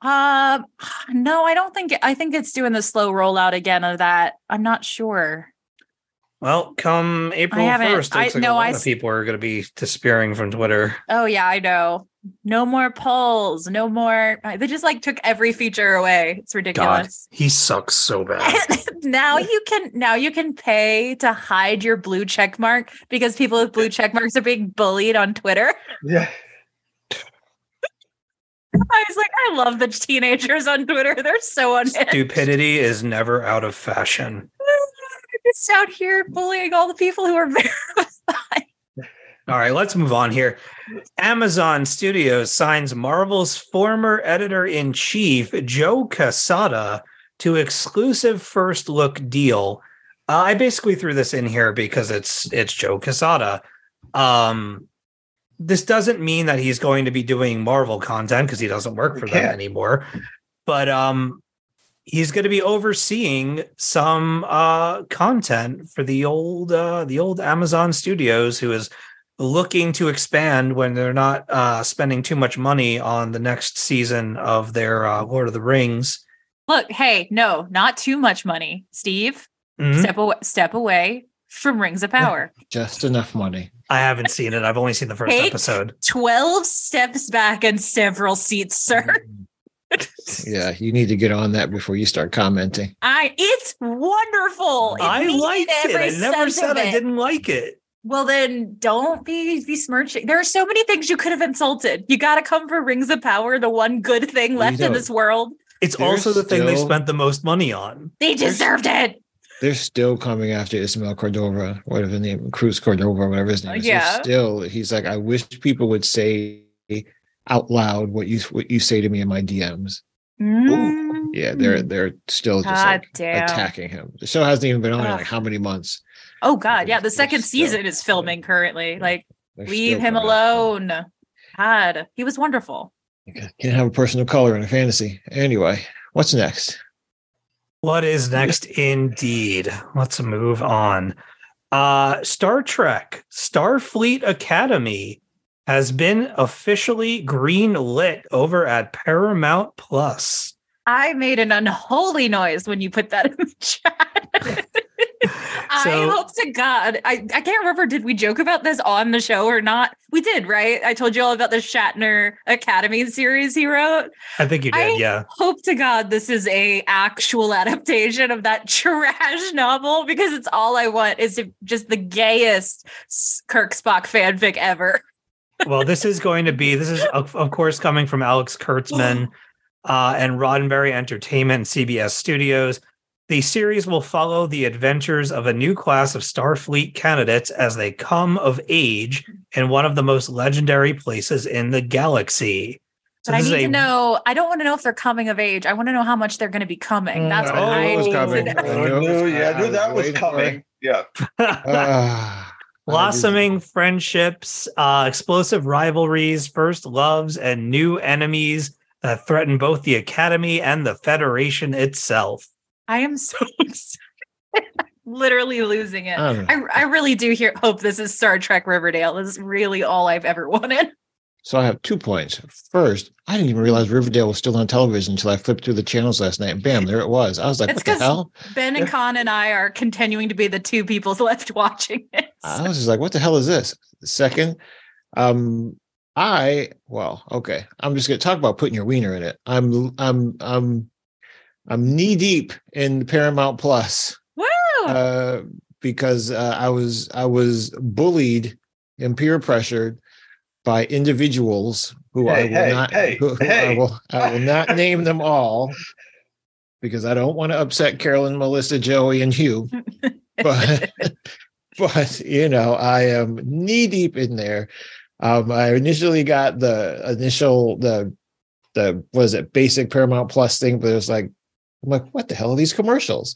Um, no, I don't think. I think it's doing the slow rollout again of that. I'm not sure. Well, come April first, I- like no, a lot I of people are going to be disappearing from Twitter. Oh yeah, I know. No more polls. No more. They just like took every feature away. It's ridiculous. God, ridiculous. he sucks so bad. now you can now you can pay to hide your blue check mark because people with blue check marks are being bullied on Twitter. yeah. I was like, I love the teenagers on Twitter. They're so unhinged. Stupidity is never out of fashion. Just out here bullying all the people who are verified. All right, let's move on here. Amazon Studios signs Marvel's former editor in chief, Joe Quesada, to exclusive first look deal. Uh, I basically threw this in here because it's it's Joe Quesada. Um, this doesn't mean that he's going to be doing Marvel content because he doesn't work for them anymore. But um, he's going to be overseeing some uh, content for the old uh, the old Amazon Studios, who is looking to expand when they're not uh, spending too much money on the next season of their uh, Lord of the Rings. Look, hey, no, not too much money, Steve. Mhm. Step away, step away from Rings of Power. just enough money. I haven't seen it. I've only seen the first Take- episode. Twelve steps back and several seats, sir. Yeah, you need to get on that before you start commenting. I. It's wonderful. It I means liked it. I never sense of said I didn't like it. Well, then don't be besmirching. There are so many things you could have insulted. You got to come for Rings of Power, the one good thing left in this world. It's There's also the thing they spent the most money on. They deserved it. They're still coming after Ismael Cordova, whatever the name, Cruz Cordova, whatever his name is. They're Yeah. Still, he's like, I wish people would say out loud what you what you say to me in my DMs. Mm. Yeah, they're they're still just like attacking him. The show hasn't even been on in like how many months? Oh God, yeah. The second still- season is filming currently. Like, They're leave him coming after alone. God, he was wonderful. You Can't have a person of color in a fantasy. Anyway, what's next? What is next? Indeed. Let's move on. Uh, Star Trek Starfleet Academy has been officially green lit over at Paramount Plus. I made an unholy noise when you put that in the chat. I hope to God. I, I can't remember, did we joke about this on the show or not? We did, right? I told you all about the Shatner Academy series he wrote. I think you did, I- yeah. Hope to God this is a actual adaptation of that trash novel because it's all I want is just the gayest Kirk Spock fanfic ever. Well, this is going to be this is of, of course coming from Alex Kurtzman uh, and Roddenberry Entertainment and CBS Studios. The series will follow the adventures of a new class of Starfleet candidates as they come of age in one of the most legendary places in the galaxy. So But I need a- to know. I don't want to know if they're coming of age. I want to know how much they're going to be coming. That's what Oh, I it was need coming. to know. I I knew it knew, was- yeah, I I knew that was coming. Yeah. Ah, blossoming friendships, uh, explosive rivalries, first loves, and new enemies that threaten both the Academy and the Federation itself. I am so. Literally losing it. I. I, I really do hear hope this is Star Trek Riverdale. This is really all I've ever wanted. So I have two points. First, I didn't even realize Riverdale was still on television until I flipped through the channels last night. And bam, there it was. I was like, It's what the hell? Ben and Con and I are continuing to be the two people left watching it. I was just like, what the hell is this? Second, um, I well, okay. I'm just gonna talk about putting your wiener in it. I'm I'm I'm I'm knee deep in Paramount Plus Woo! uh, because uh, I was I was bullied and peer pressured by individuals who I will hey, not hey, who, who I will I will not name them all because I don't want to upset Carolyn, Melissa, Joey, and Hugh. But but you know, I am knee deep in there. Um, I initially got the initial the the was it basic Paramount Plus thing, but it was like I'm like, what the hell are these commercials?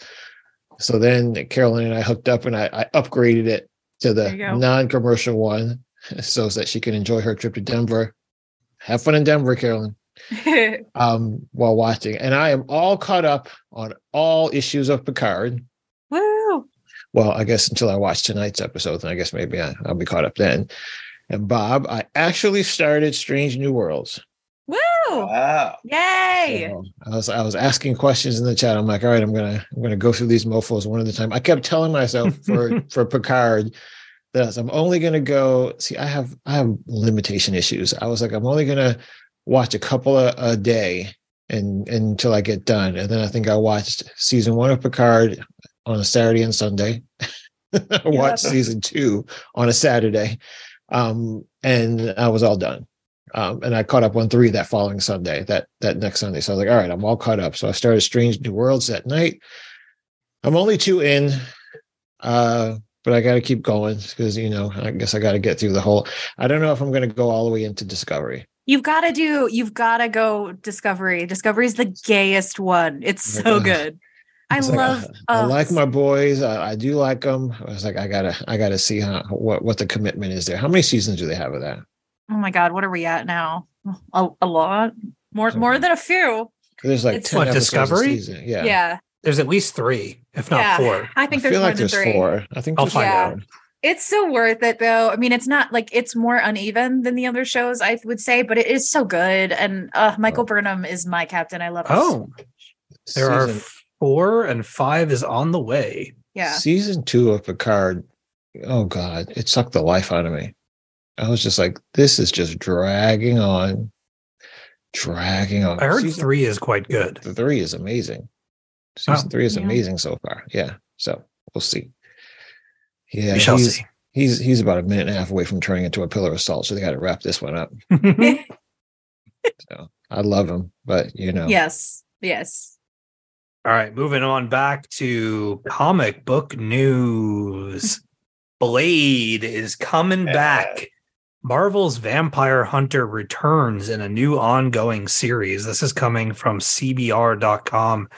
So then Carolyn and I hooked up and I, I upgraded it to the There you go. non-commercial one so that she can enjoy her trip to Denver. Have fun in Denver, Carolyn um, while watching. And I am all caught up on all issues of Picard. Woo! Well, I guess until I watch tonight's episode, and I guess maybe I, I'll be caught up then. And Bob, I actually started Strange New Worlds. Woo! Wow. Yay! So I was I was asking questions in the chat. I'm like, all right, I'm gonna I'm gonna go through these mofos one at a time. I kept telling myself for for Picard that I'm only gonna go. See, I have I have limitation issues. I was like, I'm only gonna watch a couple a, a day and, until I get done. And then I think I watched season one of Picard on a Saturday and Sunday. I watched season two on a Saturday. Um, and I was all done. Um, and I caught up on three that following Sunday, that that next Sunday. So I was like, all right, I'm all caught up. So I started Strange New Worlds that night. I'm only two in, uh, but I got to keep going because you know I guess I got to get through the whole. I don't know if I'm going to go all the way into Discovery. You've got to do, you've got to go Discovery. Discovery's the gayest one. It's so Ugh. good. I like, love, I, I oh, like my boys. I, I do like them. I was like, I gotta, I gotta see how what what the commitment is there. How many seasons do they have of that? Oh my God, what are we at now? A, a lot? More, more than a few. There's like It's- ten What, episodes a Discovery? season. Yeah, Yeah. There's at least three, if not yeah. four. I think I there's feel more like than there's three. four. I think I'll find Yeah. four. It's so worth it though. I mean, it's not like it's more uneven than the other shows, I would say, but it is so good. And uh, Michael Burnham is my captain. I love him. Oh, much. there are four and five is on the way. yeah. Season two of Picard, oh God, it sucked the life out of me. I was just like, this is just dragging on, dragging on. I heard Season three is quite good. three is amazing. Oh, Season Oh, three is yeah. amazing so far. Yeah. So we'll see. Yeah. we shall he's, see. he's he's about a minute and a half away from turning into a pillar of salt. So they got to wrap this one up. So I love him, but you know, Yes. Yes. All right, moving on back to comic book news. Blade is coming Yeah. back. Marvel's Vampire Hunter returns in a new ongoing series. This is coming from CBR.com.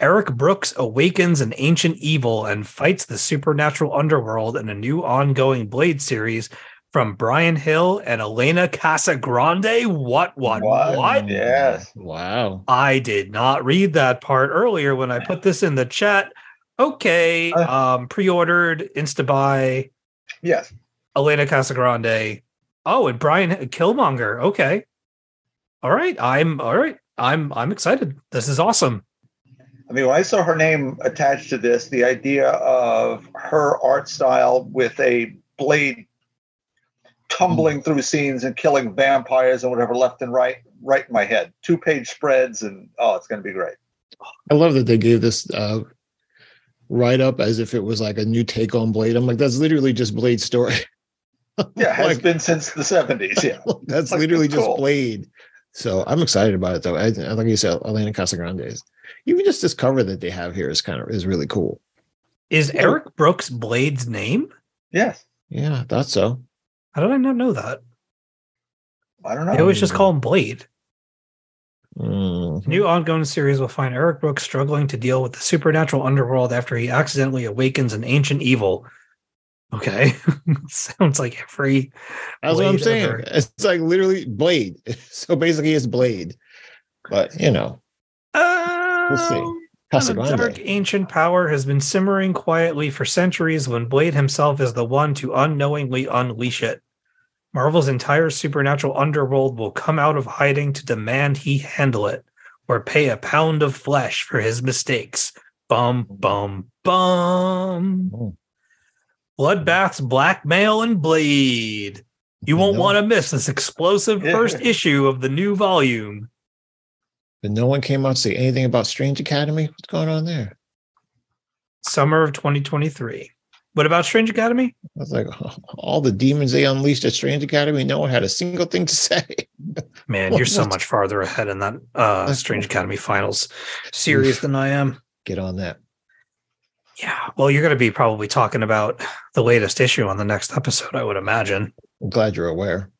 Eric Brooks awakens an ancient evil and fights the supernatural underworld in a new ongoing Blade series from Bryan Hill and Elena Casagrande. What, what, What? what? Yes. Wow. I did not read that part earlier when I put this in the chat. Okay, Uh. um, pre-ordered, Instabuy, Yes. Elena Casagrande. Oh, and Brian Killmonger. Okay, all right. I'm all right. I'm I'm excited. This is awesome. I mean, when I saw her name attached to this, the idea of her art style with a blade tumbling through scenes and killing vampires and whatever left and right, right in my head. Two page spreads, and oh, it's going to be great. I love that they gave this uh, write up as if it was like a new take on Blade. I'm like, that's literally just Blade story. Yeah, it has Like- been since the 70s. Yeah. that's Like, literally just cool. Blade. So I'm excited about it though. I, I like you said, Elena Casagrande is even just this cover that they have here is kind of is really cool. Is Eric Brooks Blade's name? Yes. Yeah, I thought so. How did I not know that? I don't know. They always just call him Blade. Mhm. New ongoing series will find Eric Brooks struggling to deal with the supernatural underworld after he accidentally awakens an ancient evil. Okay. Sounds like every That's what I'm saying. ever. It's like literally Blade. So basically, it's Blade. But you know, We'll see. Um, a Casa dark ancient power has been simmering quietly for centuries when Blade himself is the one to unknowingly unleash it. Marvel's entire supernatural underworld will come out of hiding to demand he handle it or pay a pound of flesh for his mistakes. Bum, bum, bum. Oh. Bloodbath's blackmail and Blade. You won't No. want to miss this explosive first issue of the new volume. But no one came out to say anything about Strange Academy. What's going on there? Summer of 2023. What about Strange Academy? I was like, all the demons they unleashed at Strange Academy, no one had a single thing to say. Man, you're so much farther ahead in that uh Strange. Academy finals series Oof. than I am. Get on that. Yeah. Well, you're going to be probably talking about the latest issue on the next episode, I would imagine. I'm glad you're aware.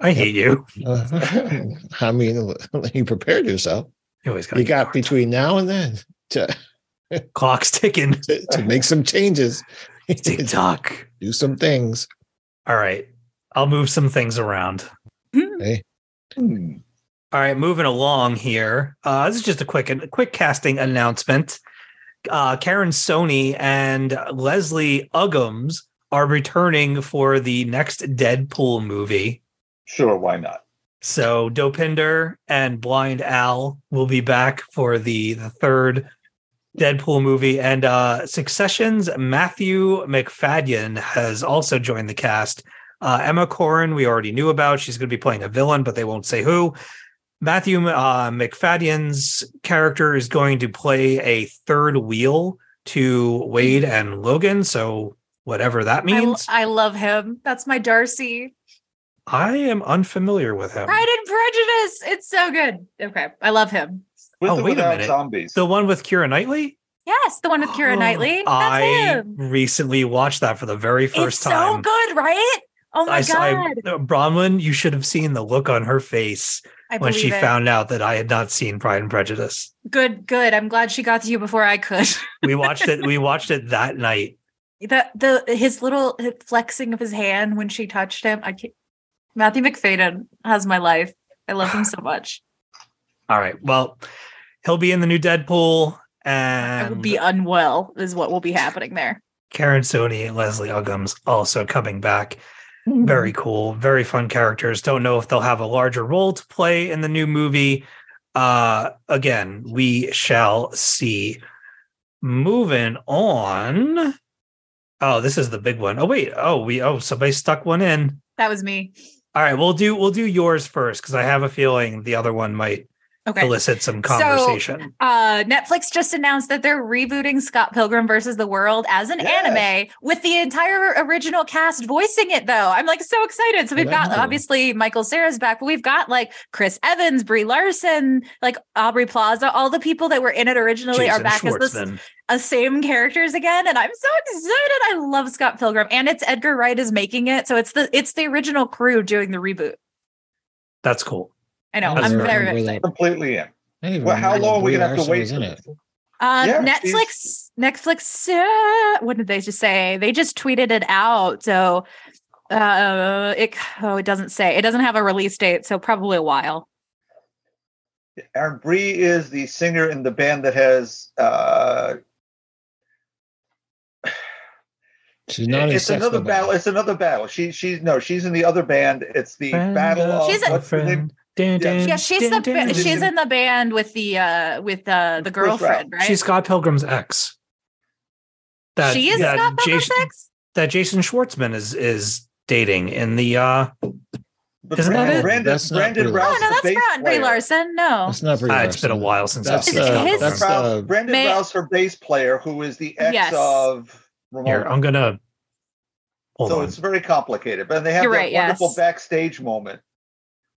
I hate you. Uh, I mean, you prepared yourself. You always got You got between now and then to, clocks ticking. to, to make some changes, Tick tock. do some things. All right. I'll move some things around. Hey, Hmm. All right, moving along here. Uh, this is just a quick a quick casting announcement. Uh, Karan Soni and Leslie Uggams are returning for the next Deadpool movie. Sure, why not? So Dopinder and Blind Al will be back for the, the third Deadpool movie. And uh Succession's Matthew Macfadyen has also joined the cast. Uh, Emma Corrin, we already knew about. She's going to be playing a villain, but they won't say who. Matthew uh, Macfadyen's character is going to play a third wheel to Wade and Logan. So whatever that means, I love him. That's my Darcy. I am unfamiliar with him. Pride and Prejudice. It's so good. Okay. I love him. With Oh, wait a minute. zombies. The one with Keira Knightley? Yes, the one with Keira Knightley. That's I him. recently watched that for the very first it's time. so good, right? Oh my I saw I, god! Bronwyn, you should have seen the look on her face I when she it. found out that I had not seen Pride and Prejudice. good, good. I'm glad she got to you before I could. We watched it. We watched it that night. That the his little flexing of his hand when she touched him. I can't. Matthew Macfadyen has my life. I love him so much. All right. Well, he'll be in the new Deadpool, I will and be unwell. Is what will be happening there. Karan Soni and Leslie Uggams also coming back. Very cool, very fun characters. Don't know if they'll have a larger role to play in the new movie. Uh again, we shall see. Moving on. Oh, this is the big one. Oh wait. Oh, we oh somebody stuck one in. That was me. All right, we'll do we'll do yours first because I have a feeling the other one might Okay. elicit some So- conversation. Uh, Netflix just announced that they're rebooting Scott Pilgrim versus the World as an Yes. anime with the entire original cast voicing it. Though I'm like so excited. So we've got obviously Michael Cera's back, but we've got like Chris Evans, Brie Larson, like Aubrey Plaza, all the people that were in it originally are back as the uh, same characters again, and I'm so excited. I love Scott Pilgrim, and it's Edgar Wright is making it, so it's the it's the original crew doing the reboot. That's cool. I know. I'm very very, remember excited. Completely in. I didn't even Well, how long are we gonna have to wait for in it. Uh, Yeah, Netflix, Netflix. Uh, what did they just say? They just tweeted it out. So, uh, it oh, it doesn't say. It doesn't have a release date. So probably a while. Aaron Brie is the singer in the band that has. Uh, She's not it's another battle. Battle. It's another battle. She she's no. She's in the other band. It's the Friend battle of of She's a- what's her name? Friend. Dun, Yeah. dun, Yeah, she's dun, the dun, ba- dun. she's in the band with the uh with uh the girlfriend, right? She's Scott Pilgrim's ex. That, she is that Scott Pilgrim's Jason, ex? that Jason Schwartzman is is dating in the uh But Isn't that Brandon, it? Brandon, That's Brandon Brie Oh Routh, no, the that's not Brie. Larson. No, That's not Brie uh, it's been a while since That's, I've Is it seen uh, his? that's uh, Brandon May- Routh, her bass player, who is the ex Yes. of Ramona. here. I'm gonna so on. it's very complicated. But they have You're that right, wonderful yes. backstage moment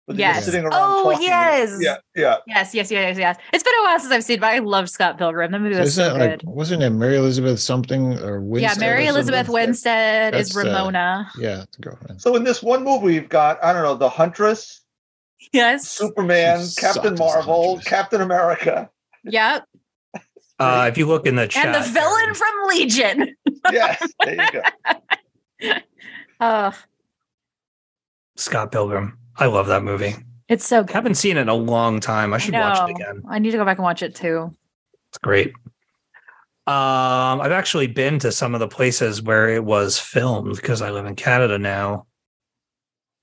But they're just Yes. sitting around Oh, talking. yes. Yeah, yeah. Yes, yes, yes, yes. It's been a while since I've seen, but I love Scott Pilgrim. The movie So was isn't so that like good. wasn't it Mary Elizabeth something or Winstead? yeah, Mary Elizabeth something? Winstead is That's, uh, Ramona. Yeah, the girlfriend. So in this one movie, we've got I don't know the Huntress, yes. Superman, She Captain Marvel, Captain America. Yep. Uh, if you look in the chat, And the villain from Legion. Yes, there you go. Uh, Scott Pilgrim. I love that movie. it's so good. I Haven't seen it in a long time. I should watch it again. I need to go back and watch it too. It's great. Um, I've actually been to some of the places where it was filmed because I live in Canada now.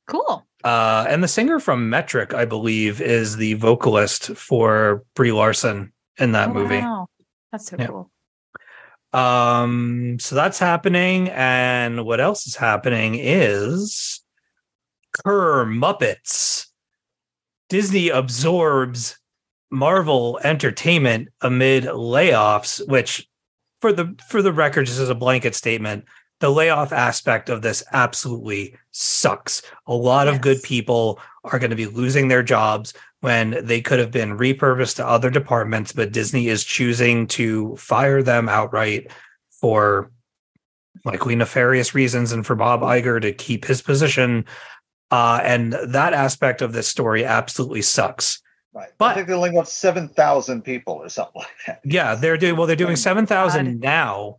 Cool. Uh, and the singer from Metric, I believe, is the vocalist for Brie Larson in that Oh, movie. wow. That's so Yeah. cool. Um, so that's happening, and what else is happening is Kerr Muppets. Disney absorbs Marvel Entertainment amid layoffs, which for the for the record, just as a blanket statement, the layoff aspect of this absolutely sucks. A lot of good people are going to be losing their jobs when they could have been repurposed to other departments, but Disney is choosing to fire them outright for likely nefarious reasons and for Bob Iger to keep his position. Uh, and that aspect of this story absolutely sucks. Right. But- I think they're laying off seven thousand people or something like that. Yeah, they're doing well. They're doing seven thousand now,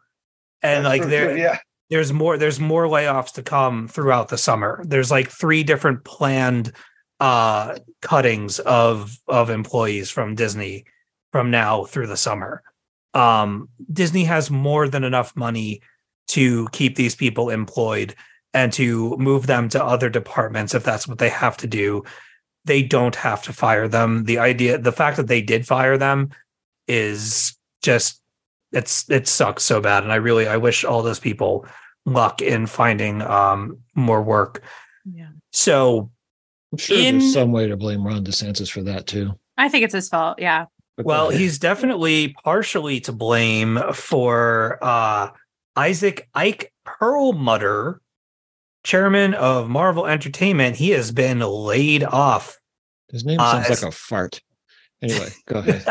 and That's like there, yeah. there's more. There's more layoffs to come throughout the summer. There's like three different planned uh cuttings of of employees from Disney from now through the summer. Um, Disney has more than enough money to keep these people employed and to move them to other departments if that's what they have to do. They don't have to fire them. The idea, the fact that they did fire them is just it's it sucks so bad. And I really I wish all those people luck in finding um more work. Yeah. So I'm sure In- there's some way to blame Ron DeSantis for that too. I think it's his fault. Yeah. Well, he's definitely partially to blame for uh, Isaac Ike Perlmutter, chairman of Marvel Entertainment. He has been laid off. his name uh, sounds as- like a fart. Anyway, go ahead.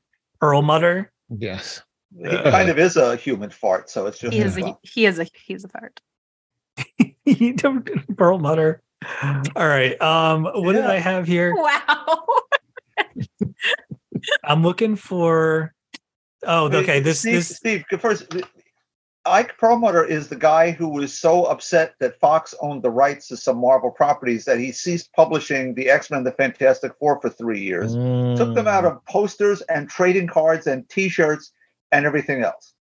Perlmutter. Yes. He kind of is a human fart, so it's just He is a he is a he's a fart. You don't- Perlmutter. All right. Um, what did I have here? Wow. I'm looking for. Oh, okay. This Steve, this Steve, first, Ike Perlmutter is the guy who was so upset that Fox owned the rights to some Marvel properties that he ceased publishing the X Men: The Fantastic Four for three years, took them Mm. out of posters and trading cards and T-shirts and everything else.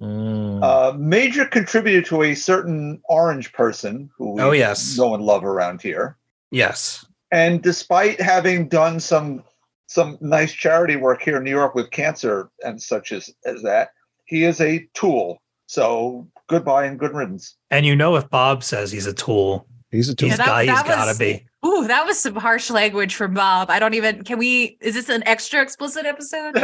Mm. Uh, major contributor to a certain orange person who we Oh, yes. know and love around here. yes. And despite having done some some nice charity work here in New York with cancer and such as as that, he is a tool. So goodbye and good riddance. And you know, if Bob says he's a tool, he's a tool. he's that- got, he's that got to be. Ooh, that was some harsh language from Bob. I don't even can we is this an extra explicit episode?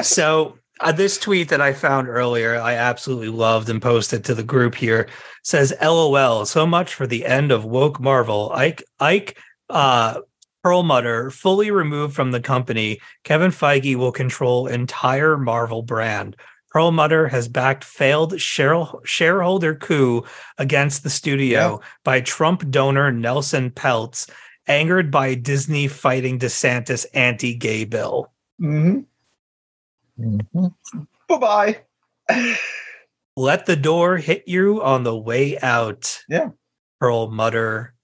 So uh, this tweet that I found earlier, I absolutely loved and posted to the group here. Says, "LOL, so much for the end of woke Marvel." Ike Ike uh, Perlmutter fully removed from the company. Kevin Feige will control entire Marvel brand. Perlmutter has backed failed shareholder coup against the studio by Trump donor Nelson Peltz, angered by Disney fighting DeSantis anti-gay bill. hmm Mhm. Bye bye. Let the door hit you on the way out. Yeah. Perlmutter.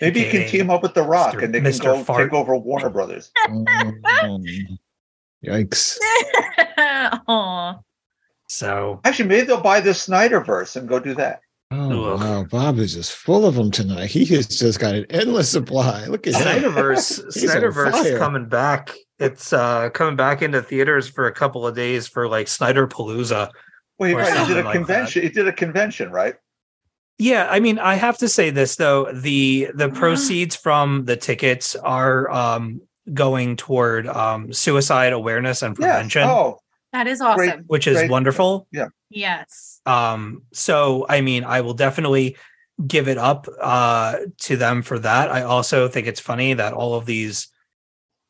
Maybe you can team up with The Rock Mr. and they can go Fart. take over Warner Brothers. Yikes. Aw. So Actually, maybe they'll buy the Snyderverse and go do that. Oh, Ugh. wow. Bob is just full of them tonight. He has just got an endless supply. Look at him. Snyderverse, Snyderverse is coming back. It's uh coming back into theaters for a couple of days for like Snyder Palooza. Well, he, right, he did a like that. convention. He did a convention, right? Yeah, I mean, I have to say this though the the proceeds from the tickets are um going toward um suicide awareness and Yes. prevention, Oh, That is awesome. Great. which is great. wonderful. Yeah. Yes. Um, so I mean, I will definitely give it up uh, to them for that. I also think it's funny that all of these,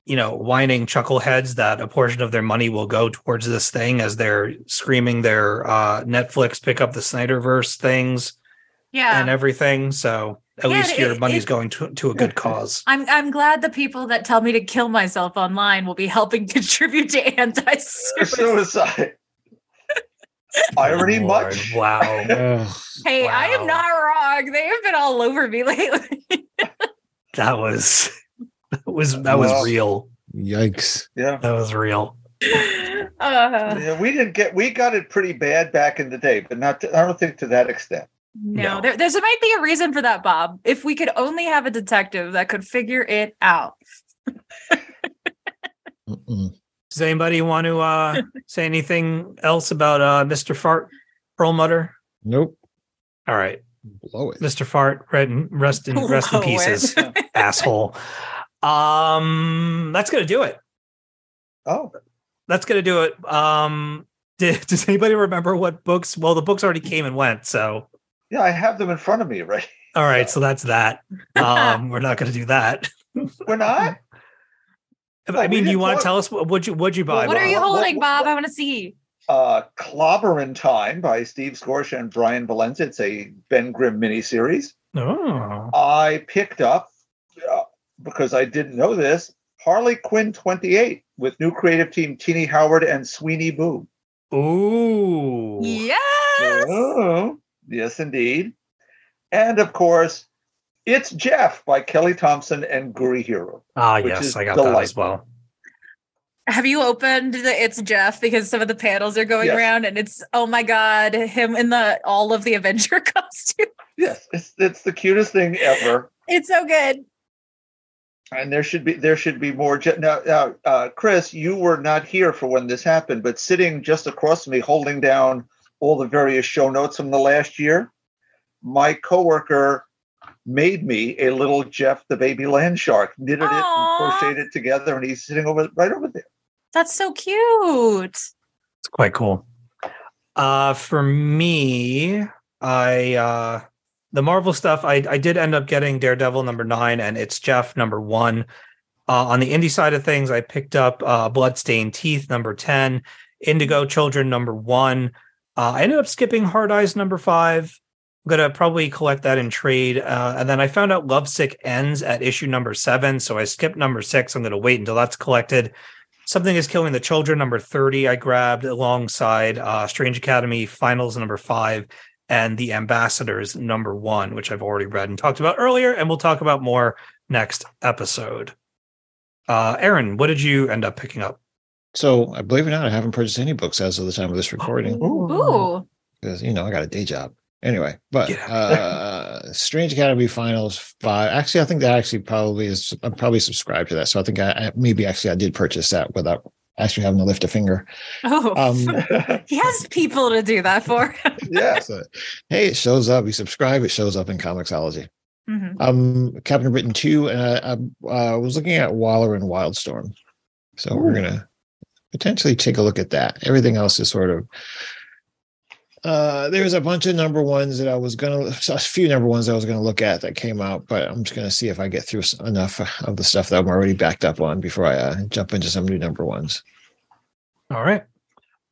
you know, whining chuckleheads that a portion of their money will go towards this thing as they're screaming their uh, Netflix pick up the Snyderverse things Yeah. and everything. So at Yeah, least it- your money's it- going to, to a good cause. I'm I'm glad the people that tell me to kill myself online will be helping contribute to anti-suicide. Suicide. Irony Lord, much? Wow. Ugh. Hey, I am not wrong. They have been all over me lately. That was that was that was real. Yikes. Yeah. That was real. Uh, Yeah, we didn't get we got it pretty bad back in the day, but not to, I don't think to that extent. No, No. there there's, there might be a reason for that, Bob. If we could only have a detective that could figure it out. Does anybody want to uh, say anything else about uh, Mr. Fart Perlmutter? Nope. All right, Blow it. Mr. Fart, rest in, rest in, rest in pieces, asshole. Um, that's gonna do it. Oh, That's gonna do it. Um, did, does anybody remember what books? Well, the books already came and went. So, yeah, I have them in front of me, right? all right, so that's that. Um, we're not gonna do that. We're not. I Well, we mean, do you want to tell us what would you would you buy? what are you Bob, what- holding, what- Bob? I want to see. Uh, Clobberin' Time by Steve Skroce and Brian Valenza. It's a Ben Grimm miniseries. Oh, I picked up uh, because I didn't know this. Harley Quinn 28 with new creative team Tini Howard and Sweeney Boo. ooh, Yes. Oh, yes, indeed. And of course, It's Jeff by Kelly Thompson and Gurihiru. Ah, yes, I got that as well. Have you opened the It's Jeff because some of the panels are going Yes. around and it's oh my god, him in the all of the Avenger costume. Yes, it's it's the cutest thing ever. It's so good. And there should be there should be more. Je- now, now uh, Chris, you were not here for when this happened, but sitting just across from me, holding down all the various show notes from the last year, my coworker made me a little Jeff the baby land shark, knitted it and crocheted it together, and he's sitting over right over there. That's so cute. It's quite cool. Uh for me, I uh the Marvel stuff, I I did end up getting Daredevil number nine and it's Jeff number one. Uh, on the indie side of things, I picked up uh Bloodstained Teeth number 10, Indigo Children number one. Uh, I ended up skipping Hard Eyes number five. I'm gonna probably collect that in trade. Uh, and then I found out Lovesick ends at issue number seven. So I skipped number six. I'm gonna wait until that's collected. Something is Killing the Children, number 30, I grabbed alongside uh, Strange Academy Finals, number five, and The Ambassadors, number one, which I've already read and talked about earlier, and we'll talk about more next episode. Uh, Aaron, what did you end up picking up? So I believe it or not, I haven't purchased any books as of the time of this recording Ooh. because you know I got a day job. Anyway, but Get uh Strange Academy Finals five. Actually, I think that actually probably is. I'm probably subscribed to that, so I think I, I maybe actually I did purchase that without actually having to lift a finger. Oh. Um, he has people to do that for. yeah, so, hey, it shows up. You subscribe, it shows up in Comixology. Mhm. Um, Captain Britain two, and I, I uh, was looking at Waller and Wildstorm, so we're gonna potentially take a look at that. Everything else is sort of. Uh, there's a bunch of number ones that I was gonna, a few number ones I was gonna look at that came out, but I'm just gonna see if I get through enough of the stuff that I'm already backed up on before I uh, jump into some new number ones. All right.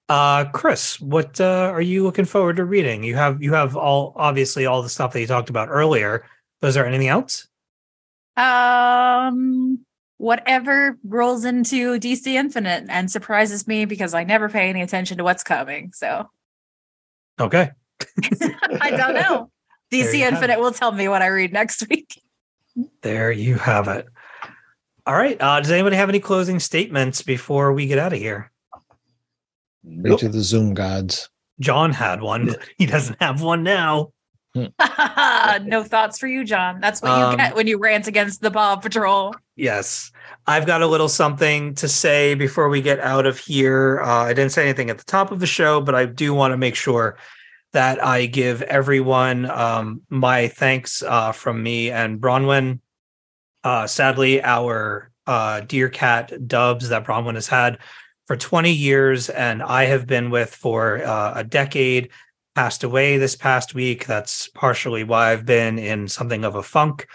Uh, Chris, what uh, are you looking forward to reading? You have you have all obviously all the stuff that you talked about earlier. Was there anything else? Um whatever rolls into DC Infinite and surprises me because I never pay any attention to what's coming. So Okay. I don't know. DC Infinite will tell me what I read next week. There you have it. All right. Uh, does anybody have any closing statements before we get out of here? Pray Nope. to the Zoom gods. John had one. but He doesn't have one now. no thoughts for you, John. That's what Um, you get when you rant against the Bob Patrol. Yes. I've got a little something to say before we get out of here. Uh, I didn't say anything at the top of the show, but I do want to make sure that I give everyone um, my thanks uh, from me and Bronwyn. Uh, sadly, our uh, dear cat Dubs that Bronwyn has had for 20 years and I have been with for uh, a decade passed away this past week. That's partially why I've been in something of a funk.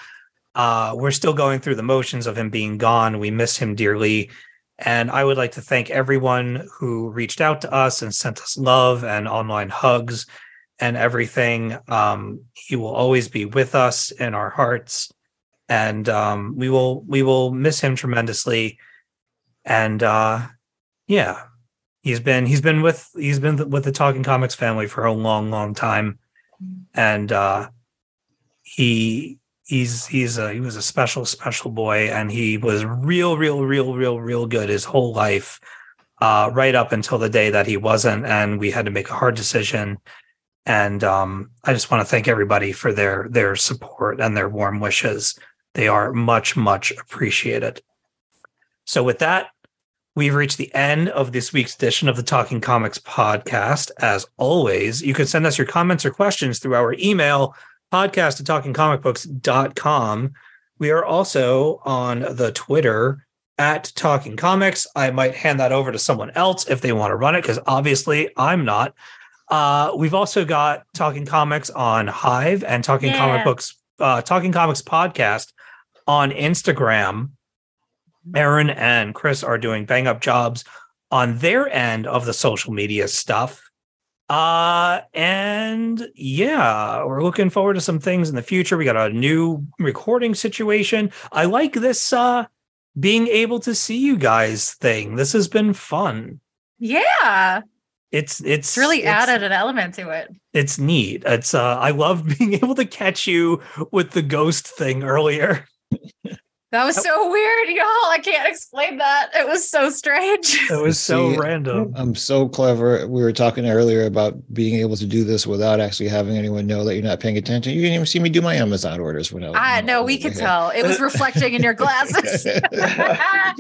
Uh, we're still going through the motions of him being gone. We miss him dearly. And I would like to thank everyone who reached out to us and sent us love and online hugs and everything. Um, he will always be with us in our hearts, and um, we will we will miss him tremendously. And uh, yeah, he's been he's been with he's been with the Talking Comics family for a long, long time, and uh, he he's he's a he was a special special boy, and he was real, real, real, real, real good his whole life. Uh, right up until the day that he wasn't, and we had to make a hard decision and um, I just want to thank everybody for their their support and their warm wishes. They are much much appreciated. So with that, we've reached the end of this week's edition of the Talking Comics podcast. As always, you can send us your comments or questions through our email podcast at talkingcomicbooks.com. We are also on the Twitter at Talking Comics. I might hand that over to someone else if they want to run it, because obviously I'm not. Uh, we've also got Talking Comics on Hive and Talking Comic Books, uh, Talking Comics podcast on Instagram. Aaron and Chris are doing bang up jobs on their end of the social media stuff. Uh, and yeah, we're looking forward to some things in the future. We got a new recording situation. I like this uh being able to see you guys thing. This has been fun. Yeah. It's it's It's really it's- added an element to it. it's neat. It's uh I love being able to catch you with the ghost thing earlier. That was so weird, y'all. I can't explain that. It was so strange. It was so See, random. I'm so clever. We were talking earlier about being able to do this without actually having anyone know that you're not paying attention. You didn't even see me do my Amazon orders when I was. I know we could tell. It was reflecting in your glasses. I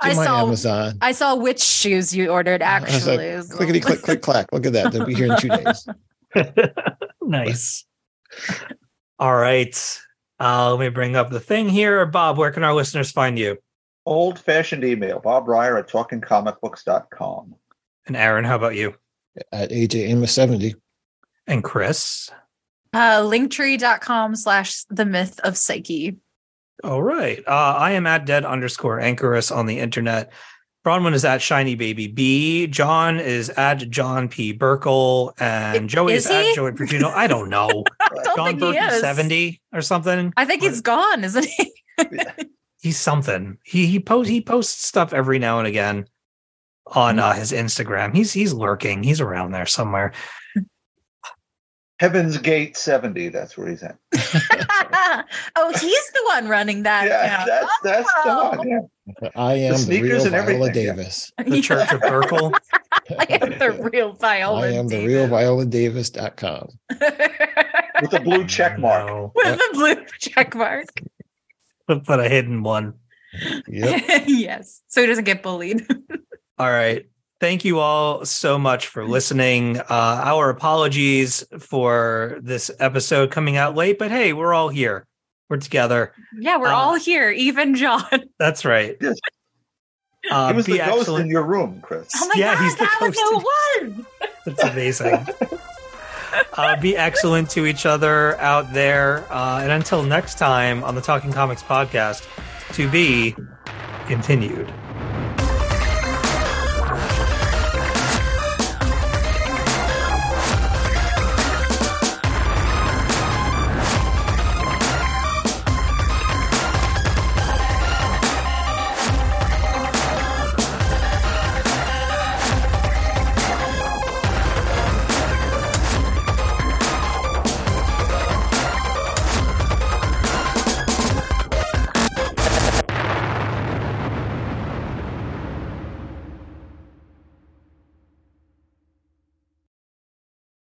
I saw- saw Amazon. I saw which shoes you ordered actually. like, It was a clickety little- click click clack. Look at that. They'll be here in two days. nice. All right. Uh let me bring up the thing here. Bob, where can our listeners find you? Old fashioned email, Bob Reyer at talkingcomicbooks.com. And Aaron, how about you? At AJ Amos 70. And Chris? uh linktree.com slash the myth of psyche. All right. Uh, I am at dead underscore anchorus on the internet. Bronwyn is at shiny baby B. John is at John P. Burkle. And Joey is, is at? Joey Pergino. I don't know. I don't John think he is is. 70 or something. I think he's gone, isn't he? He's something. He he posts he posts stuff every now and again on uh, his Instagram. He's he's lurking. He's around there somewhere. Heaven's Gate 70, that's where he's at. oh, he's the one running that. Yeah, account. that's that's the Oh. one. Yeah. I am the, sneakers real and Viola everything, yeah. Davis. The Church of Burkle. I am the real Viola. I am the real ViolaDavis.com. With a blue check mark. No, With the blue check mark. but, but a hidden one. Yep. yes. So he doesn't get bullied. All right. Thank you all so much for listening. Uh, our apologies for this episode coming out late, but hey, we're all here. We're together. yeah, we're Uh, all here, even John. That's right. Yes. Uh, he was be the ghost excellent. in your room, Chris. Oh my Yeah, god, he's the that was ghost. no one. That's amazing. uh, be excellent to each other out there. Uh, and until next time on the Talking Comics podcast, to be continued.